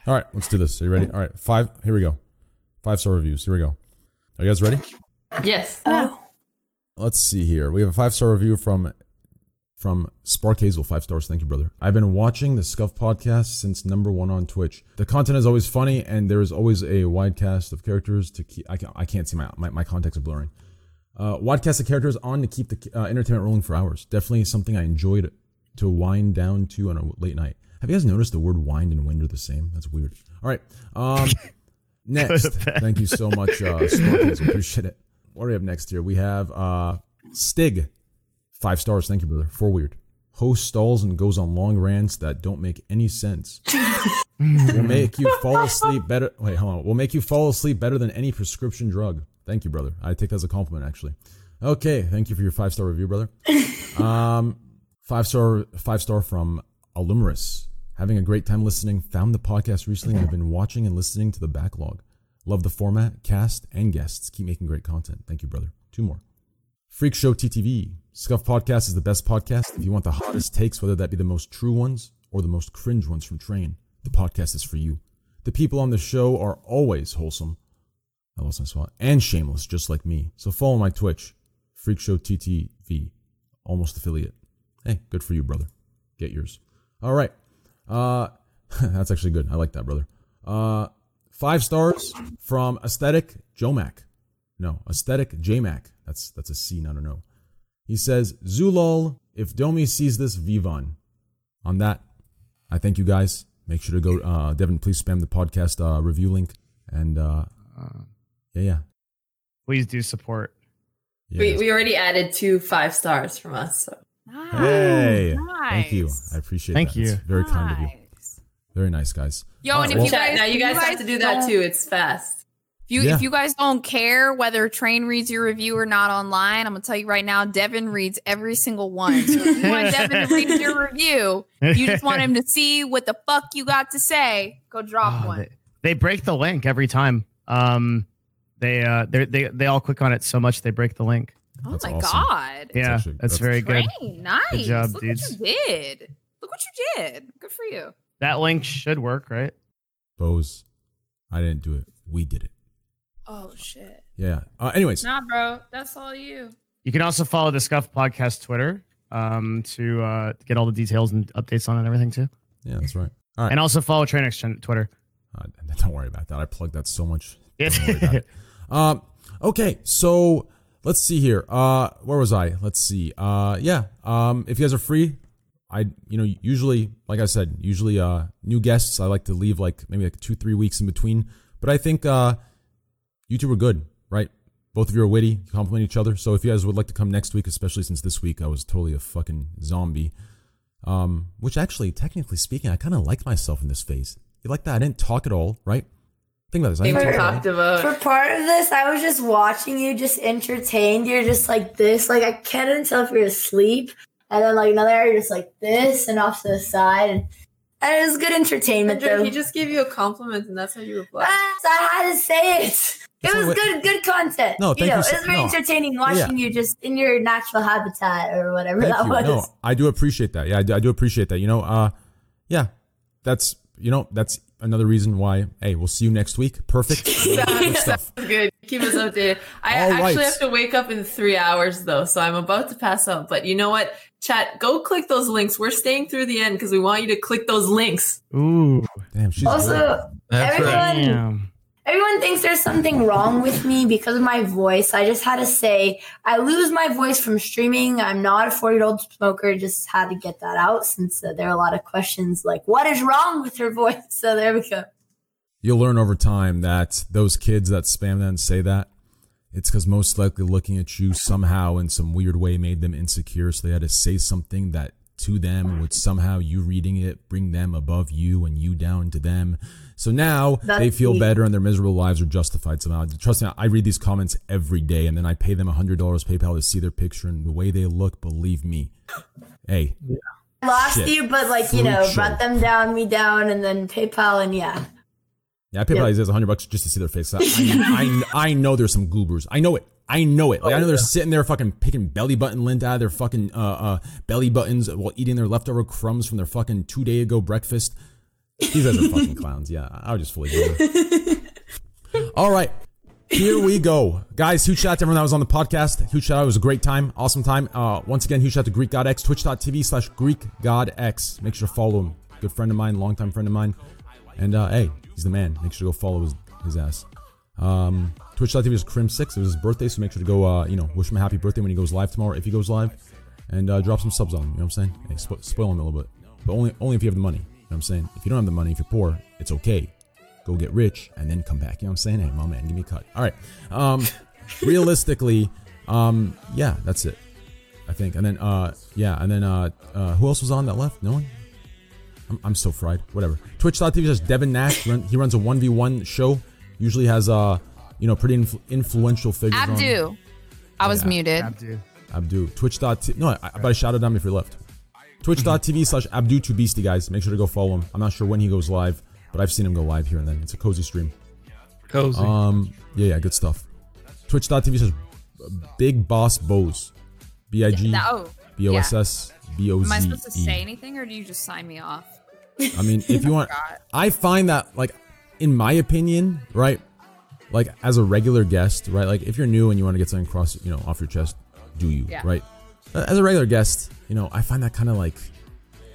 All right, let's do this. Are you ready? All right, five. Here we go. Five star reviews. Here we go. Are you guys ready? Yes. Oh, Let's see here. We have a five star review from from Spark Hazel. Five stars. Thank you, brother. I've been watching the Scuff podcast since number one on Twitch. The content is always funny, and there is always a wide cast of characters to keep. I can't, I can't see my my, my contacts are blurring. Uh, wide cast of characters on to keep the uh, entertainment rolling for hours. Definitely something I enjoyed to wind down to on a late night. Have you guys noticed the word wind and wind are the same? That's weird. All right. Um, next, thank you so much, uh, Spark Hazel. Appreciate it. What do we have next here? We have uh, Stig, five stars. Thank you, brother. Four weird. Host stalls and goes on long rants that don't make any sense. will make you fall asleep better. Wait, hold on. Will make you fall asleep better than any prescription drug. Thank you, brother. I take that as a compliment, actually. Okay, thank you for your five star review, brother. Um, five star, five star from Alumerous. Having a great time listening. Found the podcast recently and have been watching and listening to the backlog. Love the format, cast, and guests. Keep making great content. Thank you, brother. Two more. Freak Show TTV. Scuff Podcast is the best podcast. If you want the hottest takes, whether that be the most true ones or the most cringe ones from Train, the podcast is for you. The people on the show are always wholesome. I lost my spot. And shameless, just like me. So follow my Twitch, Freak Show TTV, almost affiliate. Hey, good for you, brother. Get yours. All right. Uh, that's actually good. I like that, brother. Uh, five stars from Aesthetic Jomac. No, Aesthetic JMac. That's that's a C, not a no. He says, Zulol, if Domi sees this, Vivan. On that, I thank you guys. Make sure to go, uh, Devin, please spam the podcast uh, review link. And uh, yeah, yeah. Please do support. yeah we, we already added two five stars from us. So. Hey, thank you. I appreciate Thank that. It's you. very kind of you. Very nice, guys. Yo, All and right, if well- you guys, now you if guys have to do that too. It's fast. If you Yeah. if you guys don't care whether Train reads your review or not online, I'm gonna tell you right now, Devin reads every single one. So if you want Devin to read your review, you just want him to see what the fuck you got to say. Go drop Oh, one. they, they break the link every time. Um, they uh, they they they all click on it so much they break the link. Oh That's my awesome. god. Yeah, actually- that's, that's- very good. Train, nice. Good job, Look dudes. what you did. Look what you did. Good for you. That link should work, right? Bose, I didn't do it. We did it. Oh shit. Yeah. Uh, anyways, Nah, bro. That's all you. You can also follow the Scuff Podcast Twitter um, to uh, get all the details and updates on it and everything too. yeah, that's right. All right. And also follow Trainx Twitter. Uh, don't worry about that. I plugged that so much. Don't worry about it. Um, okay, so let's see here. Uh, where was I? Let's see. Uh, yeah. Um, if you guys are free, I, you know, usually, like I said, usually, uh, new guests, I like to leave like maybe like two, three weeks in between. But I think, uh, you two were good, right? Both of you are witty, you compliment each other. So if you guys would like to come next week, especially since this week I was totally a fucking zombie, um, which actually, technically speaking, I kind of liked myself in this phase. You like that? I didn't talk at all, right? Think about this. I We didn't talk talked about For part of this, I was just watching you, just entertained. You're just like this. Like I can't tell if you're asleep, and then like another area, just like this, and off to the side, and, and it was good entertainment Andrew, though. he just gave you a compliment, and that's how you reply. Ah, so I had to say it. It was good, good content. No, you thank know, you so- it was very no. entertaining watching you just in your natural habitat or whatever Thank that you. was. No, I do appreciate that. Yeah, I do, I do appreciate that. You know, uh, yeah, that's you know that's another reason why. Hey, we'll see you next week. Perfect. Good stuff. good. Keep us updated. I All actually right. have to wake up in three hours though, so I'm about to pass out. But you know what? Chat, go click those links. We're staying through the end because we want you to click those links. Ooh. Damn, she's Also, That's everyone, right. Everyone thinks there's something wrong with me because of my voice. I just had to say I lose my voice from streaming. I'm not a 40 year old smoker. Just had to get that out since uh, there are a lot of questions like, "What is wrong with her voice?" So there we go. You'll learn over time that those kids that spam that and say that, it's because most likely looking at you somehow in some weird way made them insecure. So they had to say something that to them would somehow you reading it bring them above you and you down to them. So now That's they feel better and their miserable lives are justified somehow. Trust me, I read these comments every day and then I pay them $100 PayPal to see their picture and the way they look, believe me. Hey, lost Shit. you, but like you know, show. brought them down, me down, and then PayPal, and yeah. Yeah, PayPal pay probably a hundred bucks just to see their face. I, I, I know there's some goobers. I know it. I know it. Like I know they're sitting there fucking picking belly button lint out of their fucking uh, uh, belly buttons while eating their leftover crumbs from their fucking two day ago breakfast. These guys are fucking clowns. Yeah, I would just fully believe. All right. Here we go. Guys, huge shout out to everyone that was on the podcast. Huge shout out. It was a great time. Awesome time. Uh, once again, huge shout out to Greek God X, twitch.tv slash Greek God X. Make sure to follow him. Good friend of mine, longtime friend of mine. And uh, hey, he's the man. Make sure to go follow his, his ass. Um, Twitch.tv is Krim6. It was his birthday, so make sure to go, uh, you know, wish him a happy birthday when he goes live tomorrow, if he goes live. And uh, drop some subs on him, you know what I'm saying? Hey, spo- spoil him a little bit. But only only if you have the money, know what I'm saying? If you don't have the money, if you're poor, it's okay. Go get rich and then come back. You know what I'm saying? Hey, my man, give me a cut. All right. Um, realistically, um, yeah, that's it. I think. And then, uh, yeah, and then, uh, uh, who else was on that left? No one? I'm, I'm so fried. Whatever. Twitch.tv says Devin Nash. Run, he runs a 1v1 show. Usually has, uh, you know, pretty influ- influential figures on. Abdu. I was Yeah. muted. Abdu. Abdu. Twitch.tv. No, I, I, but I shouted him if you left. Twitch.tv slash Abdu2Beastie, guys. Make sure to go follow him. I'm not sure when he goes live, but I've seen him go live here and then. It's a cozy stream. Cozy. Um, yeah, yeah, good stuff. Twitch.tv says Big Boss Bose. B I G Yeah, oh, B O S S B O Am I supposed to say anything, or do you just sign me off? I mean, if you want. I find that like, in my opinion, right, like as a regular guest, right, like if you're new and you want to get something across, you know, off your chest, do you, Yeah. right? Uh, As a regular guest, you know, I find that kind of like,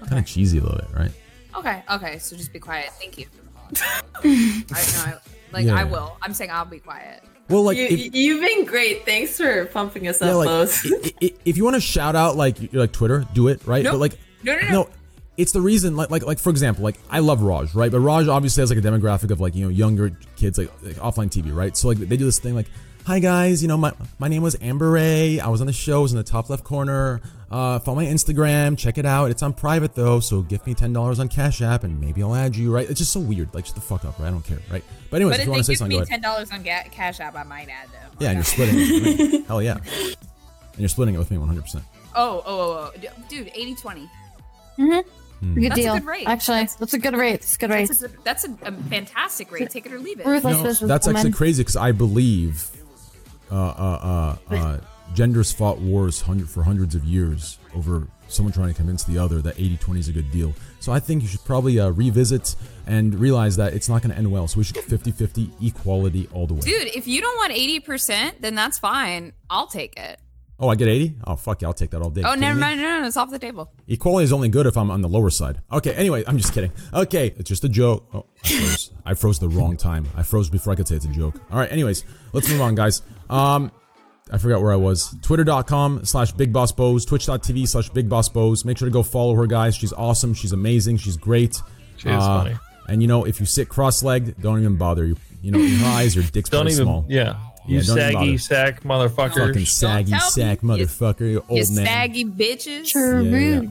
kind of cheesy a little bit, right? Okay, okay, so just be quiet. Thank you. I know, I, like Yeah. I will. I'm saying I'll be quiet. Well, like, you, if- you've been great. Thanks for pumping us yeah, up, like Bose. i- i- if you want to shout out like like Twitter, do it, right? Nope. But like, No, no, no. no it's the reason. Like, like, like for example, like I love Raj, right? But Raj obviously has like a demographic of like you know younger kids, like, like offline TV, right? So like they do this thing like, hi guys, you know my my name was Amber Ray. I was on the show, it was in the top left corner. Uh, follow my Instagram, check it out. It's on private though, so give me ten dollars on Cash App and maybe I'll add you, right? It's just so weird. Like, shut the fuck up, right? I don't care, right? But anyways, but if if you want to say give something, me ten dollars on ga- Cash App, I might add them. Yeah, and you're splitting it. with me. Hell yeah. And you're splitting it with me 100%. Oh, oh, oh, oh. Dude, 80 20. Mm-hmm. Hmm. Good That's deal. a good rate. Actually, that's, a good rate. It's a good rate. That's, a, that's a, a fantastic rate. Take it or leave it. Ruthless No, that's actually crazy because I believe uh, uh, uh, uh, genders fought wars hundred, for hundreds of years over someone trying to convince the other that 80-20 is a good deal. So I think you should probably uh, revisit and realize that it's not going to end well. So we should go 50-50 equality all the way. Dude, if you don't want 80%, then that's fine. I'll take it. Oh, I get 80? Oh, fuck yeah, I'll take that all day. oh, never mind. No, no, no, it's off the table. Equality is only good if I'm on the lower side. Okay, anyway, I'm just kidding. Okay, it's just a joke. Oh, I froze. I froze the wrong time. I froze before I could say it's a joke. All right, anyways, let's move on, guys. Um, I forgot where I was. Twitter.com slash Big Boss Bose. Twitch.tv slash Big Boss Bose. Make sure to go follow her, guys. She's awesome. She's amazing. She's great. She is funny. And you know, if you sit cross-legged, don't even bother. You, you know, your eyes, your dick's Don't even. small. Yeah. You don't saggy sack motherfucker. Fucking saggy tell me. sack motherfucker. You old you man. saggy bitches. True. Yeah, yeah.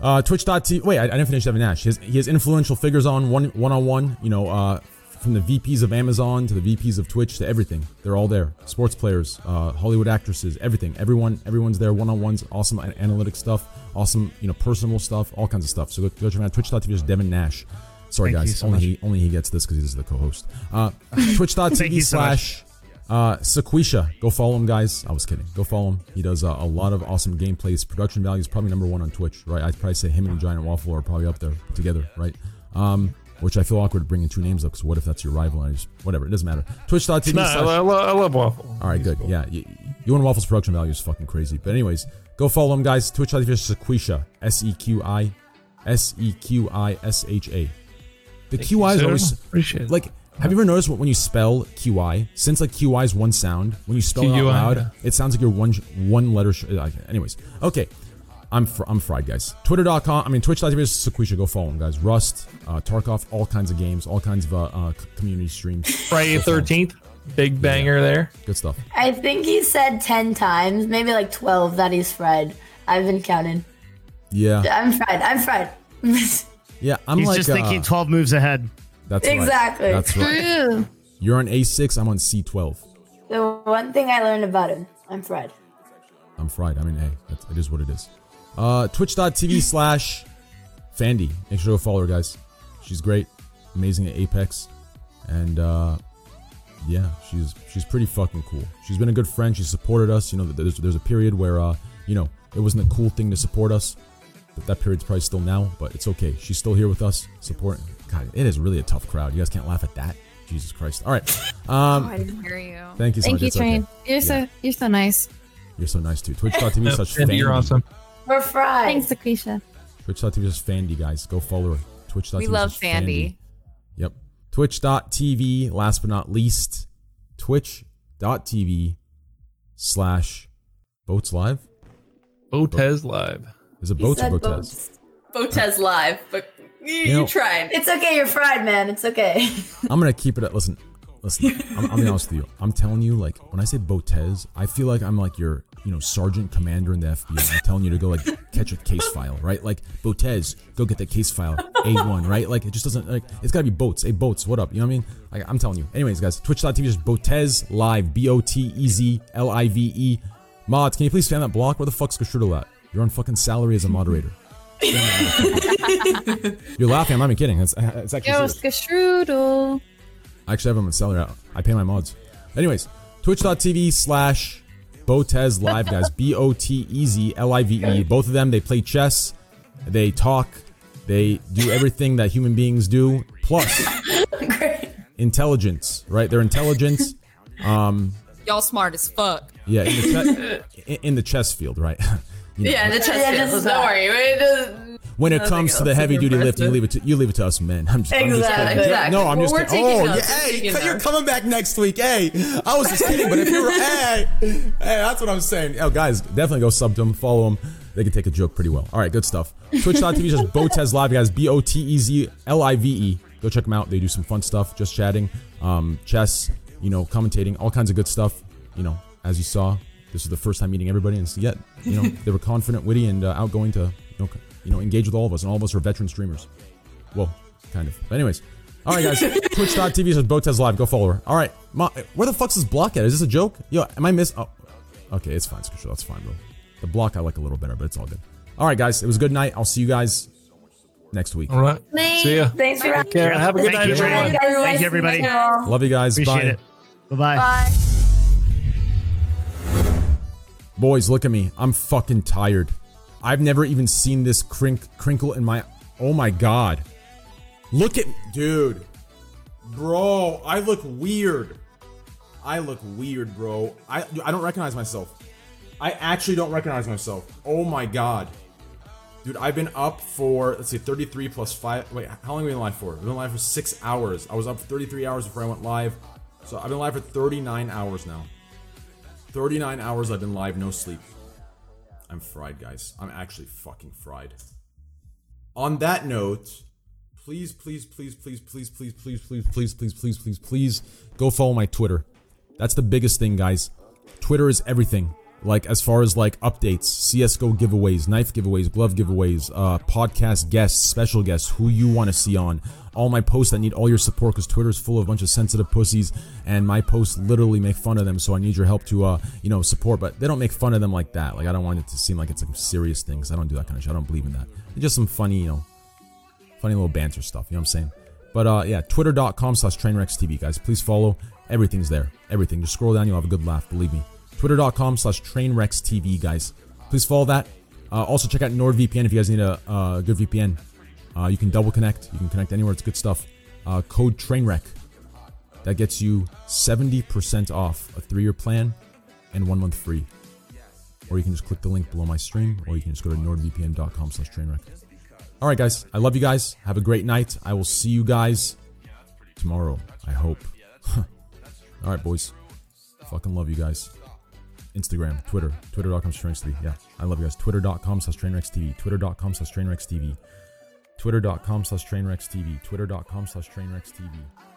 Uh, Twitch.tv. Wait, I, I didn't finish Devin Nash. He has, he has influential figures on one one on one. You know, uh, from the VPs of Amazon to the VPs of Twitch to everything. They're all there. Sports players, uh, Hollywood actresses, everything. Everyone, everyone's there. One on ones, awesome an- analytic stuff, awesome you know personal stuff, all kinds of stuff. So go, go check him out. Twitch.tv is Devin Nash. Sorry Thank guys, so only much. he only he gets this because he's the co-host. Uh, Twitch.tv slash. uh, Sequisha, go follow him, guys. I was kidding. Go follow him. He does uh, a lot of awesome gameplays. Production value is probably number one on Twitch, right? I'd probably say him and Giant Waffle are probably up there together, right? Um, which I feel awkward bringing two names up because what if that's your rival? And I just whatever, it doesn't matter. Twitch.tv. No, I, slash- I, lo- I love waffle. all right, good. Yeah, you, you and Waffle's production value is fucking crazy. But anyways, go follow him, guys. Twitch.tv is Sequisha. S E Q I S E Q I S H A. The Thank QI is always Appreciate it. like. Have you ever noticed when you spell QI? Since like QI is one sound, when you spell it out loud, yeah. it sounds like you're one one letter. Sh- anyways, okay. I'm fr- I'm fried, guys. Twitter.com. I mean, Twitch.tv is Sequisha. Go follow him, guys. Rust, uh, Tarkov, all kinds of games, all kinds of uh, uh, community streams. Friday Go. Thirteenth, big banger there. Good stuff. I think he said 10 times, maybe like 12 that he's fried. I've been counting. Yeah, I'm fried. I'm fried. yeah. I'm He's like just uh, thinking 12 moves ahead. That's right. Exactly. That's right. True. You're on A6. I'm on C12. the one thing I learned about him, I'm fried. I'm fried. I mean, hey, that's, it is what it is. Uh, Twitch.tv slash Fandy. Make sure to follow her, guys. She's great, amazing at Apex, and uh, yeah, she's she's pretty fucking cool. She's been a good friend. She supported us. You know, there's there's a period where uh, you know, it wasn't a cool thing to support us. But that period's probably still now, but it's okay. She's still here with us, supporting. God, it is really a tough crowd. You guys can't laugh at that. Jesus Christ. All right. Um, oh, I didn't hear you. Thank you so Thank much. you, It's okay. Train. You're Yeah. so you're so nice. You're so nice too. Twitch.tv slash Fandy, you're awesome. We're fried. Thanks, Akeisha. Twitch.tv slash Fandy, guys. Go follow her. Twitch.tv We love slash Fandy. Fandy. Yep. Twitch.tv, last but not least, twitch.tv slash Boats Live. Botez Live. Is it He Boats or said Botez? Botez live, but you, You know- you tried. It's okay. You're fried, man. It's okay. I'm going to keep it at, listen, listen, I'm, I'm honest with you. I'm telling you, like, when I say Botez, I feel like I'm like your, you know, sergeant commander in the FBI. I'm telling you to go, like, catch a case file, right? Like, Botez, go get that case file, A1, right? Like, it just doesn't, like, it's got to be Boats. Hey, Boats, what up? You know what I mean? Like, I'm telling you. Anyways, guys, twitch.tv is Botez Live, B O T E Z L I V E. Mods, can you please fan that block? Where the fuck's Kashrudel at? You're on fucking salary as a moderator. You're laughing. I'm not even kidding. It's, it's actually Yo. Skastrudel. I actually have them on salary. I pay my mods. Anyways, twitch.tv slash Botez Live, guys. B O T E Z L I V E. Both of them, they play chess, they talk, they do everything that human beings do, plus intelligence, right? They're intelligent. Um, Y'all smart as fuck. yeah, in the, che- in- in the chess field, right? You know, Yeah, the chest Yeah, feels. just Don't worry. It doesn't- when it comes to the heavy duty lifting, you leave it to you leave it to us men. I'm just, I'm just Exactly. kidding. Exactly. No, I'm Well, just kidding. Oh, yeah, hey, you're coming back next week. Hey, I was just kidding, but if you're hey, hey, that's what I'm saying. Oh, guys, definitely go sub to them, follow them. They can take a joke pretty well. All right, good stuff. Twitch.tv just Botez Live, guys. B O T E Z L I V E. Go check them out. They do some fun stuff, just chatting, um, chess, you know, commentating, all kinds of good stuff. You know, as you saw, this is the first time meeting everybody, and yet, you know, they were confident, witty, and uh, outgoing to, you know, you know, engage with all of us, and all of us are veteran streamers. Well, kind of. But anyways, all right, guys. Twitch.tv says Botez Live. Go follow her. All right, Ma, where the fuck's this block at? Is this a joke? Yo, am I miss? Oh, okay, it's fine, Skisha. That's fine, bro. The block I like a little better, but it's all good. All right, guys. It was a good night. I'll see you guys next week. All right. Thanks. See ya. Thanks for Take care. Have a good Thank night, you. everyone. Thank you, everybody. Love you guys. Appreciate Bye. it. Bye-bye. Bye. Boys, look at me. I'm fucking tired. I've never even seen this crink crinkle in my. Oh my god. Look at dude. Bro, I look weird. I look weird, bro. I I don't recognize myself. I actually don't recognize myself. Oh my god. Dude, I've been up for let's see, 33 plus five. Wait, how long have we been live for? We've been live for six hours. I was up 33 hours before I went live, so I've been live for 39 hours now. 39 hours I've been live, no sleep. I'm fried, guys. I'm actually fucking fried. On that note, please, please, please, please, please, please, please, please, please, please, please, please, please please go follow my Twitter. That's the biggest thing, guys. Twitter is everything. Like as far as like updates, CS:GO giveaways, knife giveaways, glove giveaways, uh, podcast guests, special guests, who you want to see on. All my posts, I need all your support because Twitter's full of a bunch of sensitive pussies, and my posts literally make fun of them. So I need your help to, uh, you know, support. But they don't make fun of them like that. Like I don't want it to seem like it's like serious things. I don't do that kind of shit. I don't believe in that. It's just some funny, you know, funny little banter stuff. You know what I'm saying? But uh, yeah, twitter.com slash trainwreckstv, guys. Please follow. Everything's there. Everything. Just scroll down. You'll have a good laugh. Believe me. Twitter.com slash trainwreckstv, guys. Please follow that. Uh, also, check out NordVPN if you guys need a uh, good VPN. Uh, you can double connect. You can connect anywhere. It's good stuff. Uh, code trainwreck. That gets you 70% off a three year plan and one month free. Or you can just click the link below my stream, or you can just go to nordvpn.com slash trainwreck. All right, guys. I love you guys. Have a great night. I will see you guys tomorrow. I hope. All right, boys. Fucking love you guys. Instagram, Twitter, twitter.com slash. Yeah, I love you guys. Twitter.com slash trainwreckstv. Twitter.com slash trainwreckstv. Twitter.com slash trainwreckstv. Twitter.com slash trainwreckstv.